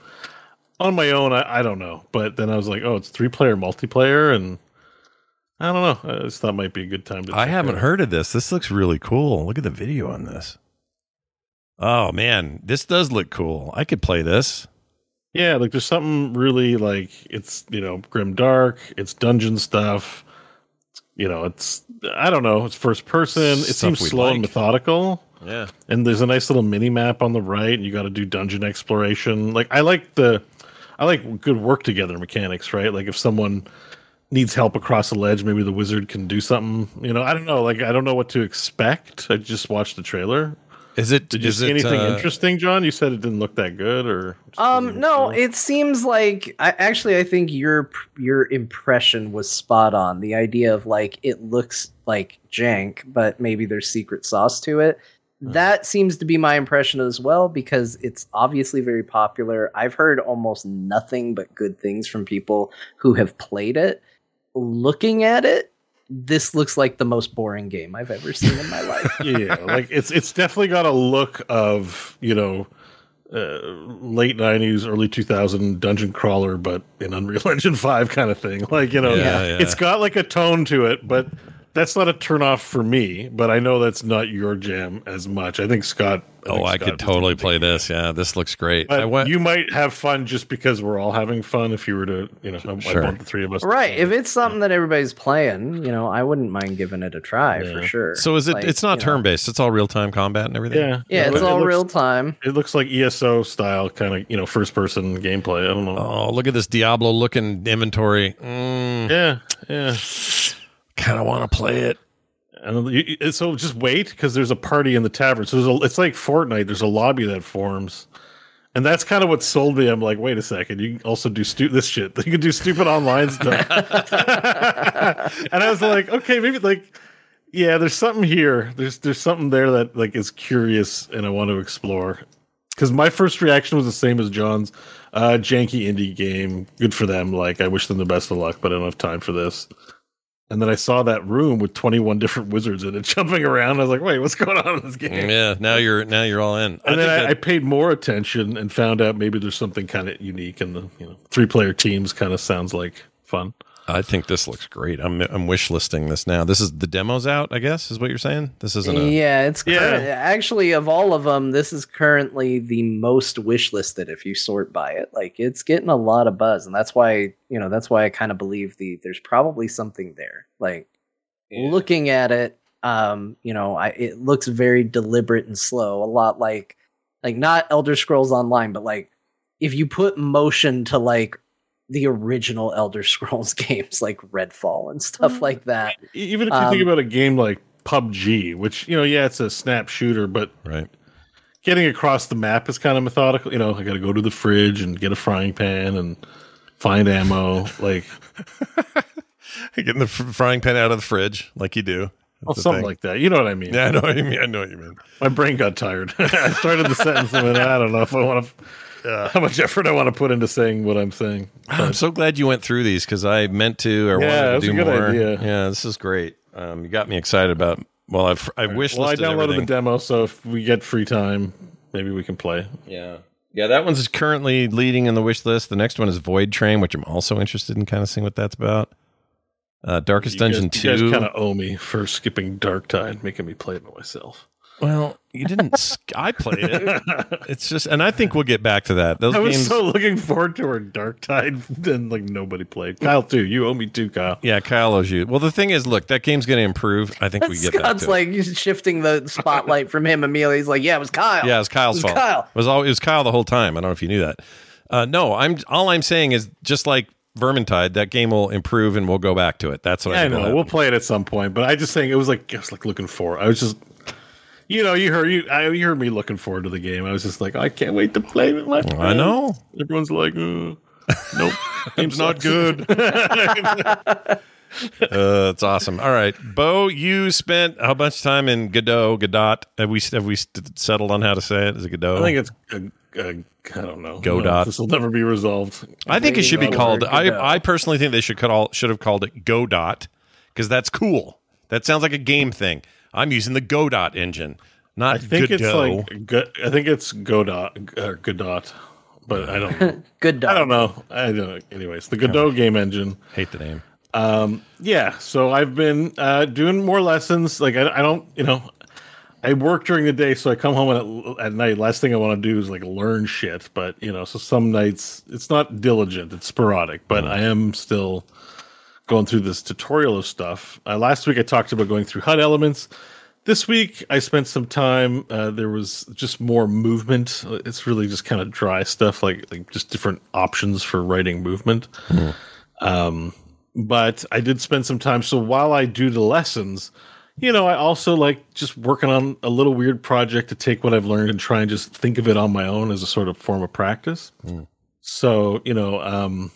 on my own. I, I don't know, but then I was like, oh, it's three player multiplayer, and I don't know. I just thought might be a good time to. I haven't out. heard of this. This looks really cool. Look at the video on this. Oh man, this does look cool. I could play this. Yeah, like there's something really like it's you know grim dark. It's dungeon stuff. you know, it's I don't know, it's first person. It Stuff seems slow and methodical. Yeah. And there's a nice little mini map on the right, and you got to do dungeon exploration. Like I like the, I like good work together mechanics, right? Like if someone needs help across a ledge, maybe the wizard can do something. You know, I don't know. Like I don't know what to expect. I just watched the trailer. Is it? Did you see it, anything uh, interesting, John? You said it didn't look that good, or Um, no, it seems like I actually I think your your impression was spot on. The idea of like it looks like jank, but maybe there's secret sauce to it. That seems to be my impression as well because it's obviously very popular. I've heard almost nothing but good things from people who have played it. Looking at it, this looks like the most boring game I've ever seen in my life. yeah, like it's it's definitely got a look of you know uh, late '90s, early 2000 dungeon crawler, but in Unreal Engine Five kind of thing. Like you know, Yeah, yeah. it's got like a tone to it, but that's not a turnoff for me. But I know that's not your jam as much. I think Scott. Oh, think I Scott could totally play this. Yeah, this looks great. But I went. you might have fun just because we're all having fun. If you were to, you know, I, Sure. I want the three of us. to right. If it's something that everybody's playing, you know, I wouldn't mind giving it a try for sure. so is it? Like, it's not turn based. It's all real time combat and everything. Yeah, Yeah, it's it all looks- real time. It looks like ESO style, kind of you know, first person gameplay. I don't know. Oh, look at this Diablo looking inventory. Mm, Yeah, yeah. Kind of want to play it. And so just wait because there's a party in the tavern. So a, it's like Fortnite. There's a lobby that forms, and that's kind of what sold me. I'm like, wait a second, you can also do stu- this shit. You can do stupid online stuff. and I was like, okay, maybe like, yeah, there's something here. There's there's something there that like is curious, and I want to explore. Because my first reaction was the same as John's. Uh, janky indie game. Good for them. Like, I wish them the best of luck, but I don't have time for this. And then I saw that room with 21 different wizards in it jumping around. I was like, wait, what's going on in this game? Mm, yeah. Now you're now you're all in. And then I, that- I paid more attention and found out maybe there's something kind of unique and the you know three player teams kind of sounds like fun. I think this looks great. I'm I'm wish listing this now. This is the demos out. I guess is what you're saying. This isn't a. Yeah, it's Yeah. current- actually of all of them, this is currently the most wish listed if you sort by it. Like it's getting a lot of buzz, and that's why you know that's why I kind of believe the there's probably something there. Like looking at it, um, you know, I it looks very deliberate and slow, a lot like like not Elder Scrolls Online, but like if you put motion to like the original Elder Scrolls games like Redfall and stuff like that. Even if you think Um, about a game like PUBG, which you know, yeah, it's a snap shooter, but right. getting across the map is kind of methodical. You know, I got to go to the fridge and get a frying pan and find ammo. Like, Getting the fr- frying pan out of the fridge like you do. well, something thing. like that. You know what I mean? Yeah, I know what you mean. I know what you mean. My brain got tired. I started the sentence and then I don't know if I want to, how much effort I want to put into saying what I'm saying. I'm so glad you went through these because I meant to or Yeah, wanted to do more. idea. Yeah, this is great. Um, you got me excited about. Well, I've I wish Well, I downloaded everything. the demo, so if we get free time, maybe we can play. Yeah. Yeah, that one's currently leading in the wish list. The next one is Void Train, which I'm also interested in kind of seeing what that's about. Uh, Darkest You Dungeon guys, You guys kind of owe me for skipping Darktide, making me play it by myself. Well, you didn't. I played it. It's just, and I think we'll get back to that. Those I was games. so looking forward to our Darktide, then like nobody played. Kyle too. You owe me two, Kyle. yeah, Kyle owes you. Well, the thing is, look, that game's going to improve. I think we get back Scott's to it. like he's shifting the spotlight from him immediately. He's like, "Yeah, it was Kyle. Yeah, it was Kyle's It was fault. Kyle. It was all it was Kyle the whole time. I don't know if you knew that. Uh, no, I'm all I'm saying is just like Vermintide, that game will improve and we'll go back to it. That's what Yeah, I I know. We'll play it at some point, but I just saying it was like I was like looking for. I was just, you know, you heard you, I, you heard me looking forward to the game. I was just like, I can't wait to play with my. I know. Everyone's like, uh, nope, Game's not good. uh, it's awesome. All right, Bo, you spent how much time in Godot? Godot? Have we have we st- settled on how to say it? Is it Godot? I think it's. Uh, uh, I don't know. Godot. This will never be resolved. I think it should be called. I I personally think they should call should have called it Godot because that's cool. That sounds like a game thing. I'm using the Godot engine, not I think Godot. it's like. Go- I think it's Godot. Or Godot. But I don't. know. Good I don't know. I don't know. Anyways, the Godot game engine. Hate the name. Um, yeah, so I've been uh, doing more lessons. Like I, I don't, you know, I work during the day, so I come home at, at night. Last thing I want to do is like learn shit. But you know, so some nights it's not diligent; it's sporadic. But I am still going through this tutorial of stuff. Uh, last week I talked about going through HUD elements. This week I spent some time. Uh, there was just more movement. It's really just kind of dry stuff, like like just different options for writing movement. Um, but I did spend some time. So while I do the lessons, you know, I also like just working on a little weird project to take what I've learned and try and just think of it on my own as a sort of form of practice. So, you know, um,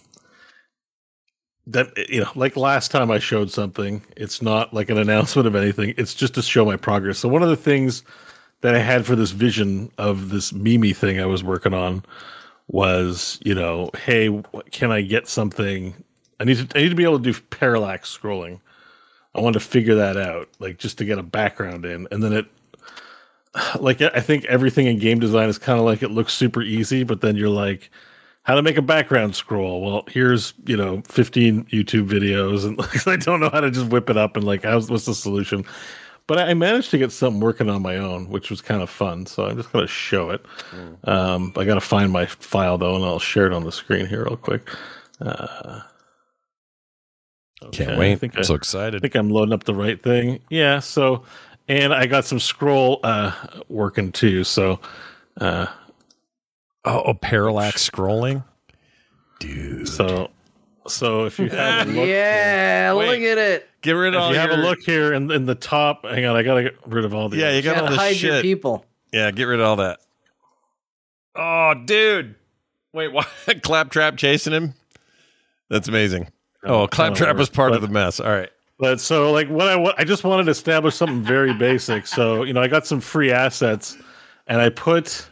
that you know, like last time I showed something, it's not like an announcement of anything. It's just to show my progress. So one of the things that I had for this vision of this Mimi thing I was working on was, you know, hey, can I get something? I need to I need to be able to do parallax scrolling. I want to figure that out, like just to get a background in, and then it. Like I think everything in game design is kind of like it looks super easy, but then you're like, how to make a background scroll. Well, here's you know 15 YouTube videos, and I don't know how to just whip it up and like how's what's the solution. But I managed to get something working on my own, which was kind of fun. So I'm just gonna show it. Um, I gotta find my file though, and I'll share it on the screen here real quick. Uh, Can't wait. I think I'm so excited. I think I'm loading up the right thing. Yeah. So, and I got some scroll uh, working too. So, uh, oh, oh, parallax scrolling, dude. So, so if you have a look, yeah, look at it. Get rid of if all you have a look here in, in the top, hang on, I gotta get rid of all the. Yeah, you got stuff. all this hide your people. Yeah, get rid of all that. Oh, dude. Wait, what? Claptrap chasing him? That's amazing. Oh, Claptrap whatever. was part of the mess. All right. But so like what I wa- I just wanted to establish something very basic. So you know I got some free assets, and I put,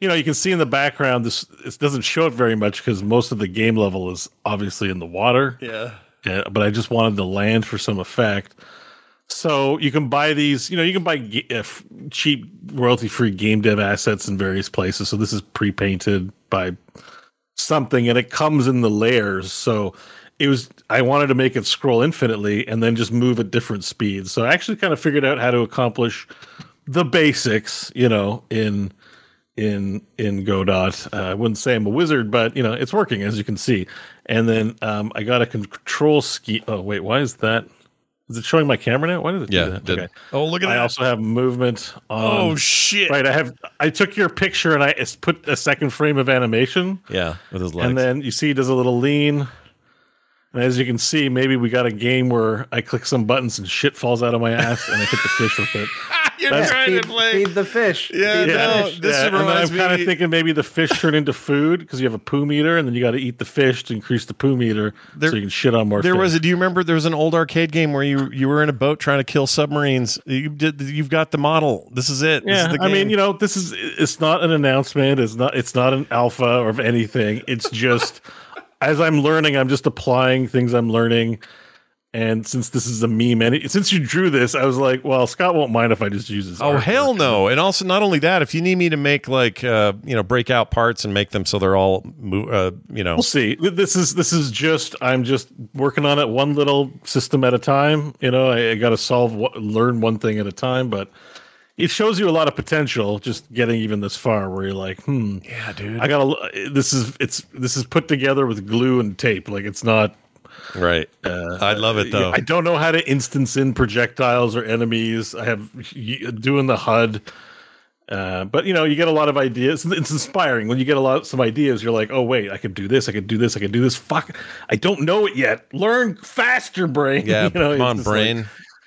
you know, you can see in the background this it doesn't show it very much because most of the game level is obviously in the water. Yeah. Yeah, but I just wanted the land for some effect. So you can buy these, you know, you can buy uh, cheap royalty-free game dev assets in various places. So this is pre-painted by something, and it comes in the layers. So it was I wanted to make it scroll infinitely and then just move at different speeds. So I actually kind of figured out how to accomplish the basics, you know, in in in Godot. Uh, I wouldn't say I'm a wizard, but you know, it's working as you can see. And then um, I got a control ski. Oh wait, why is that? Is it showing my camera now? Why did it Yeah, do that? did. Oh, look at I that. I also have movement. On, Oh, shit. Right, I have. I took your picture and I s- put a second frame of animation. Yeah, with his legs. And then you see he does a little lean. And as you can see, maybe we got a game where I click some buttons and shit falls out of my ass and I hit the fish with it. You're That's- trying feed, to play. feed the fish. Yeah, Feed no, fish. this Yeah, and then I'm kind of thinking maybe the fish turn into food because you have a poo meter, and then you got to eat the fish to increase the poo meter, so you can shit on more. There fish. was a. Do you remember there was an old arcade game where you you were in a boat trying to kill submarines? You did. You've got the model. This is it. This Yeah, is the I mean, you know, this is it's not an announcement. It's not it's not an alpha or of anything. It's just as I'm learning, I'm just applying things I'm learning. And since this is a meme, and since you drew this, I was like, well, Scott won't mind if I just use this. Oh hell no! And also, not only that, if you need me to make like uh, you know break out parts and make them so they're all uh, you know We'll see. This is this is just I'm just working on it one little system at a time. You know, I, I got to solve learn one thing at a time, but it shows you a lot of potential just getting even this far. Where you're like, hmm, yeah, dude, I gotta. This is it's this is put together with glue and tape. Like it's not. Right. Uh, I love it though. I don't know how to instance in projectiles or enemies. I have doing the HUD. Uh, but you know, you get a lot of ideas. It's inspiring when you get a lot of some ideas. You're like, oh wait, I could do this. I could do this. I could do this. Fuck, I don't know it yet. Learn faster, brain. yeah, You know, come on, just like- brain.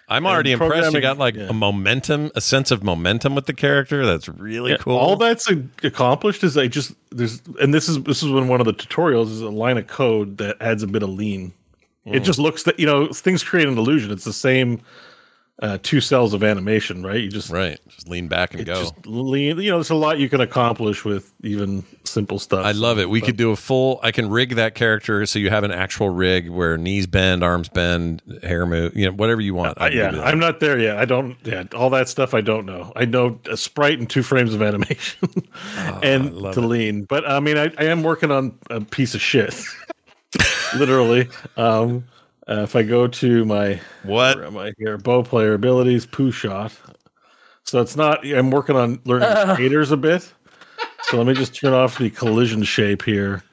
I'm already impressed. You got like yeah. a momentum, a sense of momentum with the character. That's really Yeah, cool. All that's a- accomplished is I just there's and this is this is when one of the tutorials is a line of code that adds a bit of lean. It Mm. just looks that you know things create an illusion. It's the same uh, two cells of animation, right? You just right, just lean back and go. Just lean. You know, there's a lot you can accomplish with even simple stuff. I love it. We could do a full. I can rig that character so you have an actual rig where knees bend, arms bend, hair move. You know, whatever you want. Uh, I yeah, I'm not there yet. I don't. Yeah, all that stuff I don't know. I know a sprite and two frames of animation and Oh, love to it. lean. But I mean, I, I am working on a piece of shit, literally. Um, uh, if I go to my what where am I here? Bow player abilities, poo shot. So it's not. I'm working on learning shaders a bit. So let me just turn off the collision shape here.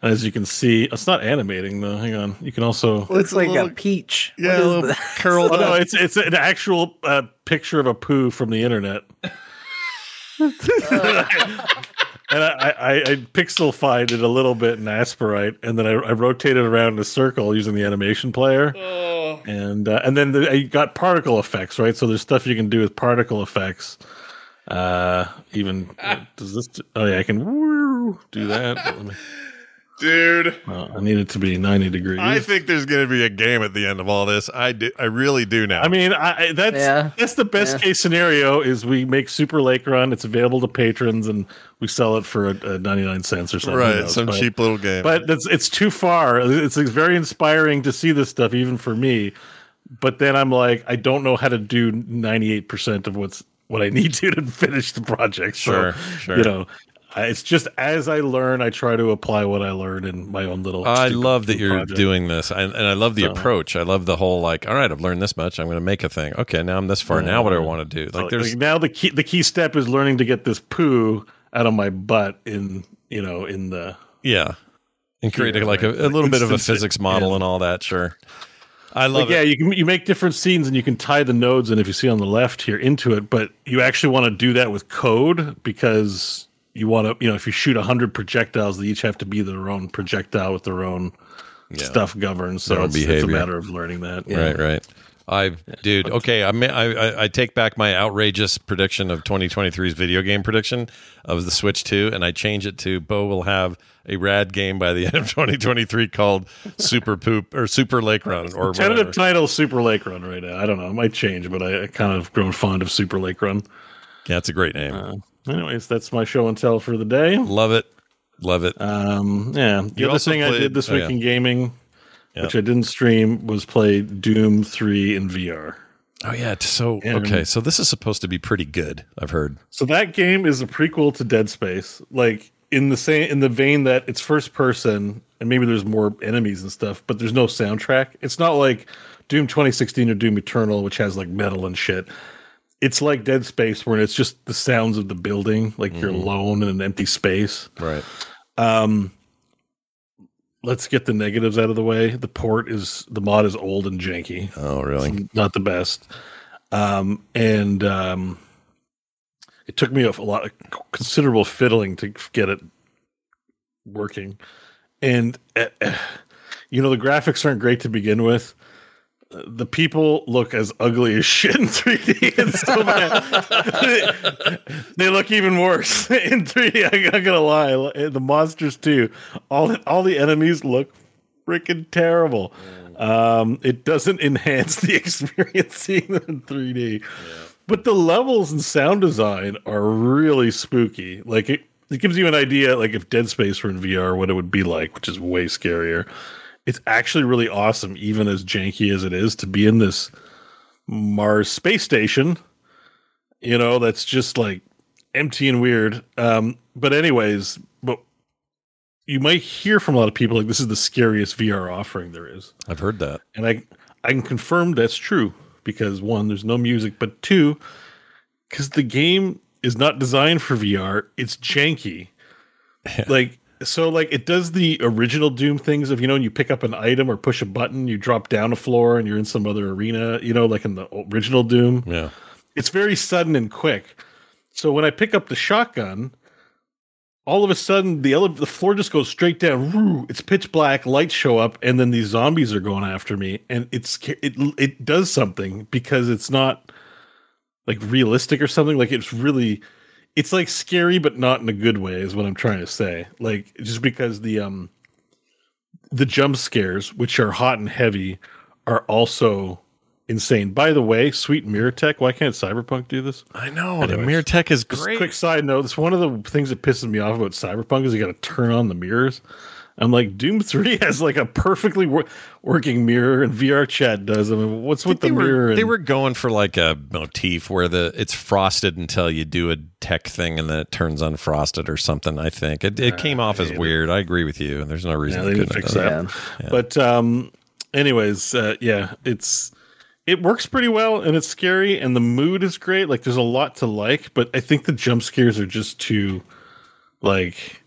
As you can see, it's not animating though. Hang on. You can also Looks like a peach. Yeah, What a little curled Oh, no, it's it's an actual uh, picture of a poo from the internet. and I, I, I pixelified it a little bit in Aseprite, and then I, I rotated around in a circle using the animation player. oh. And uh, and then the, I got particle effects, right? So there's stuff you can do with particle effects. Uh, even does this? Oh yeah, I can woo, do that. Let me- Dude, well, I need it to be 90 degrees. I think there's going to be a game at the end of all this. I do, I really do now. I mean, I, I- that's Yeah. that's the best Yeah. case scenario. Is we make Super Lake Run. It's available to patrons, and we sell it for a, a ninety nine cents or something. Right, knows? some But- cheap little game. But that's it's too far. It's, it's very inspiring to see this stuff, even for me. But then I'm like, I don't know how to do ninety eight percent of what's what I need to to finish the project. Sure, so, sure. You know, I- it's just as I learn, I try to apply what I learn in my own little. I stupid love that you're project. doing this, I, and I love the So- approach. I love the whole like, all right, I've learned this much. I'm going to make a thing. Okay, now I'm this far. Now what do I mm-hmm. want to do? So, Like, there's now the key the key step is learning to get this poo out of my butt in you know in the yeah, and create Yeah, like a, right. a little bit of a physics model yeah. and all that. Sure, I love like, it. yeah you can you make different scenes and you can tie the nodes and if you see on the left here into it but you actually want to do that with code because you want to you know if you shoot 100 projectiles they each have to be their own projectile with their own Yeah. stuff governed so it's, it's a matter of learning that yeah. Right, right. I, dude. Okay, I, may, I I take back my outrageous prediction of 2023's video game prediction of the Switch 2, and I change it to Bo will have a rad game by the end of 2023 called Super Poop or Super Lake Run or tentative title super lake run right now i don't know it might change but i, I kind of grown fond of super lake run Yeah, it's a great name. uh, anyways that's my show and tell for the day Love it, love it. Um, yeah. The You other thing I did this oh, week yeah. in gaming, Yeah. which I didn't stream, was play Doom 3 in VR. Oh yeah, it's so And- okay. So this is supposed to be pretty good. I've heard. So that game is a prequel to Dead Space, like in the same in the vein that it's first person and maybe there's more enemies and stuff, but there's no soundtrack. It's not like Doom 2016 or Doom Eternal, which has like metal and shit. It's like Dead Space, where it's just the sounds of the building, like you're Mhm. alone in an empty space. Right. Um, let's get the negatives out of the way. The port is the mod is old and janky. Oh, really? It's not the best. Um, and um, it took me a lot of considerable fiddling to get it working. And uh, you know the graphics aren't great to begin with. The people look as ugly as shit in 3D. It's so bad. they look even worse in 3D. I'm not gonna lie. The monsters too. All all the enemies look freaking terrible. Um, it doesn't enhance the experience seeing them in 3D. But the levels and sound design are really spooky. Like it, it gives you an idea, like if Dead Space were in VR, what it would be like, which is way scarier. It's actually really awesome, even as janky as it is, to be in this Mars space station. You know, that's just like empty and weird. Um, but anyways, but you might hear from a lot of people like this is the scariest VR offering there is. I've heard that. And I I can confirm that's true because one, there's no music, but two, because the game is not designed for VR, it's janky. Like so like it does the original Doom things of you know, when you pick up an item or push a button, you drop down a floor and you're in some other arena, you know, like in the original Doom. Yeah. It's very sudden and quick. So when I pick up the shotgun, all of a sudden the ele- the floor just goes straight down. Woo, it's pitch black. Lights show up, and then these zombies are going after me, and it's it it does something because it's not like realistic or something. Like it's really, it's like scary, but not in a good way. Is what I'm trying to say. Like just because the um the jump scares, which are hot and heavy, are also insane. By the way, sweet mirror tech. Why can't Cyberpunk do this? I know the Anyways, mirror tech is great. quick side note: it's one of the things that pisses me off about Cyberpunk is you got to turn on the mirrors. I'm like, Doom Three has like a perfectly wor- working mirror, and VRChat does. I mean, what's with the mirror? Were, and- they were going for like a motif where the it's frosted until you do a tech thing and then it turns unfrosted or something. I think it, it came off as weird. I agree with you. and There's no reason yeah, they couldn't fix that. Yeah. But um, anyways, uh, yeah, it's it works pretty well, and it's scary, and the mood is great. Like, there's a lot to like, but I think the jump scares are just too like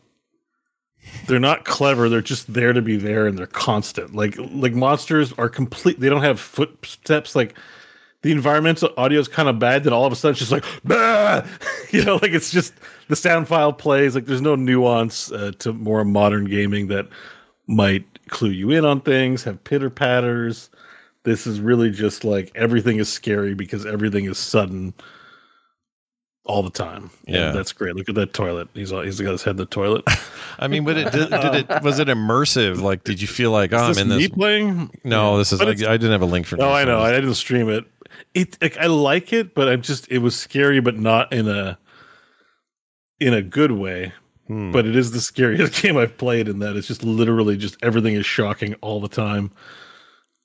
they're not clever. They're just there to be there, and they're constant. Like like monsters are complete. They don't have footsteps. Like the environmental audio is kind of bad. Then all of a sudden, it's just like, bah! you know, like it's just the sound file plays. Like there's no nuance uh, to more modern gaming that might clue you in on things, have pitter patters. This is really just like everything is scary because everything is sudden all the time. Yeah. And that's great. Look at that toilet. He's all, he's got his head in the toilet. I mean, but it did, did it was it immersive? Like, did you feel like, oh, I'm this in this? me playing? No, this is. But I, didn't have a link for. No. I know. I didn't stream it. It like I like it, but I'm just it was scary, but not in a in a good way. Hmm. But it is the scariest game I've played in that it's just literally just everything is shocking all the time.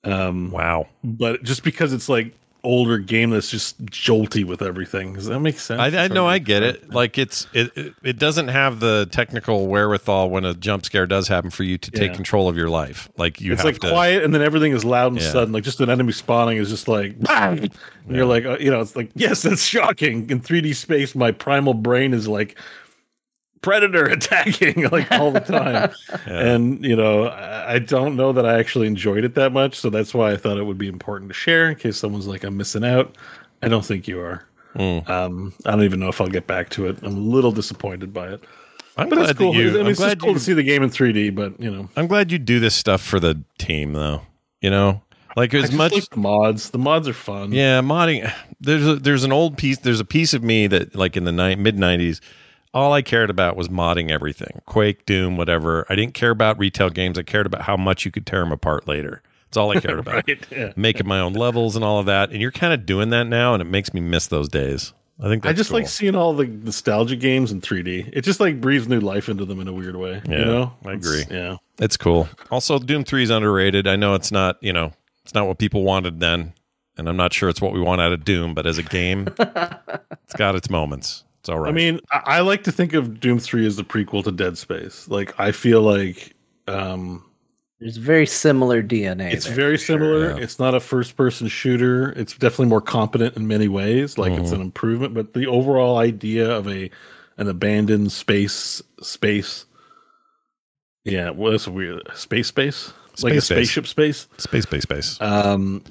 Um wow. But just because it's like older game that's just jolty with everything. Does that make sense? I, I know I get it. Like it's it, it it doesn't have the technical wherewithal when a jump scare does happen for you to take Yeah. control of your life. Like you it's like to. quiet and then everything is loud and Yeah. sudden. Like just an enemy spawning is just like, and you're like, uh, you know, it's like, yes, that's shocking. In 3D space, my primal brain is like predator attacking like all the time. And you know, I, don't know that I actually enjoyed it that much. So that's why I thought it would be important to share in case someone's like, I'm missing out. I don't think you are. Hmm. Um, I don't even know if I'll get back to it. I'm a little disappointed by it. I'm but glad it's cool. you. I mean, I'm it's just glad cool you, to see the game in 3D, but you know, I'm glad you do this stuff for the team, though. You know, like as much. like the mods. The mods are fun. Yeah, modding. There's a, there's an old piece. There's a piece of me that like in the ni- mid '90s, all I cared about was modding everything. Quake, Doom, whatever. I didn't care about retail games. I cared about how much you could tear them apart later. That's all I cared about. Right, yeah. Making my own levels and all of that. And you're kind of doing that now, and it makes me miss those days. I think I just cool. like seeing all the nostalgia games in 3D. It just like breathes new life into them in a weird way. Yeah, you know, I It's- agree. Yeah, It's cool. Also, Doom 3 is underrated. I know it's not, you know, it's not what people wanted then, and I'm not sure it's what we want out of Doom, but as a game, it's got its moments. It's all right. I mean, I, I like to think of Doom 3 as the prequel to Dead Space. Like, I feel like um, There's very similar DNA. it's there, very for sure. similar. It's not a first person shooter. It's definitely more competent in many ways. Like, Mm-hmm. it's an improvement, but the overall idea of a an abandoned space space. Yeah, well, that's weird. Space space? like a Space space. spaceship space? Space, space, space. um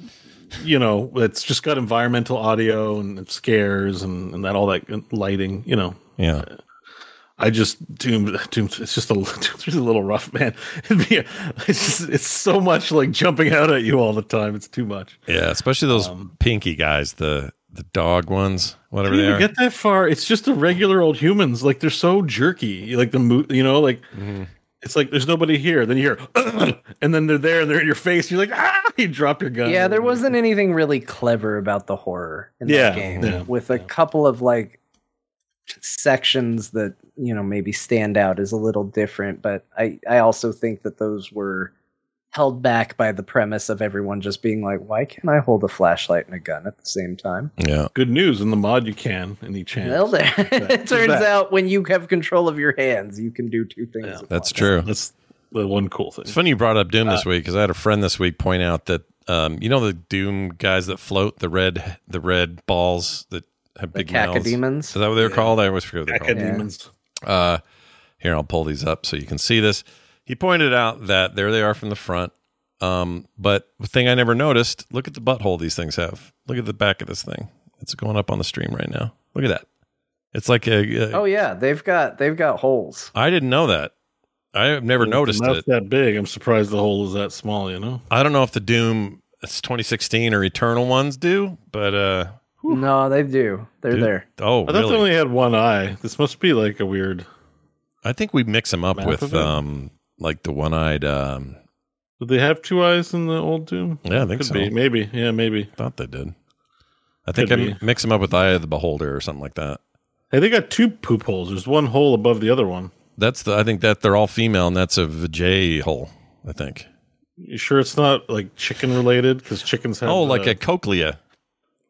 you know it's just got environmental audio and scares and, and that all that lighting you know. Yeah. i just doom doom it's just a Doom's just a little rough man. It'd be a- it's just, it's so much like jumping out at you all the time. It's too much. Yeah, especially those Um, pinky guys, the the dog ones, whatever they are. get that far. It's just the regular old humans. Like they're so jerky. Like the mo- you know like Mm-hmm. It's like there's nobody here. Then you hear and then they're there and they're in your face. You're like ah you drop your gun. Yeah, there wasn't anything really clever about the horror in Yeah, that game. yeah, with a couple of like sections that you know maybe stand out as a little different, but I I also think that those were held back by the premise of everyone just being like, why can't I hold a flashlight and a gun at the same time? Yeah. good news in the mod you can in each hand Well, there, it turns that. out when you have control of your hands, you can do two things. at That's once. true. That's the one cool thing. It's funny you brought up Doom this Uh, week because I had a friend this week point out that um, you know the Doom guys that float the red the red balls that have The big mouths. cacodemons? Is that what they're called? I always forget what they're called. Academons. Uh, here, I'll pull these up so you can see this. He pointed out that there they are from the front. Um, but the thing I never noticed, look at the butthole these things have. Look at the back of this thing. It's going up on the stream right now. Look at that. It's like a. a Oh yeah, they've got they've got holes. I didn't know that. I have never noticed the it. that big. I'm surprised the hole is that small. You know. I don't know if the Doom it's 2016 or Eternal ones do, but uh, No, they do. They're Dude. there. oh, I thought they only had one eye. This must be like a weird. I think we mix them up Mouth with um, like the one-eyed. Um, Did they have two eyes in the old Doom? yeah, I think Could so. be. Maybe. Yeah, maybe. Thought they did. I think Could I be. mix them up with Eye of the Beholder or something like that. Hey, they got two poop holes. There's one hole above the other one. That's the. I think that they're all female, and that's a vajay hole. I think. You sure it's not like chicken related? Because chickens have. Oh, like uh, a cochlea.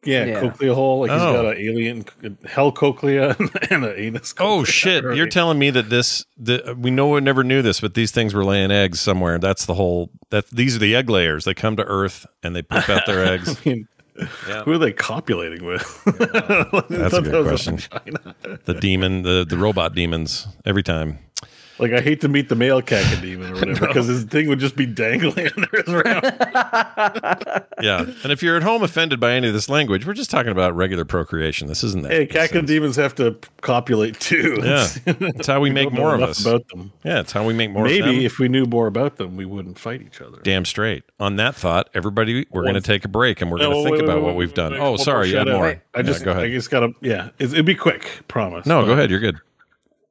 Yeah, Yeah. cochlea hole. Like he's Oh. got an alien hell cochlea and an anus. Oh shit! You're telling me that this. The, we know we never knew this, but these things were laying eggs somewhere. That's the whole. That these are the egg layers. They come to Earth and they poop out their eggs. I mean, who are they copulating with? That's a good question. The demon, the the robot demons. Every time. Like I hate to meet the male cacodemon or whatever No. because his thing would just be dangling under his round. Yeah. And if you're at home offended by any of this language, we're just talking about regular procreation. This isn't that. Hey, cacodemons have to copulate too. Yeah. It's how we We make more of us. about them. Yeah, it's how we make more of Maybe if we knew more about them, we wouldn't fight each other. Damn straight. On that thought, everybody, we're going to take a break and we're going to think wait, about wait, what wait, we've done. oh, sorry, you had more. I just, yeah, go I ahead. just gotta, yeah, it, it'd be quick, promise. No, go ahead. You're good.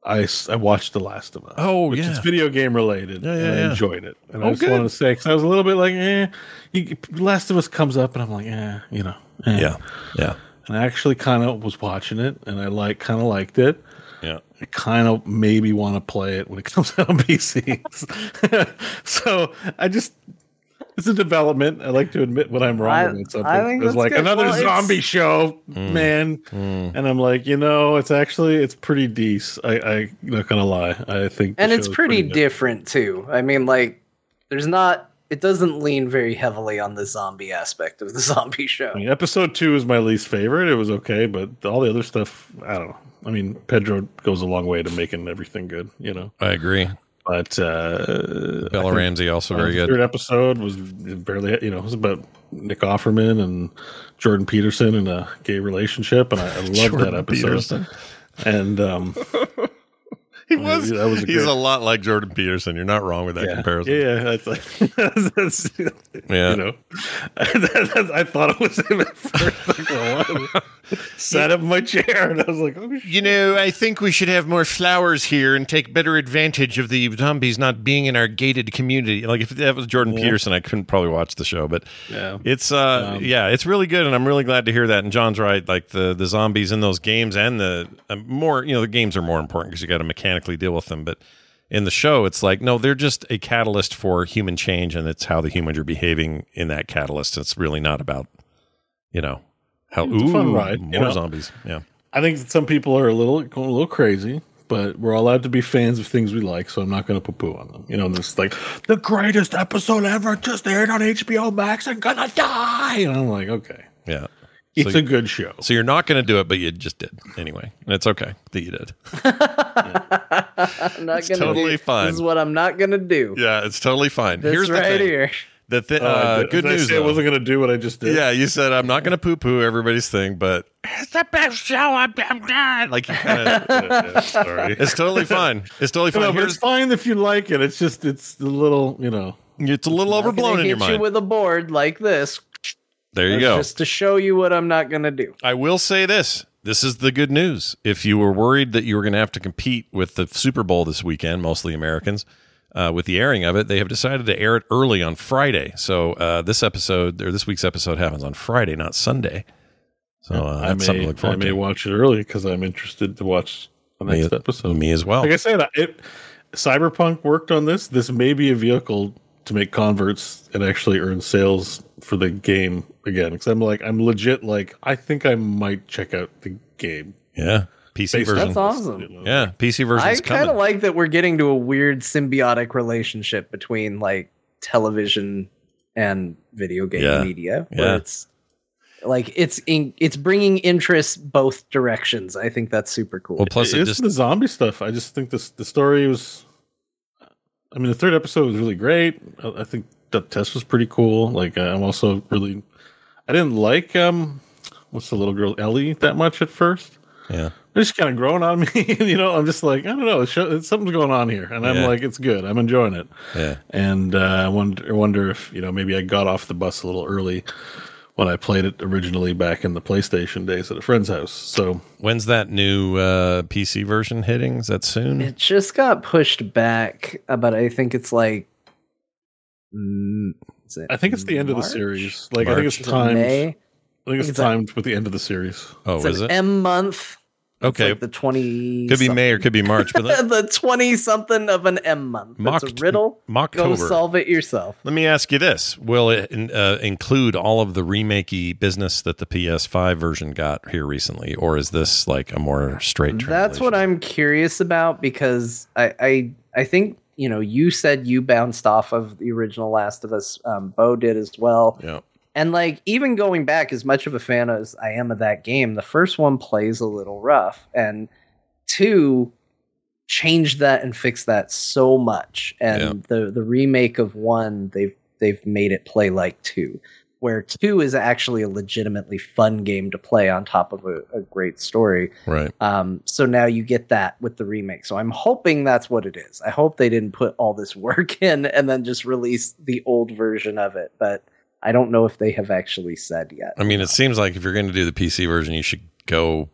I, I watched The Last of Us. Oh, which yeah. is video game related. Yeah, yeah, and I yeah. enjoyed it. And Oh, I just good. wanted to say because I was a little bit like, eh, you, Last of Us comes up, and I'm like, eh, you know, eh. Yeah. Yeah. And I actually kind of was watching it, and I like kind of liked it. Yeah. I kind of maybe want to play it when it comes out on PC. so I just. It's a development. I like to admit when I'm wrong I- about something. I think It's like good. another Well, it's- zombie show, Mm. man. And I'm like, you know, it's actually it's pretty decent. I, I not gonna lie. I think, and it's show's pretty, good. different too. I mean, like, there's not. It doesn't lean very heavily on the zombie aspect of the zombie show. I mean, episode two is my least favorite. It was okay, but all the other stuff, I don't know. I mean, Pedro goes a long way to making everything good. You know, I agree. But uh, Bella Ramsey also very good. Third episode was barely, you know, it was about Nick Offerman and Jordan Peterson in a gay relationship, and I, I loved that episode. Peterson. And um, He was. that was a he's great- a lot like Jordan Peterson. You're not wrong with that yeah, comparison. Yeah, yeah, that's like, that's, Yeah. you know, I thought it was him at first. Like. Sat up in my chair, and I was like, oh, shit. You know, I think we should have more flowers here and take better advantage of the zombies not being in our gated community. Like if that was Jordan Yeah. Peterson, I couldn't probably watch the show, but Yeah. it's uh Um, yeah, it's really good and I'm really glad to hear that and John's right, like the the zombies in those games and the uh, more, you know, the games are more important because you got to mechanically deal with them, but in the show it's like no, they're just a catalyst for human change and it's how the humans are behaving in that catalyst. It's really not about you know, how It's a fun ooh, ride, you more know? zombies. Yeah. I think that some people are a little going a little crazy, but we're allowed to be fans of things we like, so I'm not going to poo poo on them. You know, this like the greatest episode ever just aired on HBO Max and gonna die. And I'm like, okay, Yeah. It's So- a good show. So you're not going to do it, but you just did anyway, and it's okay that you did. I'm not It's gonna totally do, fine. This is what I'm not gonna do. Yeah, it's totally fine. This Here's the right thing. here. The thi- Oh, uh, good did I news. say I wasn't going to do what I just did. Yeah, you said I'm not going to poo poo everybody's thing, but it's the best show. I've I'm done. Like you kind of. Yeah, yeah, sorry. it's totally fine. It's totally No, fine. but Here's, it's fine if you like it. It's just it's a little, you know. it's a little I'm gonna overblown in hit your you with a board like this. There you That's go. Just to show you what I'm not gonna do. I will say this. This is the good news. If you were worried that you were going to have to compete with the Super Bowl this weekend, mostly Americans, uh, with the airing of it, they have decided to air it early on Friday. So uh, this episode or this week's episode happens on Friday, not Sunday. So uh, I that's something may to look I may to. watch it early because I'm interested to watch the Me- next episode. Me as well. Like I said, it Cyberpunk worked on this. This may be a vehicle to make converts and actually earn sales for the game again. Because I'm like, I'm legit. Like, I think I might check out the game. Yeah, PC Based version. That's awesome. you know. Yeah, PC version's I kind of like that we're getting to a weird symbiotic relationship between like television and video game Yeah. media, where Yeah. it's like it's in, it's bringing interest both directions. I think that's super cool. well, plus it it's just the zombie stuff. I just think this the story was. I mean, the third episode was really great. I, I think the test was pretty cool. Like, uh, I'm also really. I didn't like um, what's the little girl Ellie that much at first. yeah. It's kind of growing on me. you know, I'm just like, I don't know, it's it's, something's going on here, and I'm Yeah. like, it's good. I'm enjoying it. Yeah. And uh, I wonder, I wonder if you know, maybe I got off the bus a little early when I played it originally back in the PlayStation days at a friend's house. So When's that new uh, PC version hitting? Is that soon? It just got pushed back, uh, but I think it's like. Is it I think it's the end of the series. Like I think it's Is it timed. May? I think it's It's a- timed with the end of the series. oh, It's is an it? M month. Okay. like the twenty. could be May or could be March, but let, the twenty something of an M month. Mock- It's a riddle. Go solve it yourself. let me ask you this: Will it uh, include all of the remakey business that the PS5 version got here recently, or is this like a more straight? That's what I'm curious about because I, I I think you know you said you bounced off of the original Last of Us. Um, Bo did as well. Yeah. And like even going back, as much of a fan as I am of that game, the first one plays a little rough, and two, changed that and fixed that so much. And the the remake of one, they've they've made it play like two, where two is actually a legitimately fun game to play on top of a, a great story. Right. Um, so now you get that with the remake. So I'm hoping that's what it is. I hope they didn't put all this work in and then just release the old version of it. But I don't know if they have actually said yet. I mean, it seems like if you're going to do the PC version, you should go.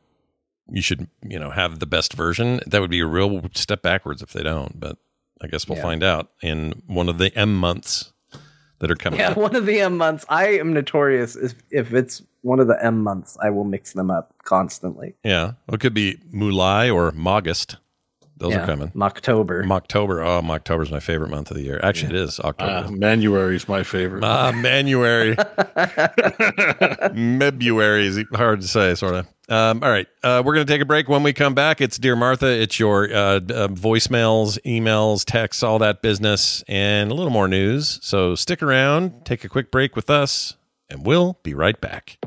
You should, you know, have the best version. That would be a real step backwards if they don't. But I guess we'll Yeah. find out in one of the M months that are coming. Yeah, up. one of the M months. I am notorious if if it's one of the M months, I will mix them up constantly. Yeah. Well, it could be Mulai or Mogust. Those Yeah, are coming. October. October. Oh, October is my favorite month of the year. Actually, it is October. Uh, Manuary is my favorite. Ah, Manuary. Mebuary is hard to say, sort of. Um, all right. Uh, we're going to take a break. When we come back, it's Dear Martha. It's your uh, uh, voicemails, emails, texts, all that business, and a little more news. So stick around, take a quick break with us, and we'll be right back.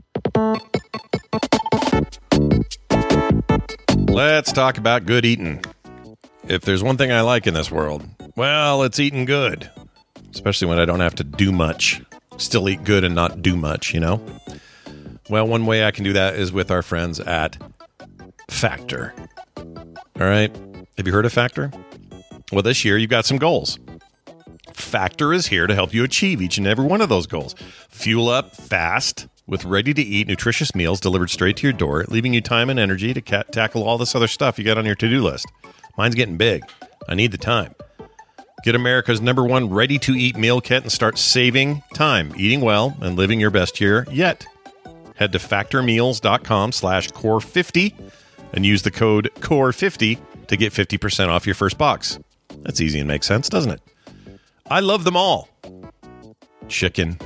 Let's talk about good eating. If there's one thing I like in this world, well, it's eating good, especially when I don't have to do much. Still eat good and not do much, you know? Well, one way I can do that is with our friends at Factor. All right. Have you heard of Factor? Well, this year you've got some goals. Factor is here to help you achieve each and every one of those goals. Fuel up fast with ready to eat nutritious meals delivered straight to your door, leaving you time and energy to ca- tackle all this other stuff you got on your to do list. Mine's getting big. I need the time. Get America's number one ready to eat meal kit and start saving time, eating well, and living your best year yet. Head to factormeals.com slash core50 and use the code core50 to get 50% off your first box. That's easy and makes sense, doesn't it? I love them all. Chicken.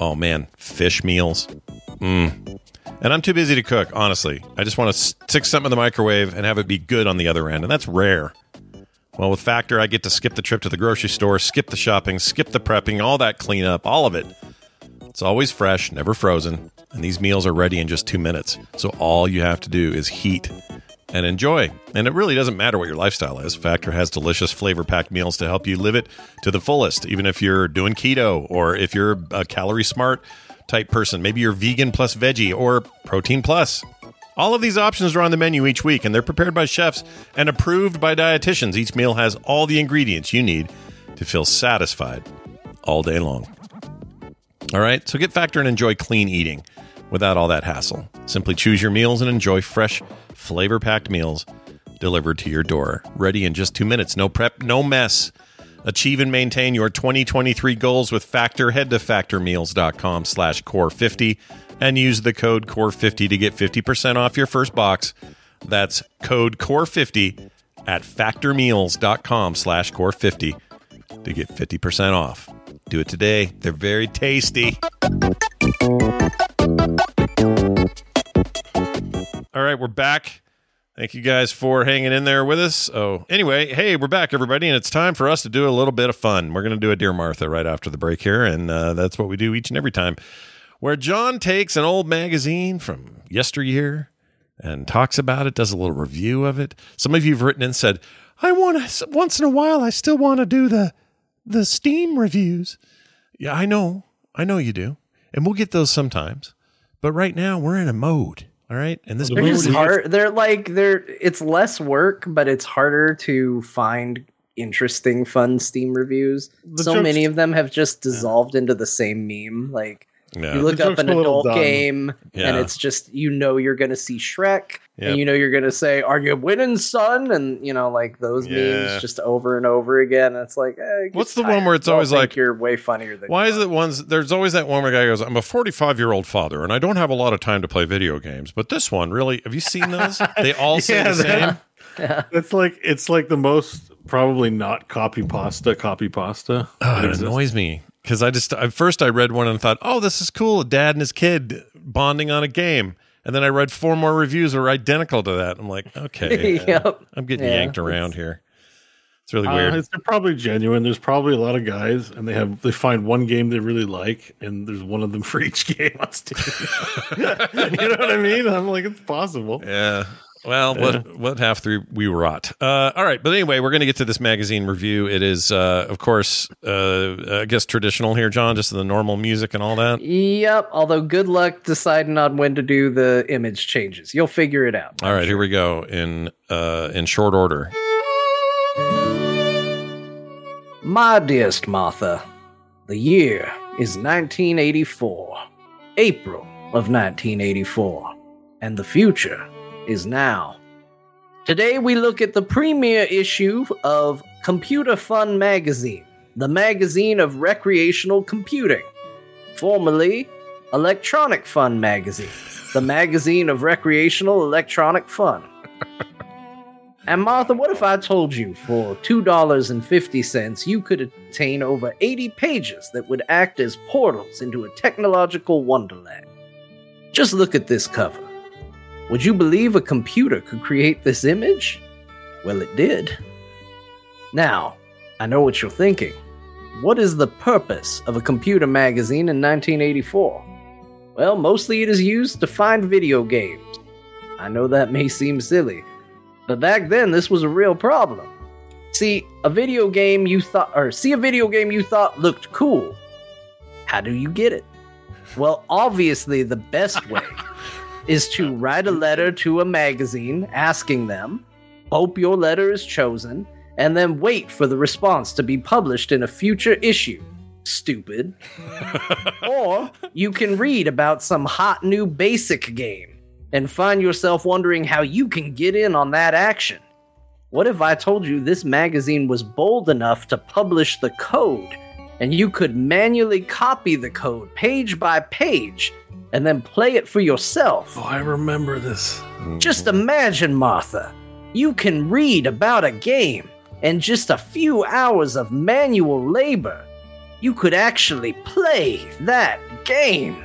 Oh man, fish meals. Mmm. And I'm too busy to cook, honestly. I just want to stick something in the microwave and have it be good on the other end, and that's rare. Well, with Factor, I get to skip the trip to the grocery store, skip the shopping, skip the prepping, all that cleanup, all of it. It's always fresh, never frozen, and these meals are ready in just two minutes. So all you have to do is heat and enjoy. And it really doesn't matter what your lifestyle is. Factor has delicious flavor packed meals to help you live it to the fullest, even if you're doing keto or if you're a calorie smart type person. Maybe you're vegan plus veggie or protein plus. All of these options are on the menu each week, and they're prepared by chefs and approved by dietitians. Each meal has all the ingredients you need to feel satisfied all day long. All right, so get Factor and enjoy clean eating without all that hassle. Simply choose your meals and enjoy fresh, flavor packed meals delivered to your door. Ready in just two minutes. No prep, no mess. Achieve and maintain your 2023 goals with Factor. Head to factormeals.com slash core50 and use the code core50 to get 50% off your first box. That's code core50 at factormeals.com slash core50 to get 50% off. Do it today. They're very tasty. All right, we're back. Thank you guys for hanging in there with us. Oh, anyway, hey, we're back, everybody, and it's time for us to do a little bit of fun. We're going to do a Dear Martha right after the break here, and uh, that's what we do each and every time, where John takes an old magazine from yesteryear and talks about it, does a little review of it. Some of you have written and said, "I want to once in a while. I still want to do the the Steam reviews." Yeah, I know, I know you do, and we'll get those sometimes. But right now, we're in a mode. All right, and this They're just hard. They're like they're. It's less work, but it's harder to find interesting, fun Steam reviews. The so joke's- many of them have just dissolved into the same meme. Like Yeah. you look The up an adult game, Yeah. and it's just you know you're gonna see Shrek, Yep. and you know you're gonna say, "Are you winning, son?" And you know like those Yeah. memes just over and over again. And it's like, eh, What's gets the one where it's always like- you're way funnier than Why is it ones? There's always that one where the guy goes, "I'm a 45 year old father, and I don't have a lot of time to play video games." But this one, really, have you seen those? They all say Yeah, the same. that- It's like it's like the most probably not copy pasta copy pasta. Oh, it exists. annoys me because I just at first I read one and thought, "Oh, this is cool." A dad and his kid bonding on a game, and then I read four more reviews that were identical to that. I'm like, okay, Yep. I'm getting Yeah, yanked around here. It's really Uh, weird. it's, they're probably genuine. There's probably a lot of guys, and they have they find one game they really like, and there's one of them for each game on Steam. you know what I mean? I'm like, it's possible. Yeah. Well, what what half three we rot. Uh, all right, but anyway, we're going to get to this magazine review. It is, uh, of course, uh, I guess traditional here, John, just the normal music and all that. Yep. Although, good luck deciding on when to do the image changes. You'll figure it out. All right, here we go in uh, in short order. My dearest Martha, the year is 1984, April of 1984, and the future is now. Today we look at the premiere issue of Computer Fun Magazine, the magazine of recreational computing, formerly Electronic Fun Magazine, the magazine of recreational electronic fun. And Martha, what if I told you for $2.50 you could attain over 80 pages that would act as portals into a technological wonderland? Just look at this cover. Would you believe a computer could create this image? Well, it did. Now, I know what you're thinking. What is the purpose of a computer magazine in 1984? Well, mostly it is used to find video games. I know that may seem silly, but back then this was a real problem. See, a video game you thought or see a video game you thought looked cool. How do you get it? Well, obviously the best way is to oh, write a letter to a magazine asking them, hope your letter is chosen, and then wait for the response to be published in a future issue. Stupid. or you can read about some hot new basic game and find yourself wondering how you can get in on that action. What if I told you this magazine was bold enough to publish the code and you could manually copy the code page by page and then play it for yourself? Oh, I remember this. Just imagine, Martha. You can read about a game, and just a few hours of manual labor, you could actually play that game.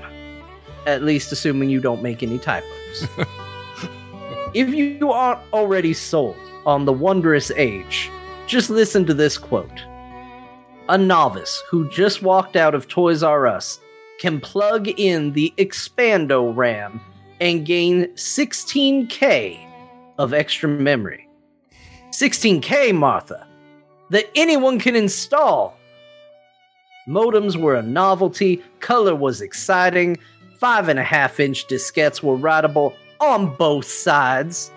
At least assuming you don't make any typos. if you aren't already sold on the wondrous age, just listen to this quote. A novice who just walked out of Toys R Us can plug in the Expando RAM and gain 16K of extra memory. 16K, Martha, that anyone can install. Modems were a novelty, color was exciting, five and a half inch diskettes were writable on both sides.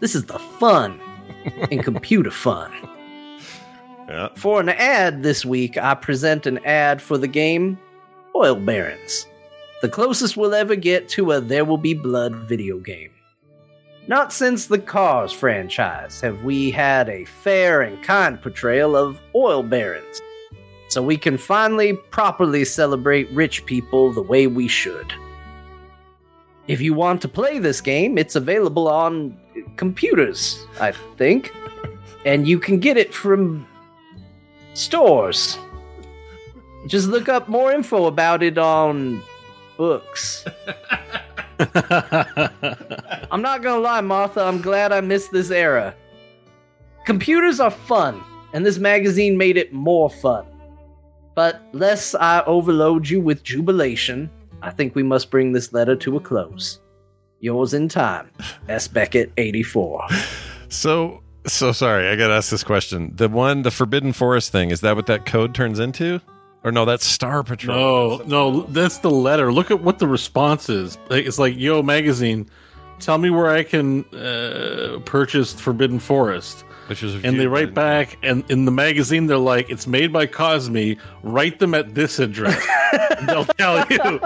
This is the fun in computer fun. Yeah. For an ad this week, I present an ad for the game Oil Barons, the closest we'll ever get to a There Will Be Blood video game. Not since the Cars franchise have we had a fair and kind portrayal of oil barons, so we can finally properly celebrate rich people the way we should. If you want to play this game, it's available on computers, I think, and you can get it from stores. Just look up more info about it on books. I'm not gonna lie, Martha, I'm glad I missed this era. Computers are fun, and this magazine made it more fun. But lest I overload you with jubilation, I think we must bring this letter to a close. Yours in time, S. Beckett, 84. So so sorry, I got to ask this question. The one, the Forbidden Forest thing, is that what that code turns into? Or no, that's Star Patrol. No, no, that's the letter. Look at what the response is. Like, It's like, yo, magazine, tell me where I can uh, purchase Forbidden Forest. Which is and they write back, and in the magazine, they're like, it's made by Cosmi. Write them at this address. and they'll tell you.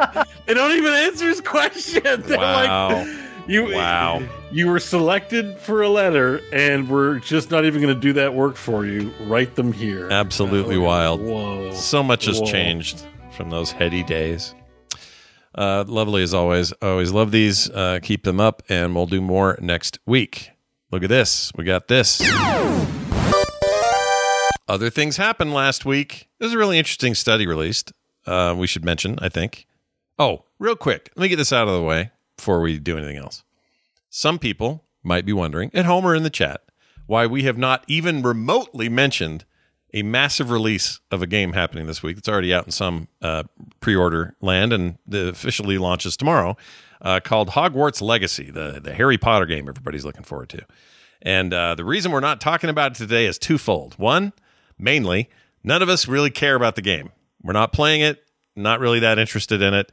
They don't even answer his question. They're Wow. like, you, Wow. You were selected for a letter, and we're just not even going to do that work for you. Write them here. Absolutely wild. Whoa. So much has Whoa. changed from those heady days. Uh, lovely as always. Always love these. Uh, keep them up, and we'll do more next week. Look at this. We got this. Other things happened last week. There's a really interesting study released. Uh, we should mention, I think. Oh, real quick. Let me get this out of the way before we do anything else. Some people might be wondering, at home or in the chat, why we have not even remotely mentioned a massive release of a game happening this week. It's already out in some uh, pre-order land, and the officially launches tomorrow. Uh, called Hogwarts Legacy, the the Harry Potter game everybody's looking forward to. And uh, the reason we're not talking about it today is twofold. One, mainly, none of us really care about the game. We're not playing it, not really that interested in it.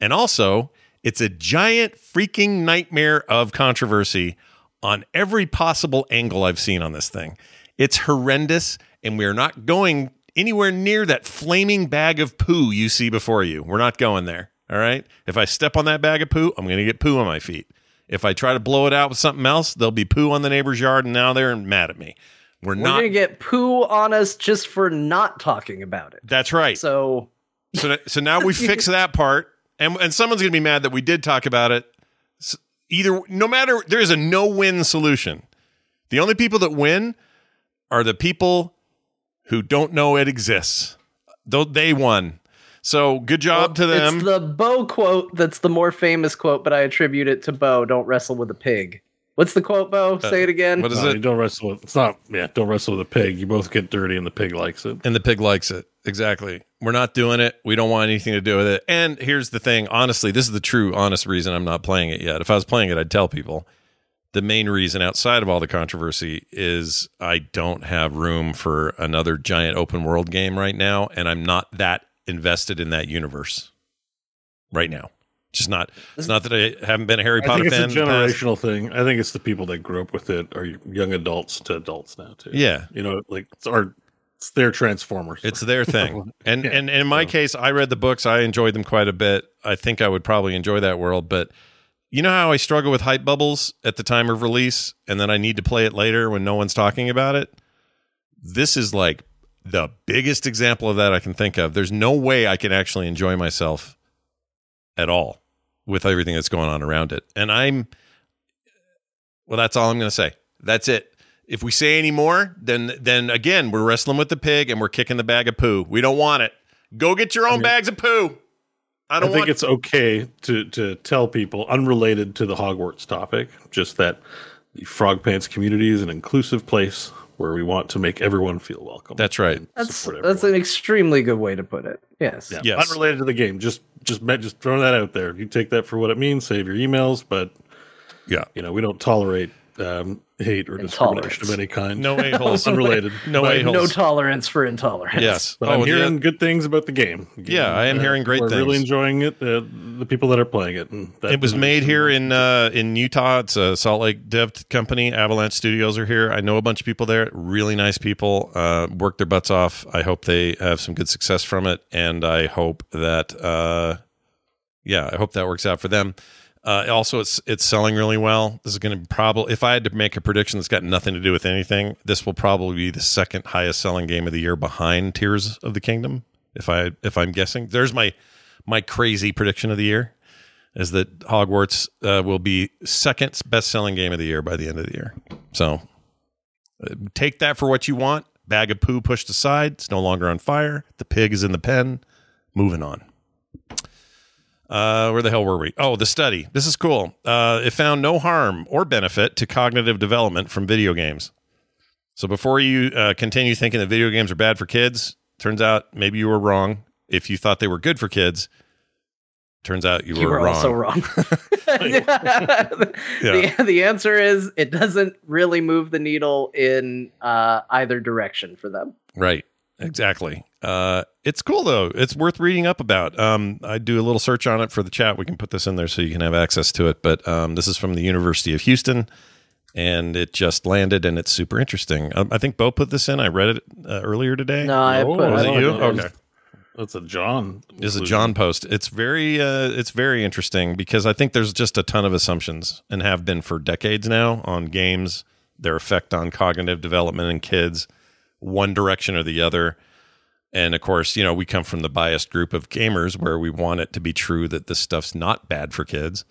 And also, it's a giant freaking nightmare of controversy on every possible angle I've seen on this thing. It's horrendous, and we're not going anywhere near that flaming bag of poo you see before you. We're not going there. All right. If I step on that bag of poo, I'm going to get poo on my feet. If I try to blow it out with something else, there'll be poo on the neighbor's yard, and now they're mad at me. We're, We're not. gonna get poo on us just for not talking about it. That's right. So, so, so now we fix that part, and and someone's gonna be mad that we did talk about it. S- Either, no matter, there is a no-win solution. The only people that win are the people who don't know it exists. Though they won. So good job to them. It's the Bo quote that's the more famous quote, but I attribute it to Bo. Don't wrestle with a pig. What's the quote, Bo? Uh, Say it again. what is No, it? Don't wrestle with. It's not. Yeah, don't wrestle with a pig. You both get dirty, and the pig likes it. And the pig likes it. Exactly. We're not doing it. We don't want anything to do with it. And here's the thing honestly, this is the true, honest reason I'm not playing it yet. If I was playing it, I'd tell people. The main reason outside of all the controversy is I don't have room for another giant open world game right now. And I'm not that invested in that universe right now. Just not. It's not that I haven't been a Harry I Potter think it's fan. a in the past. generational thing. I think it's the people that grew up with it are young adults to adults now too. Yeah. you know, like it's our it's their Transformers. It's their thing. And Yeah. and, and in my case, I read the books. I enjoyed them quite a bit. I think I would probably enjoy that world. But you know how I struggle with hype bubbles at the time of release, and then I need to play it later when no one's talking about it. This is like the biggest example of that I can think of. There's no way I can actually enjoy myself at all with everything that's going on around it. And I'm well, that's all I'm going to say. That's it. If we say any more, then then again, we're wrestling with the pig and we're kicking the bag of poo. We don't want it. Go get your own bags of poo. I I, don't think want it's okay to to tell people unrelated to the Hogwarts topic, just that the Frog Pants community is an inclusive place where we want to make everyone feel welcome. That's right. That's that's an extremely good way to put it. Yes. Yeah, Yes. unrelated to the game. Just just just throwing that out there. You take that for what it means. Save your emails, but yeah, you know we don't tolerate um, hate or discrimination of any kind. No a-holes. unrelated. No a-holes. No tolerance for intolerance. Yes. But Oh, I'm yeah. hearing good things about the game. The Yeah, I am hearing great we're Really enjoying it. Uh, the people that are playing it. And that it was made here in uh, in Utah. It's a Salt Lake dev company. Avalanche Studios are here. I know a bunch of people there. Really nice people. Uh, work their butts off. I hope they have some good success from it, and I hope that uh, yeah, I hope that works out for them. Uh, also, it's it's selling really well. This is going to probably, if I had to make a prediction that's got nothing to do with anything, this will probably be the second highest selling game of the year behind Tears of the Kingdom. If I if I'm guessing, there's my my crazy prediction of the year is that Hogwarts uh, will be second best selling game of the year by the end of the year. So uh, take that for what you want. Bag of poo pushed aside. It's no longer on fire. The pig is in the pen. Moving on. Uh, where the hell were we? Oh, the study. This is cool. Uh, it found no harm or benefit to cognitive development from video games. So before you uh, continue thinking that video games are bad for kids, turns out maybe you were wrong. If you thought they were good for kids, turns out you, You were, were wrong. also wrong. the, the answer is it doesn't really move the needle in uh, either direction for them. Right. Exactly. Uh, it's cool though. It's worth reading up about. Um, I do a little search on it for the chat. We can put this in there so you can have access to it. But um, this is from the University of Houston, and it just landed, and it's super interesting. Um, I think Bo put this in. I read it uh, earlier today. No, I Oh, put was it you? in. Okay. That's a John. This is a John post. It's very uh, it's very interesting because I think there's just a ton of assumptions and have been for decades now on games, their effect on cognitive development in kids, one direction or the other. And of course, you know, we come from the biased group of gamers where we want it to be true that this stuff's not bad for kids.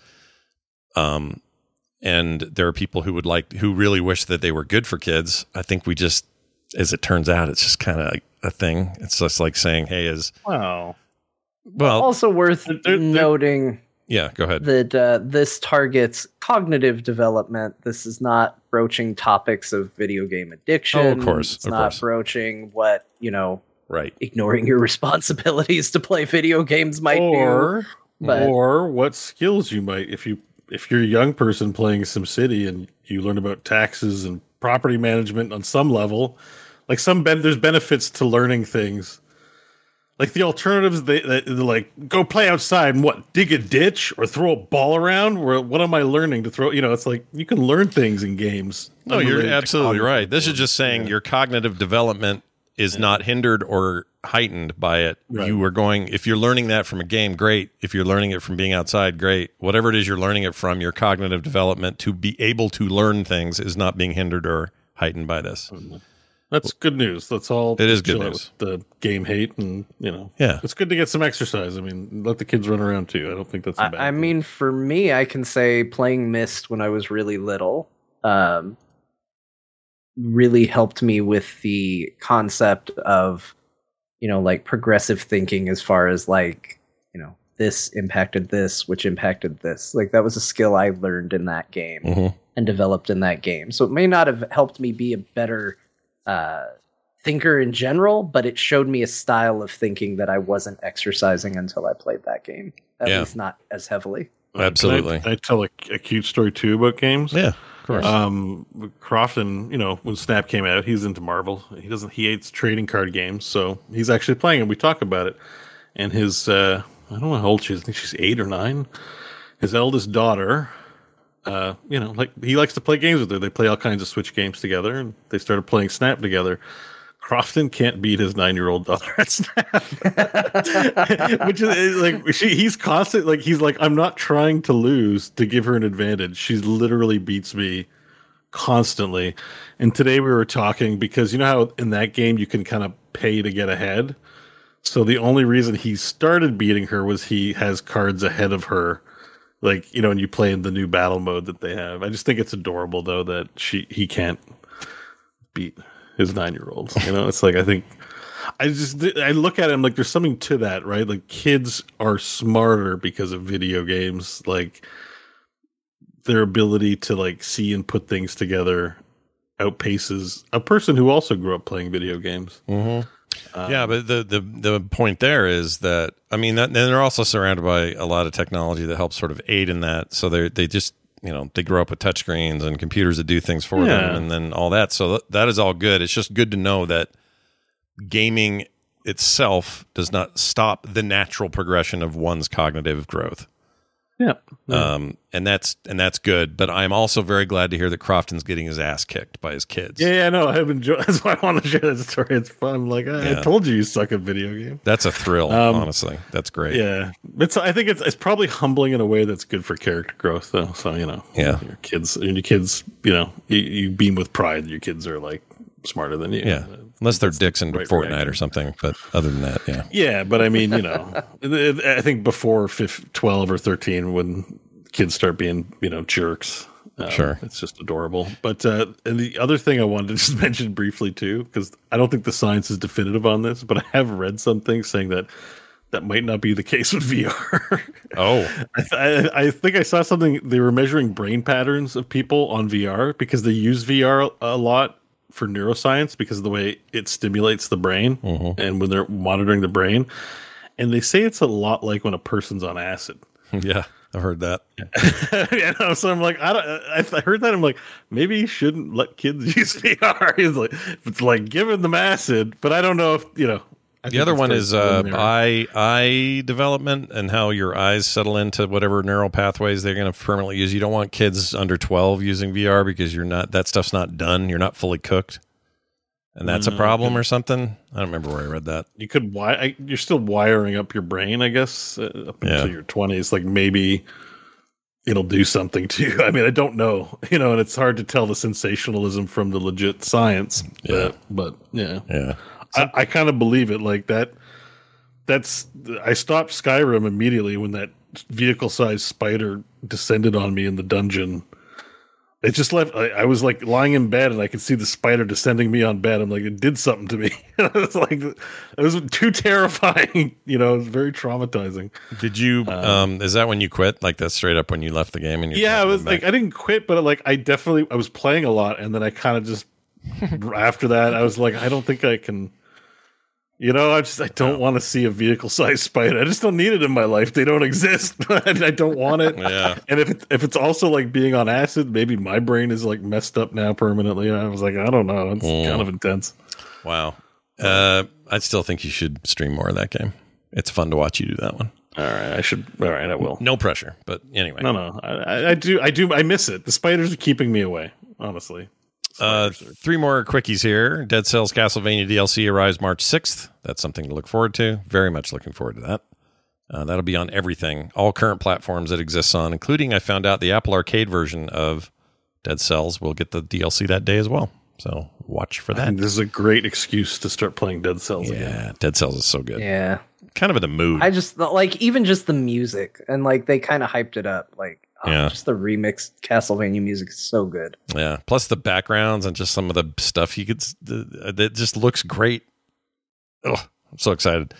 Um and there are people who would like who really wish that they were good for kids. I think we just as it turns out, it's just kind of a thing. It's just like saying, "Hey, is Wow. well, also worth noting yeah, go ahead. that uh, this targets cognitive development. This is not broaching topics of video game addiction. Oh, of course, It's of not course. broaching what, you know, right. ignoring your responsibilities to play video games might or do. But or what skills you might if you if you're a young person playing SimCity and you learn about taxes and property management on some level, like some ben- there's benefits to learning things. Like the alternatives, they, they like go play outside and what dig a ditch or throw a ball around. Where what am I learning to throw? You know, it's like you can learn things in games. No, you're absolutely right. This is just saying your cognitive development is not hindered or heightened by it. Right. You are going if you're learning that from a game, great. If you're learning it from being outside, great. Whatever it is you're learning it from, your cognitive development to be able to learn things is not being hindered or heightened by this. That's good news. That's all. It is good news. The game hate, and you know, Yeah. it's good to get some exercise. I mean, let the kids run around too. I don't think that's a bad. I, I mean, for me, I can say playing Myst when I was really little um, really helped me with the concept of, you know, like progressive thinking as far as like, you know, this impacted this, which impacted this. Like that was a skill I learned in that game Mhm. and developed in that game. So it may not have helped me be a better uh, thinker in general, but it showed me a style of thinking that I wasn't exercising until I played that game. At Yeah. least not as heavily. Absolutely. Can I, can I tell a, a cute story too about games? Yeah, of course. Um, Crofton, you know, when Snap came out, he's into Marvel. He doesn't. He hates trading card games, so he's actually playing it. We talk about it, and his uh, I don't know how old she is. I think she's eight or nine. His eldest daughter, uh, you know, like he likes to play games with her. They play all kinds of Switch games together, and they started playing Snap together. Crofton can't beat his nine-year-old daughter at Snap, which is like she, he's constant. Like he's like, I'm not trying to lose to give her an advantage. She literally beats me constantly. And today we were talking because you know how in that game you can kind of pay to get ahead. So the only reason he started beating her was he has cards ahead of her. Like, you know, and you play in the new battle mode that they have. I just think it's adorable though that she he can't beat his nine year old. You know, it's like I think I just I look at him like there's something to that, right? Like kids are smarter because of video games. Like their ability to like see and put things together outpaces a person who also grew up playing video games. Mhm. Um, yeah, but the, the the point there is that I mean, that, and they're also surrounded by a lot of technology that helps sort of aid in that. So they they just you know they grow up with touchscreens and computers that do things for Yeah. them, and then all that. So that, that is all good. It's just good to know that gaming itself does not stop the natural progression of one's cognitive growth. Yeah. Um, and that's and that's good. But I'm also very glad to hear that Crofton's getting his ass kicked by his kids. Yeah, yeah, no, I've enjoyed. That's why I want to share that story. It's fun. Like I, Yeah. I told you, you suck at video games. That's a thrill, Um, honestly. That's great. Yeah, it's. I think it's. It's probably humbling in a way that's good for character growth, though. So you know, Yeah. your kids, and your kids, you know, you, you beam with pride. Your kids are like smarter than you. Yeah. Unless they're dicks in right Fortnite reaction. or something. But other than that, yeah. Yeah, but I mean, you know, I think before fif- 12 or 13, when kids start being, you know, jerks. um, Sure. It's just adorable. But uh, and the other thing I wanted to just mention briefly, too, because I don't think the science is definitive on this, but I have read something saying that that might not be the case with VR. Oh. I, I, I think I saw something. They were measuring brain patterns of people on VR because they use VR a lot for neuroscience because of the way it stimulates the brain Mm-hmm. and when they're monitoring the brain. And they say it's a lot like when a person's on acid. yeah. I've heard that. so I'm like, I don't. I, I heard that. I'm like, maybe you shouldn't let kids use VR. He's like, it's like giving them acid, but I don't know if you know. I The other one is uh, eye eye development and how your eyes settle into whatever neural pathways they're going to permanently use. You don't want kids under twelve using VR because you're not that stuff's not done. You're not fully cooked, and that's a Mm, problem or something. I don't remember where I read that. you could why you're still wiring up your brain, I guess, uh, up Yeah. until your 20s. Like maybe it'll do something to you. I mean, I don't know, you know, and it's hard to tell the sensationalism from the legit science. Yeah. but, but yeah, Yeah, I, I kind of believe it. Like that. That's I stopped Skyrim immediately when that vehicle-sized spider descended on me in the dungeon. it just left. I, I was like lying in bed and I could see the spider descending me on bed. I'm like, it did something to me. it was like, it was too terrifying. You know, it was very traumatizing. Did you? Um, is that when you quit? Like that's straight up when you left the game? And you yeah, I was like, I didn't quit, but like, I definitely, I was playing a lot, and then I kind of just after that, I was like, I don't think I can. You know, I just I don't want to see a vehicle sized spider. I just don't need it in my life. They don't exist. I don't want it. Yeah. And if it, if it's also like being on acid, maybe my brain is like messed up now permanently. I was like, I don't know. It's Mm. kind of intense. Wow. Uh, I still think you should stream more of that game. It's fun to watch you do that one. All right, I should. All right, I will. No pressure, but anyway. No, no, I, I- I do. I do. I miss it. The spiders are keeping me away. Honestly. Uh, three more quickies here. Dead Cells Castlevania DLC arrives March 6th. That's something to look forward to. Very much looking forward to that. Uh, that'll be on everything, all current platforms it exists on, including I found out the Apple Arcade version of Dead Cells will get the DLC that day as well. So watch for that. think this is a great excuse to start playing Dead Cells again. Yeah, Dead Cells is so good. Yeah. Kind of in the mood. I just like even just the music and like they kind of hyped it up. Like oh, Yeah. just the remixed Castlevania music is so good. Yeah. Plus the backgrounds and just some of the stuff you could, that just looks great. Oh, I'm so excited.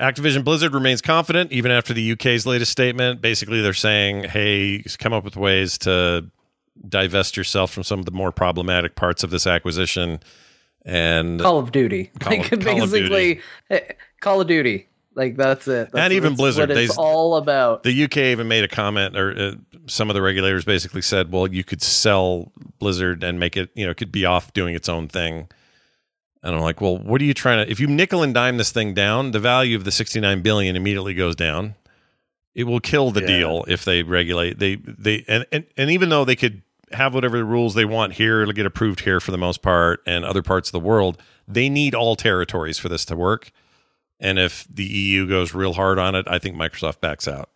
Activision Blizzard remains confident even after the UK's latest statement. Basically, they're saying, hey, come up with ways to divest yourself from some of the more problematic parts of this acquisition. And Call of Duty, Call- like Call of basically eh, Call of Duty. Like that's it. That's, And even that's Blizzard, what it's they- all about. The UK even made a comment, or uh, some of the regulators basically said, "Well, you could sell Blizzard and make it, you know, it could be off doing its own thing." And I'm like, "Well, what are you trying to? If you nickel and dime this thing down, the value of the 69 billion immediately goes down. It will kill the Yeah. deal if they regulate. They they and, and and even though they could have whatever rules they want here, it'll get approved here for the most part, and other parts of the world, they need all territories for this to work." And if the EU goes real hard on it, I think Microsoft backs out.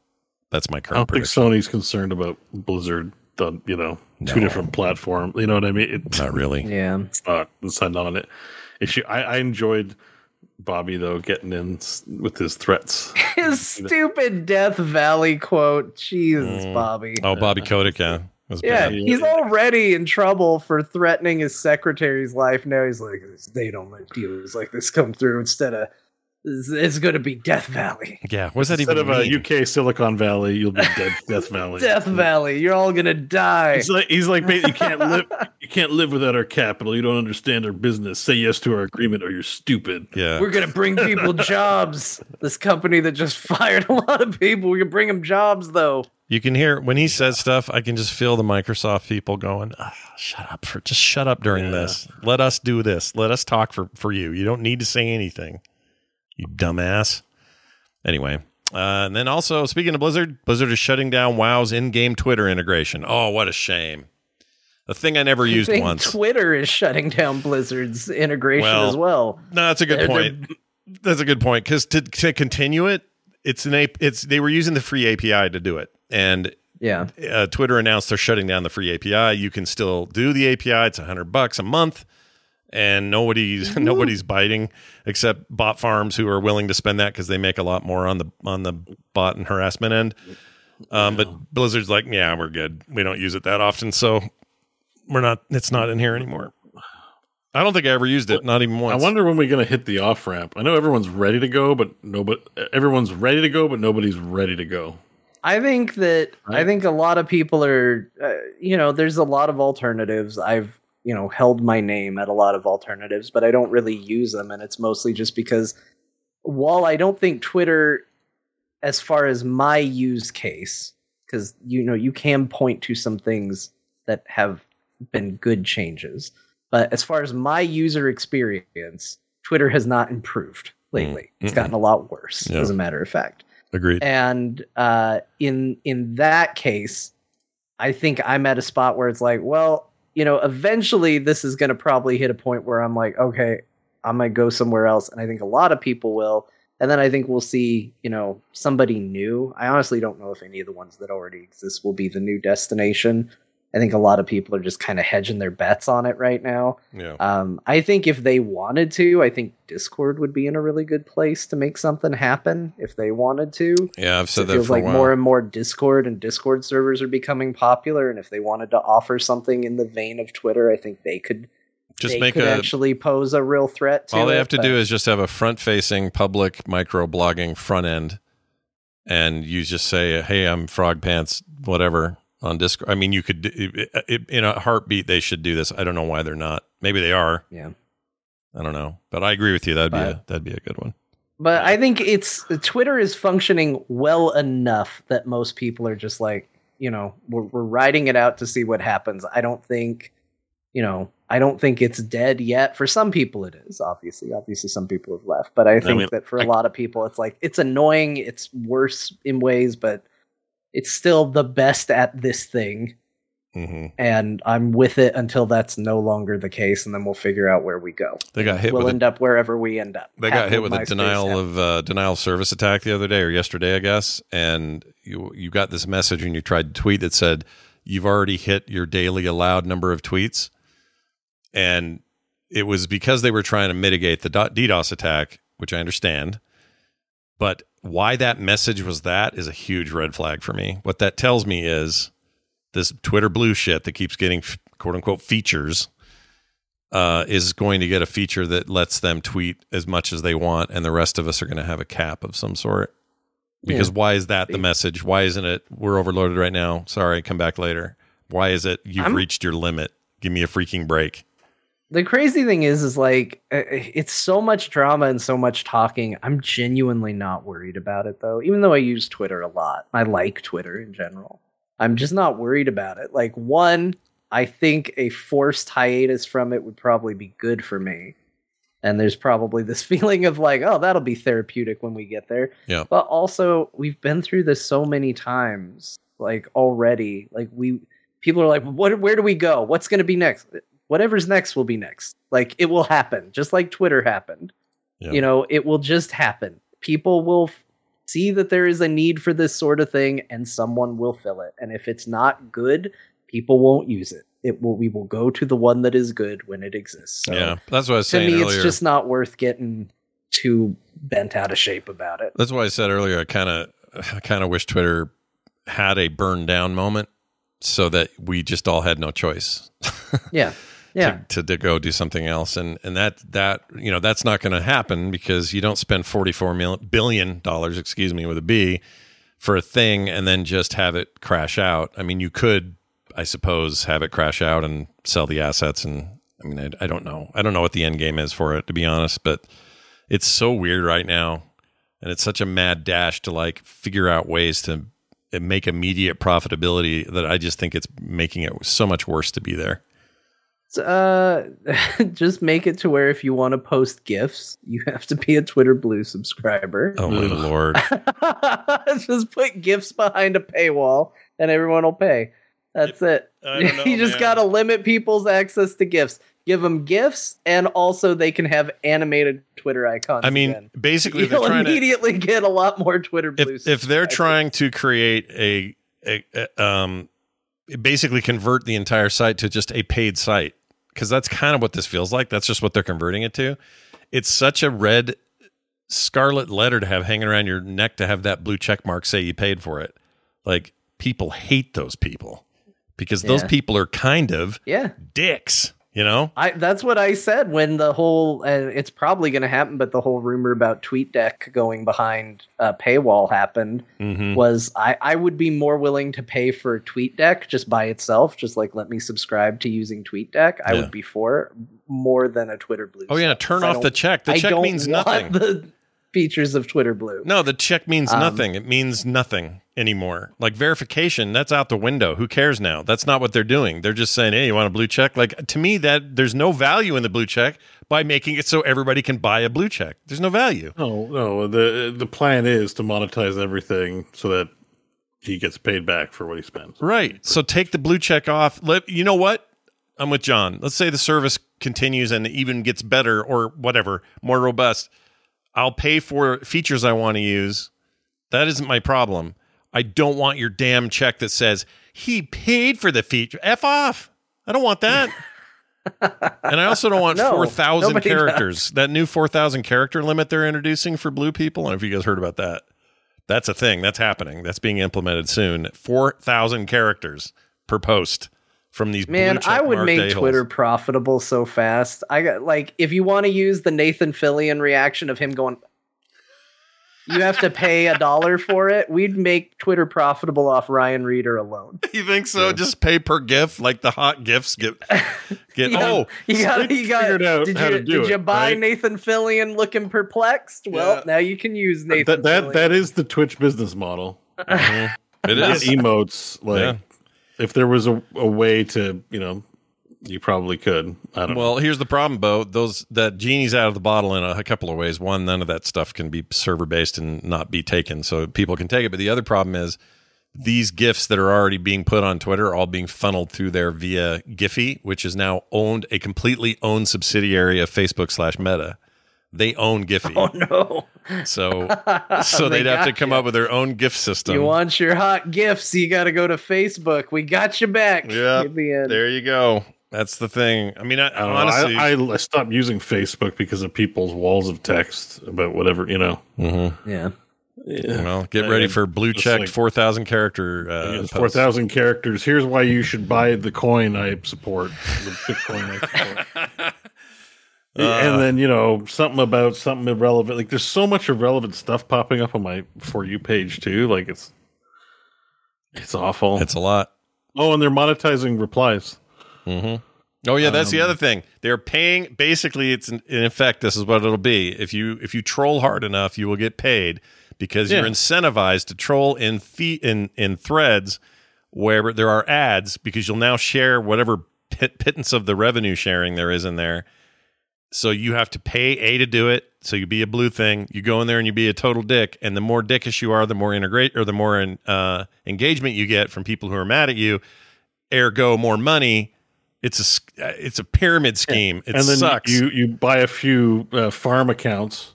That's my current. I current don't think. Sony's concerned about Blizzard. The you know two different platform. You know what I mean? It, Not really. Yeah. It's not. It's not on it. Issue. I, I enjoyed Bobby though getting in with his threats. His stupid Death Valley quote. Jesus, Mm. Bobby. Oh, Bobby Kotick, yeah. Yeah, bad. he's already in trouble for threatening his secretary's life. Now he's like, they don't let deals like this come through. Instead of, it's, it's going to be Death Valley. Yeah, what does that Instead even of mean? a UK Silicon Valley, you'll be dead Death Valley. Death Valley, you're all gonna die. He's like, he's like, "Mate, you can't live. You can't live without our capital. You don't understand our business. Say yes to our agreement, or you're stupid. Yeah, We're gonna bring people jobs. This company that just fired a lot of people, we can bring them jobs though. You can hear when he says stuff. I can just feel the Microsoft people going, "Ah, "Shut up! For just shut up during this. Let us do this. Let us talk for for you. You don't need to say anything, you dumbass." Anyway, uh, and then also speaking of Blizzard, Blizzard is shutting down WoW's in-game Twitter integration. Oh, what a shame! The thing I never I used think once. Twitter is shutting down Blizzard's integration Well, as well. No, that's a good They're- point. That's a good point because to to continue it, it's an. It's they were using the free API to do it, and Yeah. uh, Twitter announced they're shutting down the free API. You can still do the API. It's a hundred bucks a month, and nobody's nobody's biting except bot farms who are willing to spend that because they make a lot more on the on the bot and harassment end. Um, But Blizzard's like, yeah, we're good. We don't use it that often, so we're not. It's not in here anymore. I don't think I ever used it, not even once. I wonder when we're gonna hit the off ramp. I know everyone's ready to go, but nobody. Everyone's ready to go, but nobody's ready to go. I think that I think a lot of people are, uh, you know, there's a lot of alternatives. I've, you know, held my name at a lot of alternatives, but I don't really use them, and it's mostly just because while I don't think Twitter, as far as my use case, because you know you can point to some things that have been good changes, but as far as my user experience, Twitter has not improved lately. It's mm-mm. gotten a lot worse, Yeah. as a matter of fact Agreed. and uh, in in that case, I think I'm at a spot where it's like, well, you know, eventually this is going to probably hit a point where I'm like, okay, I might go somewhere else, and I think a lot of people will, and then I think we'll see, you know, somebody new. I honestly don't know if any of the ones that already exist will be the new destination, I think a lot of people are just kind of hedging their bets on it right now. Yeah. Um, I think if they wanted to, I think Discord would be in a really good place to make something happen if they wanted to. Yeah, I've said it that feels for a like more and more Discord and Discord servers are becoming popular, and if they wanted to offer something in the vein of Twitter, I think they could Just they make could a- actually pose a real threat to All they it, have to but- do is just have a front-facing public micro-blogging front end, and you just say, "Hey, I'm Frog Pants, whatever." On Discord, I mean, you could it, it, in a heartbeat. They should do this. I don't know why they're not. Maybe they are. Yeah, I don't know, but I agree with you. That'd be a, that'd be a good one. But I think it's Twitter is functioning well enough that most people are just like, you know, we're, we're riding it out to see what happens. I don't think, you know, I don't think it's dead yet. For some people, it is. Obviously, obviously, some people have left. But I think mean, that for a lot of people, it's like it's annoying. It's worse in ways, but it's still the best at this thing. Mm-hmm. And I'm with it until that's no longer the case, and then we'll figure out where we go. They got hit We'll with a- end up wherever we end up. They got hit with a denial of uh, denial of service attack the other day or yesterday, I guess. And you you got this message and you tried to tweet that said you've already hit your daily allowed number of tweets, and it was because they were trying to mitigate the DDoS attack, which I understand. But why that message was that is a huge red flag for me. What that tells me is this Twitter blue shit that keeps getting quote unquote features uh, is going to get a feature that lets them tweet as much as they want, and the rest of us are going to have a cap of some sort. Because Yeah. why is that the message? Why isn't it we're overloaded right now? Sorry, come back later. Why is it you've I'm- reached your limit? Give me a freaking break. The crazy thing is is like uh, it's so much drama and so much talking. I'm genuinely not worried about it though even though i use twitter a lot. I like twitter in general. I'm just not worried about it. Like one i think a forced hiatus from it would probably be good for me. And there's probably this feeling of like oh that'll be therapeutic when we get there. Yeah. but also we've been through this so many times like already. Like we people are like what where do we go? What's going to be next whatever's next will be next like it will happen just like twitter happened Yeah. you know it will just happen people will f- see that there is a need for this sort of thing and someone will fill it and if it's not good people won't use it it will we will go to the one that is good when it exists so yeah, that's what I was saying. to me earlier. it's just not worth getting too bent out of shape about it That's why I said earlier. I kind of, I kind of wish Twitter had a burn down moment, so that we just all had no choice. yeah yeah. to, to go do something else. And and that that you know that's not going to happen because you don't spend 44 mil, billion dollars excuse me with a b for a thing and then just have it crash out. I mean you could i suppose have it crash out and sell the assets and i mean i, I don't know. I don't know what the end game is for it to be honest but it's so weird right now. And it's such a mad dash to like figure out ways to eh, make immediate profitability that i just think it's making it so much worse to be there uh just make it to where if you want to post gifts, you have to be a twitter blue subscriber. Oh my lord. Just put gifts behind a paywall and everyone will pay. That's it. I don't know, you just man. gotta limit people's access to gifts. give them gifts and also they can have animated twitter icons I mean, again. basically, they're you'll trying to immediately get a lot more twitter blue if, if they're trying to create a, a, a um basically convert the entire site to just a paid site because that's kind of what this feels like. That's just what they're converting it to. It's such a red scarlet letter to have hanging around your neck to have that blue check mark say you paid for it. Like people hate those people because those people are kind of yeah. dicks you know I that's what I said when the whole uh, it's probably going to happen, but the whole rumor about TweetDeck going behind a paywall happened Mhm. was I I would be more willing to pay for TweetDeck just by itself, just like let me subscribe to using TweetDeck. I Yeah. would be for more than a Twitter Blue. oh yeah turn off the check the I check means nothing The features of Twitter Blue. No, the check means Um, nothing. It means nothing anymore. Like verification, that's out the window. Who cares now? That's not what they're doing. They're just saying, "Hey, you want a blue check?" Like to me, that there's no value in the blue check by making it so everybody can buy a blue check. There's no value. No, no. The the plan is to monetize everything so that he gets paid back for what he spends. Right. So take the blue check off. Let you know what? I'm with John. Let's say the service continues and even gets better or whatever, more robust. I'll pay for features I want to use. That isn't my problem. I don't want your damn check that says he paid for the feature. F off. I don't want that. and I also don't want No, 4,000 nobody characters. That new 4,000 character limit they're introducing for blue people. I don't know if you guys heard about that. That's a thing. That's happening. That's being implemented soon. 4,000 characters per post from these Man, I would make a-holes. Twitter profitable so fast. I got like if you want to use the Nathan Fillion reaction of him going you have to pay a dollar for it. We'd make Twitter profitable off Ryan Reeder alone. You think so? Just pay per GIF, like the hot GIFs get get. Yeah, Oh, you got, you got. figured out did how you to do did you buy right? Nathan Fillion looking perplexed? Well, Yeah. now you can use Nathan. That that that is the Twitch business model. Uh-huh. it Yeah, is. emotes. Like Yeah. If there was a, a way to, you know, you probably could. I don't know. Well, here's the problem, Bo. Those that genie's out of the bottle in a, a couple of ways. One, none of that stuff can be server based and not be taken, so people can take it. But the other problem is these gifts that are already being put on Twitter are all being funneled through there via Giphy, which is now owned a completely owned subsidiary of Facebook slash Meta. They own Giphy, Oh no! so so They they'd have to come you. up with their own GIF system. You want your hot gifts? You got to go to Facebook. We got you back. Yeah, the there you go. That's the thing. I mean, I, I don't know. I, I, I stopped using Facebook because of people's walls of text about whatever, you know. Mm-hmm. Yeah. well, get ready for blue Just checked like- four thousand character uh, posts. Four thousand characters. Here's why you should buy the coin I support. The Bitcoin I support. Uh. and then you know something about something irrelevant. Like there's so much irrelevant stuff popping up on my for you page too. Like it's it's awful. It's a lot. Oh, and they're monetizing replies. Mm-hmm. Oh yeah, that's the Um, other thing. They're paying. Basically, it's in, in effect. This is what it'll be. If you if you troll hard enough, you will get paid because you're incentivized to troll in fee in in threads where there are ads because you'll now share whatever pit, pittance of the revenue sharing there is in there. So you have to pay a to do it. So you be a blue thing. You go in there and you be a total dick. And the more dickish you are, the more integrate or the more in, uh, engagement you get from people who are mad at you. Ergo, more money. It's a uh, it's a pyramid scheme. It and then sucks. you you buy a few uh, farm accounts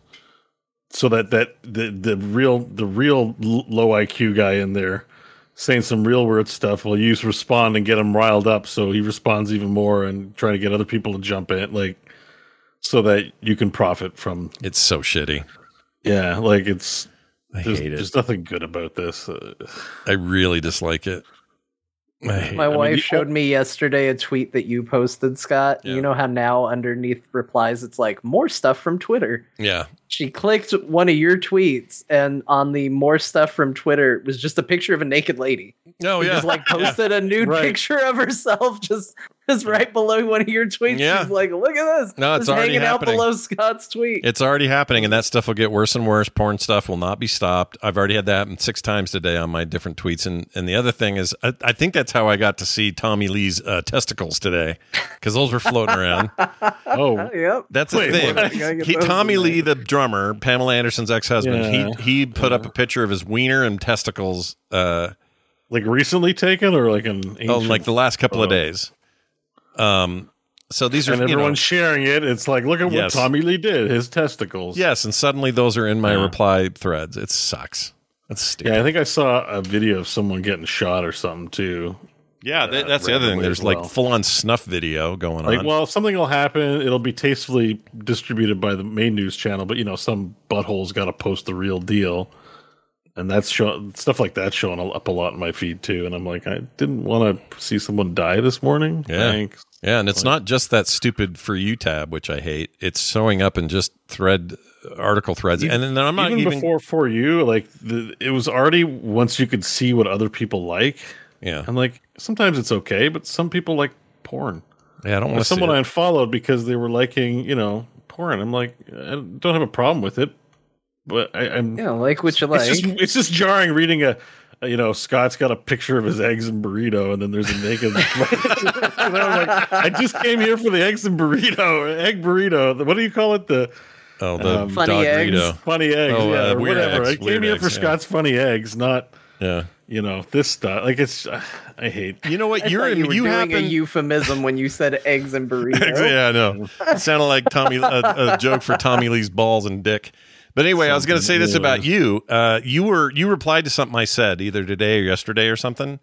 so that that the the real the real low IQ guy in there saying some real weird stuff will use respond and get him riled up so he responds even more and try to get other people to jump in like so that you can profit from it's so shitty. yeah like it's I there's, hate it. there's nothing good about this uh, I really dislike it. My it. wife you- showed me yesterday a tweet that you posted, Scott. Yeah. You know how now underneath replies it's like more stuff from Twitter. Yeah. She clicked one of your tweets, and on the more stuff from Twitter was just a picture of a naked lady. Oh She yeah. just like posted a nude Right. picture of herself just just right below one of your tweets. Yeah. She's like, look at this. No, it's Just already hanging happening. out below Scott's tweet. It's already happening, and that stuff will get worse and worse. Porn stuff will not be stopped. I've already had that happen six times today on my different tweets. And and the other thing is, I, I think that's how I got to see Tommy Lee's uh, testicles today, because those were floating around. oh yep. That's the thing. what? Gotta get He, Tommy Lee, the drummer, Pamela Anderson's ex-husband, Yeah. he he put up a picture of his wiener and testicles. Uh, like recently taken or like an oh, like the last couple of Oh. days. Um, so these are and you know, everyone's sharing it it's like look at what Tommy Lee did his testicles yes, and suddenly those are in my Yeah. reply threads. It sucks. That's stupid. Yeah, I think I saw a video of someone getting shot or something too. Yeah, th- uh, that's the other thing. There's as like full on snuff video going on. Like, on. well, something will happen. It'll be tastefully distributed by the main news channel, but you know, some butthole's got to post the real deal, and that's show, stuff like that showing up a lot in my feed too. And I'm like, I didn't want to see someone die this morning. Yeah. Thanks. yeah, and it's not just that stupid for you tab, which I hate. It's showing up in just thread article threads, and then I'm not even, even. before for you, like the, it was already once you could see what other people like. yeah, And like sometimes it's okay, but some people like porn. yeah, I don't want someone. I unfollowed because they were liking, you know, porn. I'm like, I don't have a problem with it, but I, I'm Yeah, like what you like. It's just, it's just jarring reading a, a, you know, Scott's got a picture of his eggs and burrito, and then there's a naked. and I'm like, I just came here for the eggs and burrito, egg burrito. What do you call it? The oh, the um, Funny dog eggs. burrito. funny eggs, Oh, yeah, uh, or whatever. eggs, I came weird here for yeah. Scott's funny eggs, not Yeah, you know this stuff. Like it's, I hate. you know what? I You're thought you were you doing happen. a euphemism when you said eggs and burrito. yeah, I know. It sounded like Tommy a, a joke for Tommy Lee's balls and dick. But anyway, I was going to say this Something about you. Uh, you were you replied to something I said either today or yesterday or something,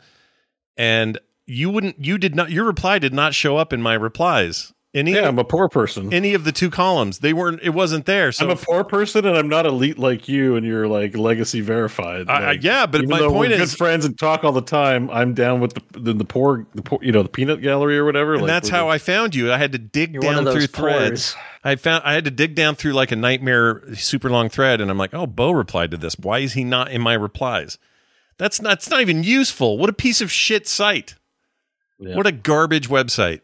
and you wouldn't. You did not. Your reply did not show up in my replies. Any, Yeah, I'm a poor person. any of the two columns, they weren't. It wasn't there. So I'm a poor person, and I'm not elite like you, and you're like legacy verified. I- I- yeah, but even my though point we're is- good friends and talk all the time. I'm down with the the, the poor, the poor, you know, the peanut gallery or whatever. and that's how I found you. I had to dig You're one down of through those threads. I found I had to dig down through like a nightmare super long thread, and I'm like, oh, Bo replied to this. Why is he not in my replies? That's not. It's not even useful. What a piece of shit site. What a garbage website.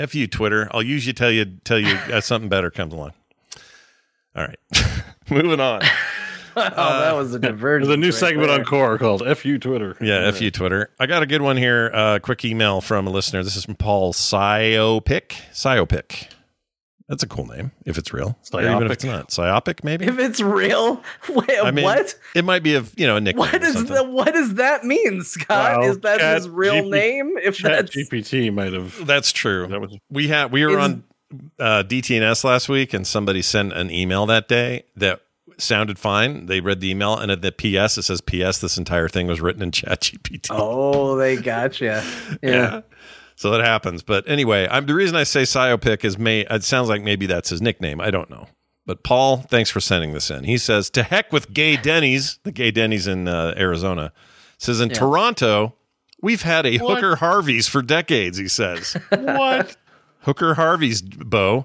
F you, Twitter. I'll use you tell you tell you uh, something better comes along. All right, moving on. oh, that was a divergence. There's a new right segment there. on Core called "Fu Twitter." Yeah, F you, Twitter. I got a good one here. Uh, quick email from a listener. This is from Paul Sciopic. Sciopic. That's a cool name if it's real. Or even if it's not. Sciopic, maybe? If it's real, wait, I mean, what? It might be a you know a nickname. What or the, what does that mean, Scott? Well, is that Chat his real GP name? If Chat that's GPT might have. That's true. That was we had we were Is- on uh, DTNS last week, and somebody sent an email that day that sounded fine. They read the email, and at the PS it says PS. This entire thing was written in ChatGPT. oh, they gotcha. Yeah. So that happens. But anyway, I'm the reason I say Sciopic is may it sounds like maybe that's his nickname. I don't know. But Paul, thanks for sending this in. He says, "To heck with gay Denny's." The gay Denny's in uh, Arizona says in Yeah. Toronto, we've had a What? hooker Harvey's for decades. He says, what? "Hooker Harvey's, Bo."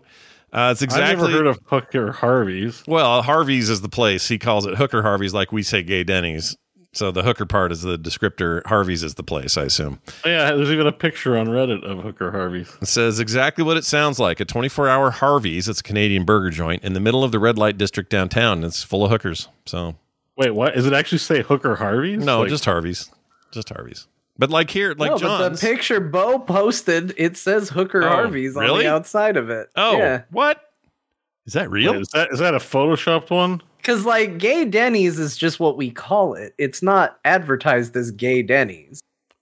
Uh, it's exactly. I've never heard of Hooker Harvey's. Well, Harvey's is the place. He calls it Hooker Harvey's, like we say gay Denny's. So the hooker part is the descriptor. Harvey's is the place, I assume. Oh, yeah, there's even a picture on Reddit of Hooker Harvey's. It says exactly what it sounds like a 24 hour Harvey's. It's a Canadian burger joint in the middle of the red light district downtown. It's full of hookers. So, Wait, what? Does it actually say Hooker Harvey's? no, Like- just Harvey's. Just Harvey's. But like here, like no, but John's. the picture Bo posted, it says Hooker Oh, Harvey's on the outside of it. oh, yeah. what? Is that real? Wait, is that is that a photoshopped one? Because like gay Denny's is just what we call it. It's not advertised as gay Denny's.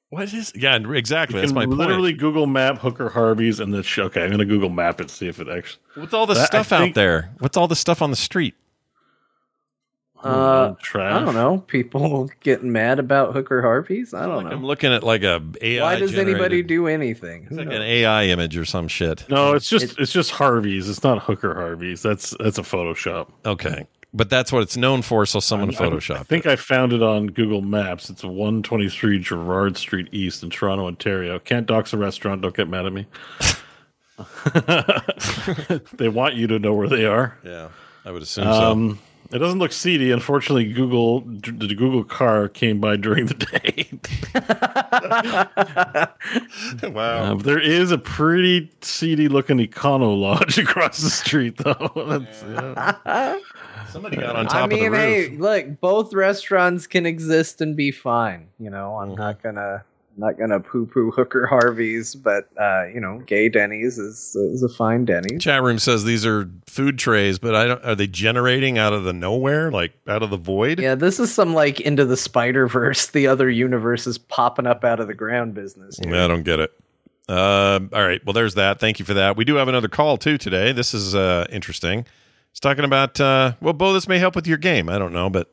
What is? Yeah, exactly. You That's can my literally point. Google Map Hooker Harvey's and then sh- okay, I'm gonna Google Map it see if it actually. What's all the That- I stuff out think- there? What's all the stuff on the street? Uh, trash. I don't know. People getting mad about Hooker Harvey's. I don't know. I'm looking at like a AI. Why does anybody do anything? It's like an AI image or some shit. No, it's just it's just Harvey's. It's not Hooker Harvey's. That's that's a Photoshop. Okay, but that's what it's known for. So someone I'm- photoshopped. I think I found it on Google Maps. It's 123 Gerrard Street East in Toronto, Ontario. Can't dox a restaurant. Don't get mad at me. they want you to know where they are. Yeah, I would assume Um, it doesn't look seedy. Unfortunately, Google the Google car came by during the day. wow. Uh, there is a pretty seedy looking Econo Lodge across the street, though. That's, yeah. Somebody got on top I of the mean, roof. hey, look, both restaurants can exist and be fine. You know, I'm not Mm-hmm. gonna not gonna poo poo Hooker Harvey's, but uh, you know, gay Denny's is is a fine Denny's. Chat room says these are food trays, but I don't. Are they generating out of the nowhere, like out of the void? Yeah, this is some like into the Spider Verse, the other universe is popping up out of the ground business. here. I don't get it. Uh, all right. Well, there's that. Thank you for that. We do have another call too today. This is uh, interesting. It's talking about. Uh, well, Bo, this may help with your game. I don't know, but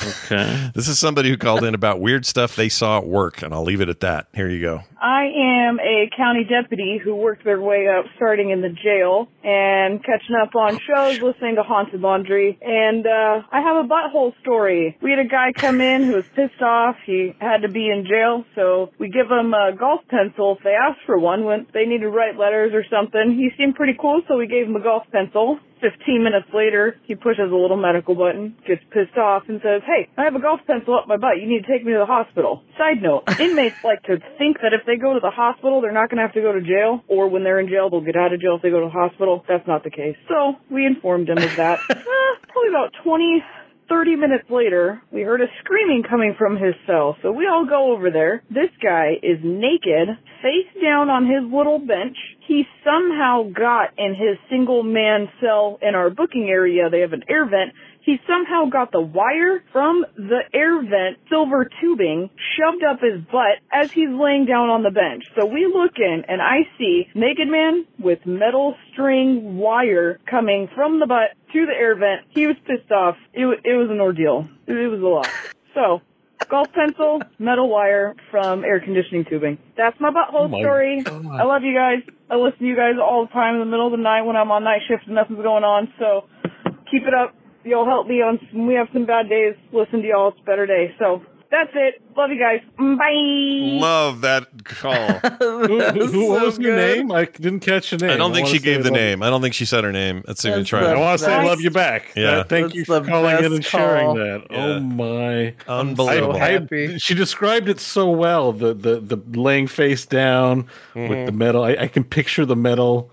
okay. this is somebody who called in about weird stuff they saw at work, and I'll leave it at that. Here you go. I am a county deputy who worked their way up starting in the jail and catching up on shows, listening to Haunted Laundry. And, uh, I have a butthole story. We had a guy come in who was pissed off. He had to be in jail, so we give him a golf pencil if they asked for one when they need to write letters or something. He seemed pretty cool, so we gave him a golf pencil. 15 minutes later, he pushes a little medical button, gets pissed off, and says, Hey, I have a golf pencil up my butt. You need to take me to the hospital. Side note, inmates like to think that if they go to the hospital, they're not going to have to go to jail, or when they're in jail, they'll get out of jail if they go to the hospital. That's not the case. So, we informed him of that. uh, probably about 20, 30 minutes later, we heard a screaming coming from his cell. So we all go over there. This guy is naked, face down on his little bench. He somehow got in his single man cell in our booking area. They have an air vent. he somehow got the wire from the air vent silver tubing shoved up his butt as he's laying down on the bench. So we look in and I see naked man with metal string wire coming from the butt to the air vent. He was pissed off. It, it was an ordeal. It was a lot. So, golf pencil, metal wire from air conditioning tubing. That's my butthole Oh my story. I love you guys. I listen to you guys all the time in the middle of the night when I'm on night shift and nothing's going on. So keep it up. Y'all help me on. When we have some bad days. Listen to y'all. It's a better day. So that's it. Love you guys. Bye. Love that call. who, who- who- what was your name? I didn't catch your name. I don't think wanna she gave the love- name. I don't think she said her name. Let's see if we That's try. I want to say love you back. Yeah. Uh, thank That's you for calling in best and sharing call. that. Yeah. Oh my, Unbelievable. I- I- happy. she described it so well. The the the laying face down with the metal. I, I can picture the metal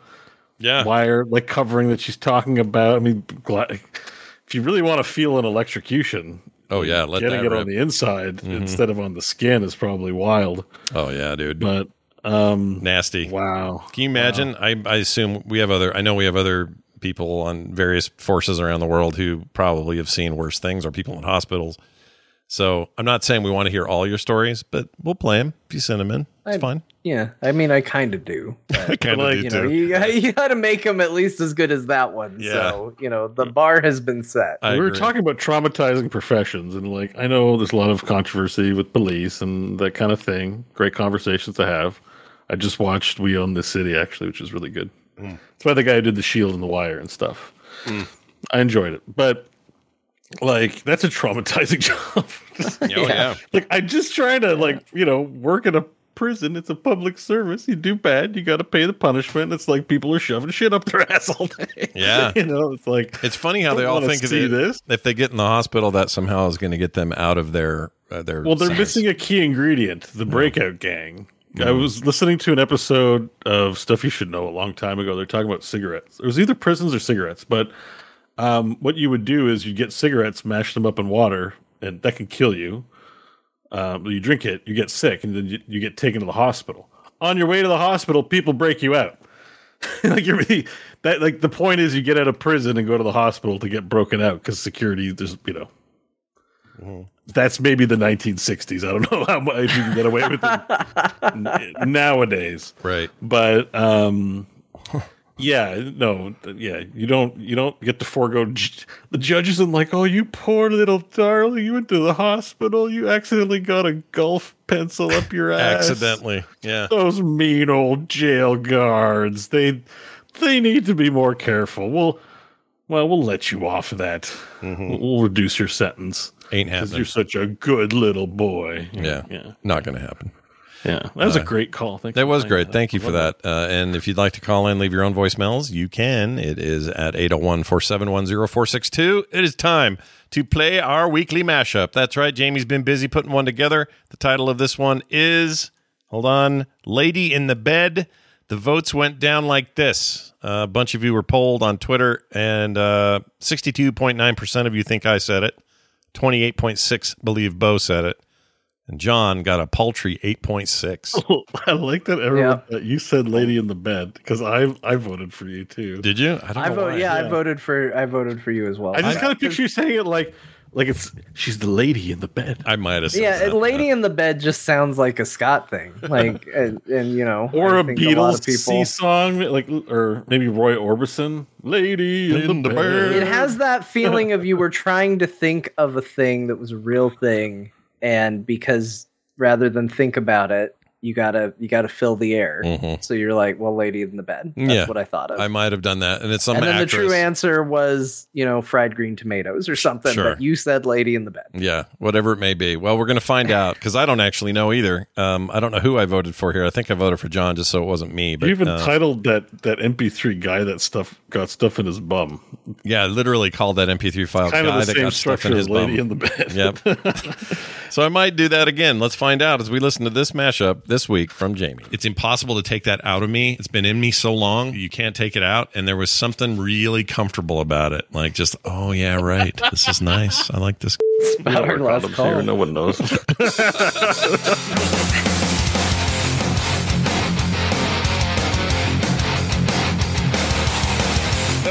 Mm-hmm. Yeah. wire like covering that she's talking about. I mean, gla- if you really want to feel an electrocution, Oh yeah, let getting that it rip. on the inside Mhm. instead of on the skin is probably wild. Oh yeah, dude. But um, nasty. Wow. Can you imagine? I, I assume we have other. I know we have other people on various forces around the world who probably have seen worse things, or people in hospitals. So I'm not saying we want to hear all your stories, but we'll play them if you send them in. It's I- fine. Yeah, I mean, I kind of do. I kind of like, do you know, too. you, you got to make them at least as good as that one. Yeah. So, you know, the bar has been set. we were talking about traumatizing professions, and like I know there's a lot of controversy with police and that kind of thing. Great conversations to have. I just watched We Own This City actually, which is really good. Mm. It's by the guy who did the Shield and the Wire and stuff. I enjoyed it, but like that's a traumatizing job. Oh, yeah. like I just trying to like you know work in a prison. It's a public service. You do bad, you got to pay the punishment. It's like people are shoving shit up their ass all day. Yeah. you know, it's like It's funny how they all think of see it. this. If they get in the hospital, that somehow is going to get them out of their uh, their. Well, they're missing a key ingredient: the breakout gang. I was listening to an episode of Stuff You Should Know a long time ago. They're talking about cigarettes. It was either prisons or cigarettes, but um, what you would do is you get cigarettes, mash them up in water, and that can kill you. Um, you drink it, you get sick, and then you, you get taken to the hospital. On your way to the hospital, people break you out. like you're really, that like the point is you get out of prison and go to the hospital to get broken out because security there's you know that's maybe the 1960s. I don't know how much you can get away with it nowadays. Right. But um yeah, no, yeah, you don't you don't get to forego j- the judge isn't like, "Oh, you poor little darling, you went to the hospital. You accidentally got a golf pencil up your ass." accidentally. Yeah. Those mean old jail guards. They they need to be more careful. We'll well, we'll let you off of that. We'll, we'll reduce your sentence. Mm-hmm. Ain't happening. You're such a good little boy. Yeah. yeah, Not going to happen. Yeah. That was a Uh, great call. Thanks That was great. that. Thank you for that. Uh, and if you'd like to call in, leave your own voicemails, you can. It is at 801 471 0462. It is time to play our weekly mashup. That's right. Jamie's been busy putting one together. The title of this one is, hold on, Lady in the Bed. The votes went down like this. Uh, a bunch of you were polled on Twitter, and uh, 62.9% of you think I said it. 28.6 believe Bo said it. And John got a paltry 8.6. I like that everyone that you said "lady in the bed" because I I voted for you too. Did you? I don't I vote. Yeah, I voted for. I voted for you as well. I just kind of picture you saying it like like it's she's the lady in the bed. I might have said Yeah, that. lady in the bed just sounds like a Scott thing. Like, and, and you know, or I a Beatles lot of people. sea song, like or maybe Roy Orbison, "Lady in, the, bed." It has that feeling of you were trying to think of a thing that was a real thing, and because rather than think about it, you gotta you gotta fill the air. Mhm. So you're like, well, lady in the bed. That's yeah, what I thought of. I might have done that, and it's some and then actress. the true answer was, you know, fried green tomatoes or something. Sure. But you said lady in the bed. Yeah, whatever it may be. Well, we're going to find out because I don't actually know either. Um, I don't know who I voted for here. I think I voted for John just so it wasn't me. But you even uh, titled that that MP3 guy that stuff got stuff in his bum. Yeah, literally called that MP3 file Kind of the that same got stuff in structure his as Lady bum. in the Bed. Yep. so I might do that again. Let's find out as we listen to this mashup this week from Jamie. It's impossible to take that out of me. It's been in me so long, you can't take it out. And there was something really comfortable about it. Like just, oh yeah, right. This is nice. I like this. About our last call. No one knows.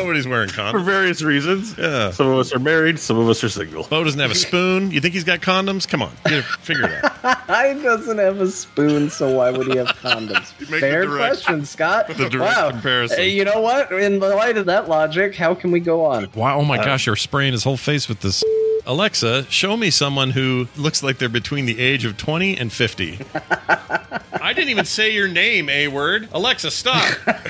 Nobody wearing condoms for various reasons. Yeah. Some of us are married, some of us are single. Bo doesn't have a spoon. You think he's got condoms? Come on, get it, figure it out. he doesn't have a spoon, so why would he have condoms? make the Fair direct- question, Scott. the direct wow. comparison. Hey, you know what? In the light of that logic, how can we go on? Wow! Oh my uh, gosh, you're spraying his whole face with this. Alexa, show me someone who looks like they're between the age of 20 and 50. I didn't even say your name, A word. Alexa, stop.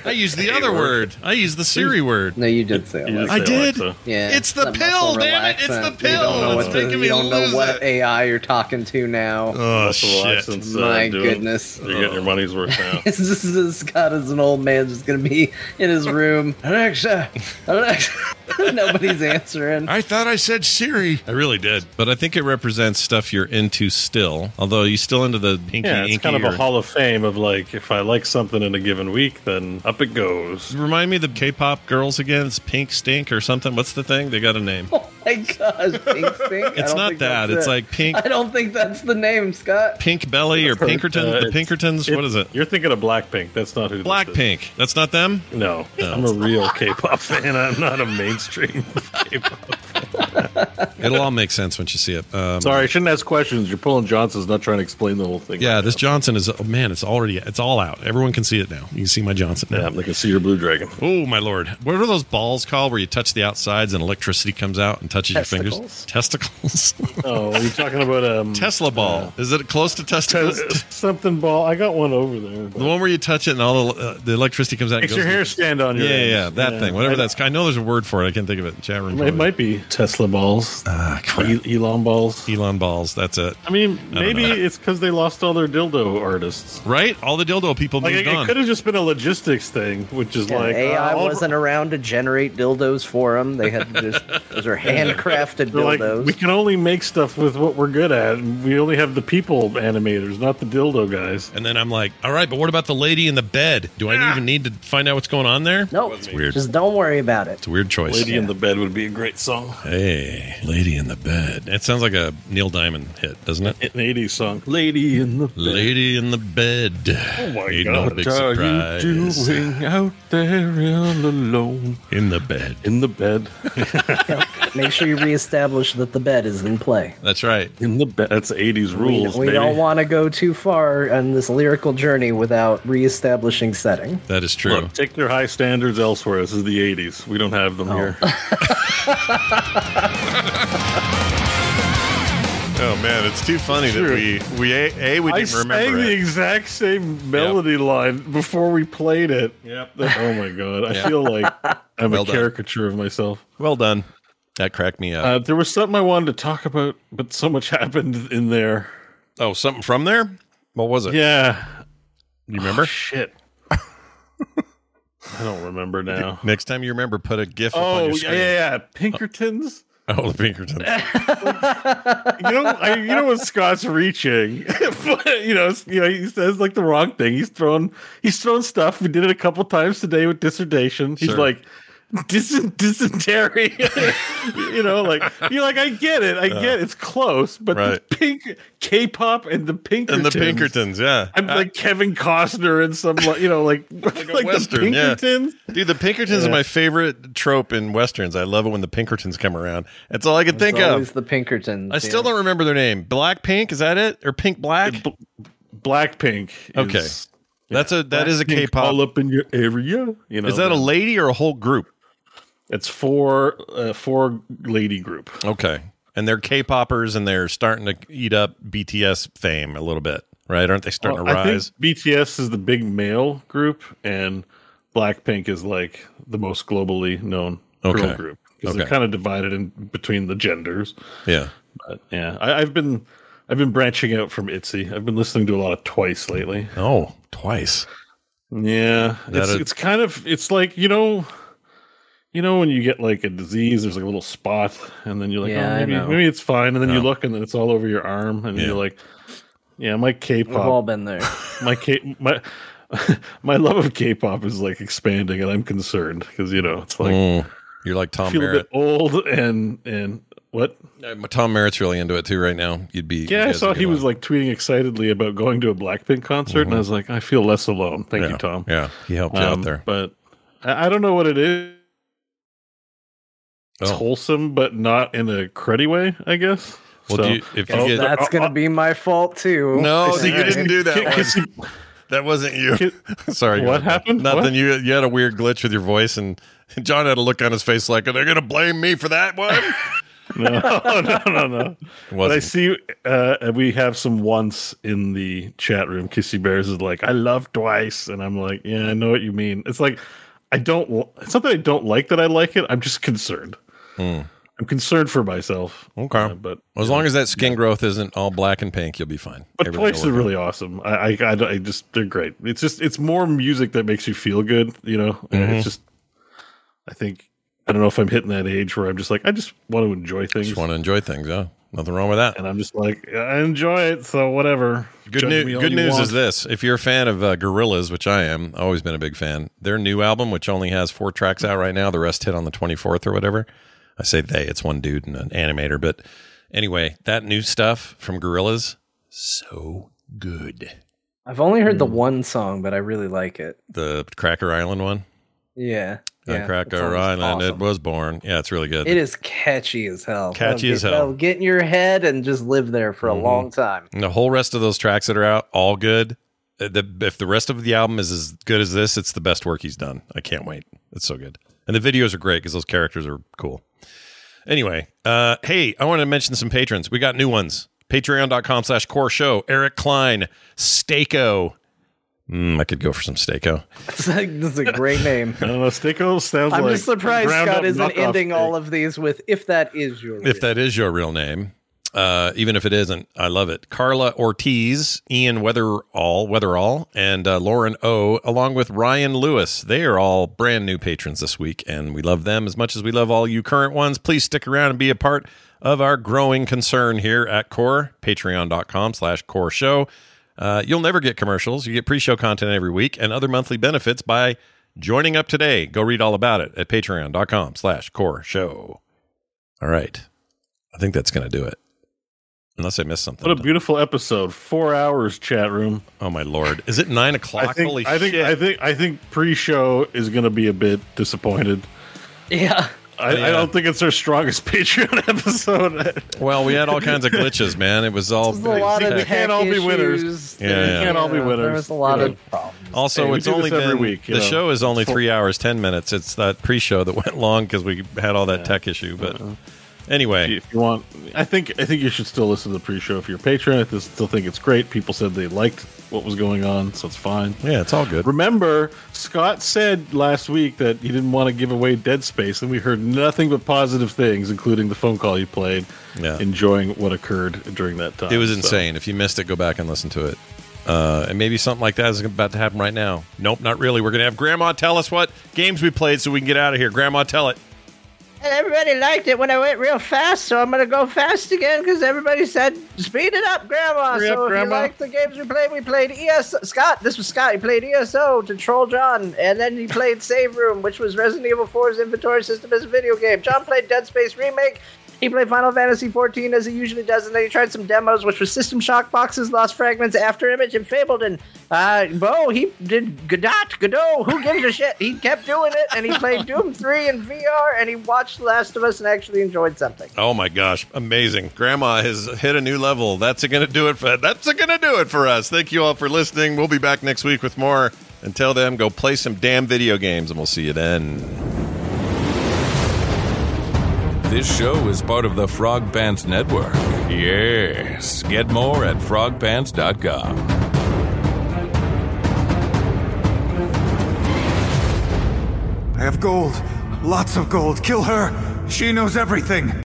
I used the other word. I used the Siri word. No, you did say You Alexa. I did. Yeah, It's the pill, damn it. It's the pill. You don't know It's what, the, making you me don't know what. AI you're talking to now. Oh, shit. relaxants, uh, My doing- goodness. You're getting your money's worth now. this is Scott as an old man just gonna be in his room. Alexa, Alexa. Nobody's answering. I thought I said Siri. I really did. But I think it represents stuff you're into still. Although you're still into the pinky Yeah, it's inky kind of a hall of fame of like, if I like something in a given week, then up it goes. Remind me of the K-pop girls again. It's Pink Stink or something. What's the thing? They got a name. Oh. My gosh, Pink Stink. It's don't that. It's it. like Pink I don't think that's the name, Scott. Pink Belly or Pinkerton. Uh, the it's- Pinkertons. what is it? You're thinking of Blackpink. That's not who. this is. Blackpink. That's not them. No, I'm a real K-pop fan. I'm not a mainstream K-pop. It'll all make sense once you see it. Um, Sorry, I shouldn't ask questions. You're pulling Johnson's, not trying to explain the whole thing. Yeah, this Johnson is. Oh man, it's already. It's all out. Everyone can see it now. You can see my Johnson now. Yeah, they can see your blue dragon. Oh my lord! What are those balls called where you touch the outsides and electricity comes out and touches your fingers? Testicles. Oh, you're you talking about um Tesla ball. is it close to testicles? something ball? I got one over there. the one where you touch it and all the, uh, the electricity comes out. Makes your hair in- stand on your Yeah, yeah, yeah, that Yeah. thing. Whatever I- that's. I know there's a word for it. I can't think of it. Chat room. It might be Tesla balls. Ah, crap. Elon balls. Elon balls. That's it. I mean, I maybe know. it's because they lost all their dildo artists. Right? All the dildo people Like moved it, on. could have just been a logistics thing, which is Yeah, like AI uh, wasn't around to generate dildos for them. They had to just those are handcrafted They're like, we can only make stuff with what we're good at. and We only have the people animators, not the dildo guys. And then I'm like, all right, but what about the lady in the bed? Do I even need to find out what's going on there? no, It's weird. Just don't worry about it. It's a weird choice. Lady in the Bed would be a great song. Hey, lady in the bed. It sounds like a Neil Diamond hit, doesn't it? An 80s song. Lady in the Bed. Lady in the bed. Oh my Ain't God. no big what are you doing out there all alone In the bed. in the bed? Make sure you reestablish that the bed is in play. That's right. In the bed. That's 80s rules, we baby. don't want to go too far on this lyrical journey without reestablishing setting. That is true. Look, take their high standards elsewhere. This is the 80s. We don't have them oh. here. Oh man, it's too funny that we we a, a we didn't sang remember the it. exact same melody line before we played it. Yep. Oh my god, I Yeah. feel like I'm Well a done. caricature of myself. Well done. That cracked me up. Uh, there was something I wanted to talk about, but so much happened in there. oh, something from there? What was it? Yeah, You remember? shit. I don't remember now. Next time you remember, put a GIF up on Oh your yeah, screen. yeah, yeah. Pinkertons. Oh, the Pinkertons. you know, I, you know when Scott's reaching, but, you know, you know, he says like the wrong thing. He's thrown, he's thrown stuff. We did it a couple times today with dissertation. He's Sure. like dis- dysentery. you know, like you're like, I get it, I get it. it's close, but Right. the pink K-pop and the Pinkertons and the Pinkertons, yeah. I'm uh, like Kevin Costner and some, you know, like like, a the Western, yeah. Pinkertons. Dude, the Pinkertons Yeah. are my favorite trope in westerns. I love it when the Pinkertons come around. That's all I can think It's always of. the Pinkertons. I still yeah. don't remember their name. Black Pink, is that it? Or Pink Black? Black Pink. Okay. is- That's a that is a Blackpink K-pop. all up in your area. You know, is that a lady or a whole group? It's four uh, four lady group. Okay. And they're K-poppers and they're starting to eat up BTS fame a little bit, right? Aren't they starting Well, to I think rise? BTS is the big male group, and Blackpink is like the most globally known Okay. girl group because they're kind of divided in between the genders. Yeah. But yeah, I, I've been I've been branching out from ITZY. I've been listening to a lot of Twice lately. Oh, twice. Yeah, That it's, a- it's kind of it's like you know, you know when you get like a disease, there's like a little spot, and then you're like, Yeah, oh, maybe maybe it's fine, and then you Oh. look, and then it's all over your arm, and Yeah. you're like, yeah, my k-pop We've all been there. my K, my my love of K-pop is like expanding, and I'm concerned because you know it's like Mm. You're like I Tom feel a bit old, and and what? Uh, Tom Merritt's really into it too right now. You'd be Yeah, I saw he was like tweeting excitedly about going to a Blackpink concert, and I was like, I feel less alone. Thank yeah. you, Tom. Yeah, he helped you Um, out there. But I, I don't know what it is. It's Oh. wholesome, but not in a cruddy way, I guess. Well, So- do you, if you get That's gonna be my fault too. no, see, you didn't do that. One. That wasn't you. Sorry. What happened? Nothing. What? You you had a weird glitch with your voice, and John had a look on his face like, "Are they going to blame me for that one?" no, no, no, no. But I see uh, we have some once in the chat room. Kissy Bears is like, I love twice, and I'm like, yeah, I know what you mean. It's like I don't. l- It's not that I don't like that I like it. I'm just concerned. Hmm. I'm concerned for myself. Okay. Uh, but Well, as long as that skin growth isn't all black and pink, you'll be fine. but Everything is really awesome. I, I, I, just they're great. It's just it's more music that makes you feel good. You know, Mhm. it's just. I think I don't know if I'm hitting that age where I'm just like I just want to enjoy things. Just want to enjoy things. Yeah, nothing wrong with that. and I'm just like I enjoy it, so whatever. Good, new, good news want. is this: if you're a fan of uh, Gorillaz, which I am, always been a big fan. Their new album, which only has four tracks out right now, the rest hit on the 24th or whatever. I say they; it's one dude and an animator. But anyway, that new stuff from Gorillaz, so good. I've only heard the Hmm. one song, but I really like it. The Cracker Island one, Yeah. the yeah, Cracker song's Island, it was born. Yeah, it's really good. It is catchy as hell. Catchy That'll as get- hell. Get in your head and just live there for a Mhm. long time. And the whole rest of those tracks that are out, all good. Uh, The, if the rest of the album is as good as this, it's the best work he's done. I can't wait. It's so good. And the videos are great because those characters are cool. Anyway, uh, hey, I want to mention some patrons. We got new ones. Patreon.com slash core show. Eric Klein, Stako. Mm, I could go for some Stako. It's like, this is a great name. I don't know. Stickle sounds I'm like just surprised Scott isn't ending steak. all of these with "if that is your." If that is your real name, uh, even if it isn't, I love it. Carla Ortiz, Ian Weatherall, Weatherall, and uh, Lauren O, along with Ryan Lewis. They are all brand new patrons this week, and we love them as much as we love all you current ones. Please stick around and be a part of our growing concern here at Core. Patreon.com slash Core Show. Uh, you'll never get commercials. You get pre-show content every week and other monthly benefits by joining up today. Go read all about it at patreon.com slash core show. All right. I think that's going to do it. Unless I missed something. What a beautiful episode! Four hours chat room. oh my lord! Is it nine o'clock? I think. Holy I think. shit! I think. I think pre-show is going to be a bit disappointed. Yeah. I, Yeah. I don't think it's our strongest Patreon episode. well, we had all kinds of glitches, man. It was all. There's a lot of They can't all be winners. issues. Yeah, yeah. can't all be winners. There was a lot you of know. problems. Also, Hey, we it's do only this every been week, the know. show is only three hours ten minutes. It's that pre-show that went long because we had all that tech issue. But uh-huh. Anyway, If you want, I think I think you should still listen to the pre-show if you're a patron. I still think it's great. People said they liked what was going on, so it's fine. yeah, it's all good. Remember, Scott said last week that he didn't want to give away Dead Space, and we heard nothing but positive things, including the phone call you played, Yeah. enjoying what occurred during that time. It was So- insane. If you missed it, go back and listen to it. Uh, and maybe something like that is about to happen right now. Nope, not really. We're going to have Grandma tell us what games we played so we can get out of here. Grandma, tell it. And everybody liked it when I went real fast, so I'm gonna go fast again because everybody said speed it up, Grandma. Hurry so up, if Grandma. you like the games we played, we played ES Scott. This was Scott. He played ESO to Troll John, and then he played Save Room, which was Resident Evil 4's inventory system as a video game. John played Dead Space Remake. He played Final Fantasy XIV as he usually does, and then he tried some demos, which was System Shock Boxes, Lost Fragments, After Image, and Fabledom. Uh, Bo, he did Godot, Godot, who gives a shit? He kept doing it, and he played Doom 3 in VR, and he watched The Last of Us and actually enjoyed something. Oh my gosh, amazing. Grandma has hit a new level. That's going to do it for That's going to do it for us. Thank you all for listening. We'll be back next week with more. Until then, go play some damn video games and we'll see you then. This show is part of the Frog Pants Network. Yes. Get more at frogpants.com. I have gold. Lots of gold. Kill her. She knows everything.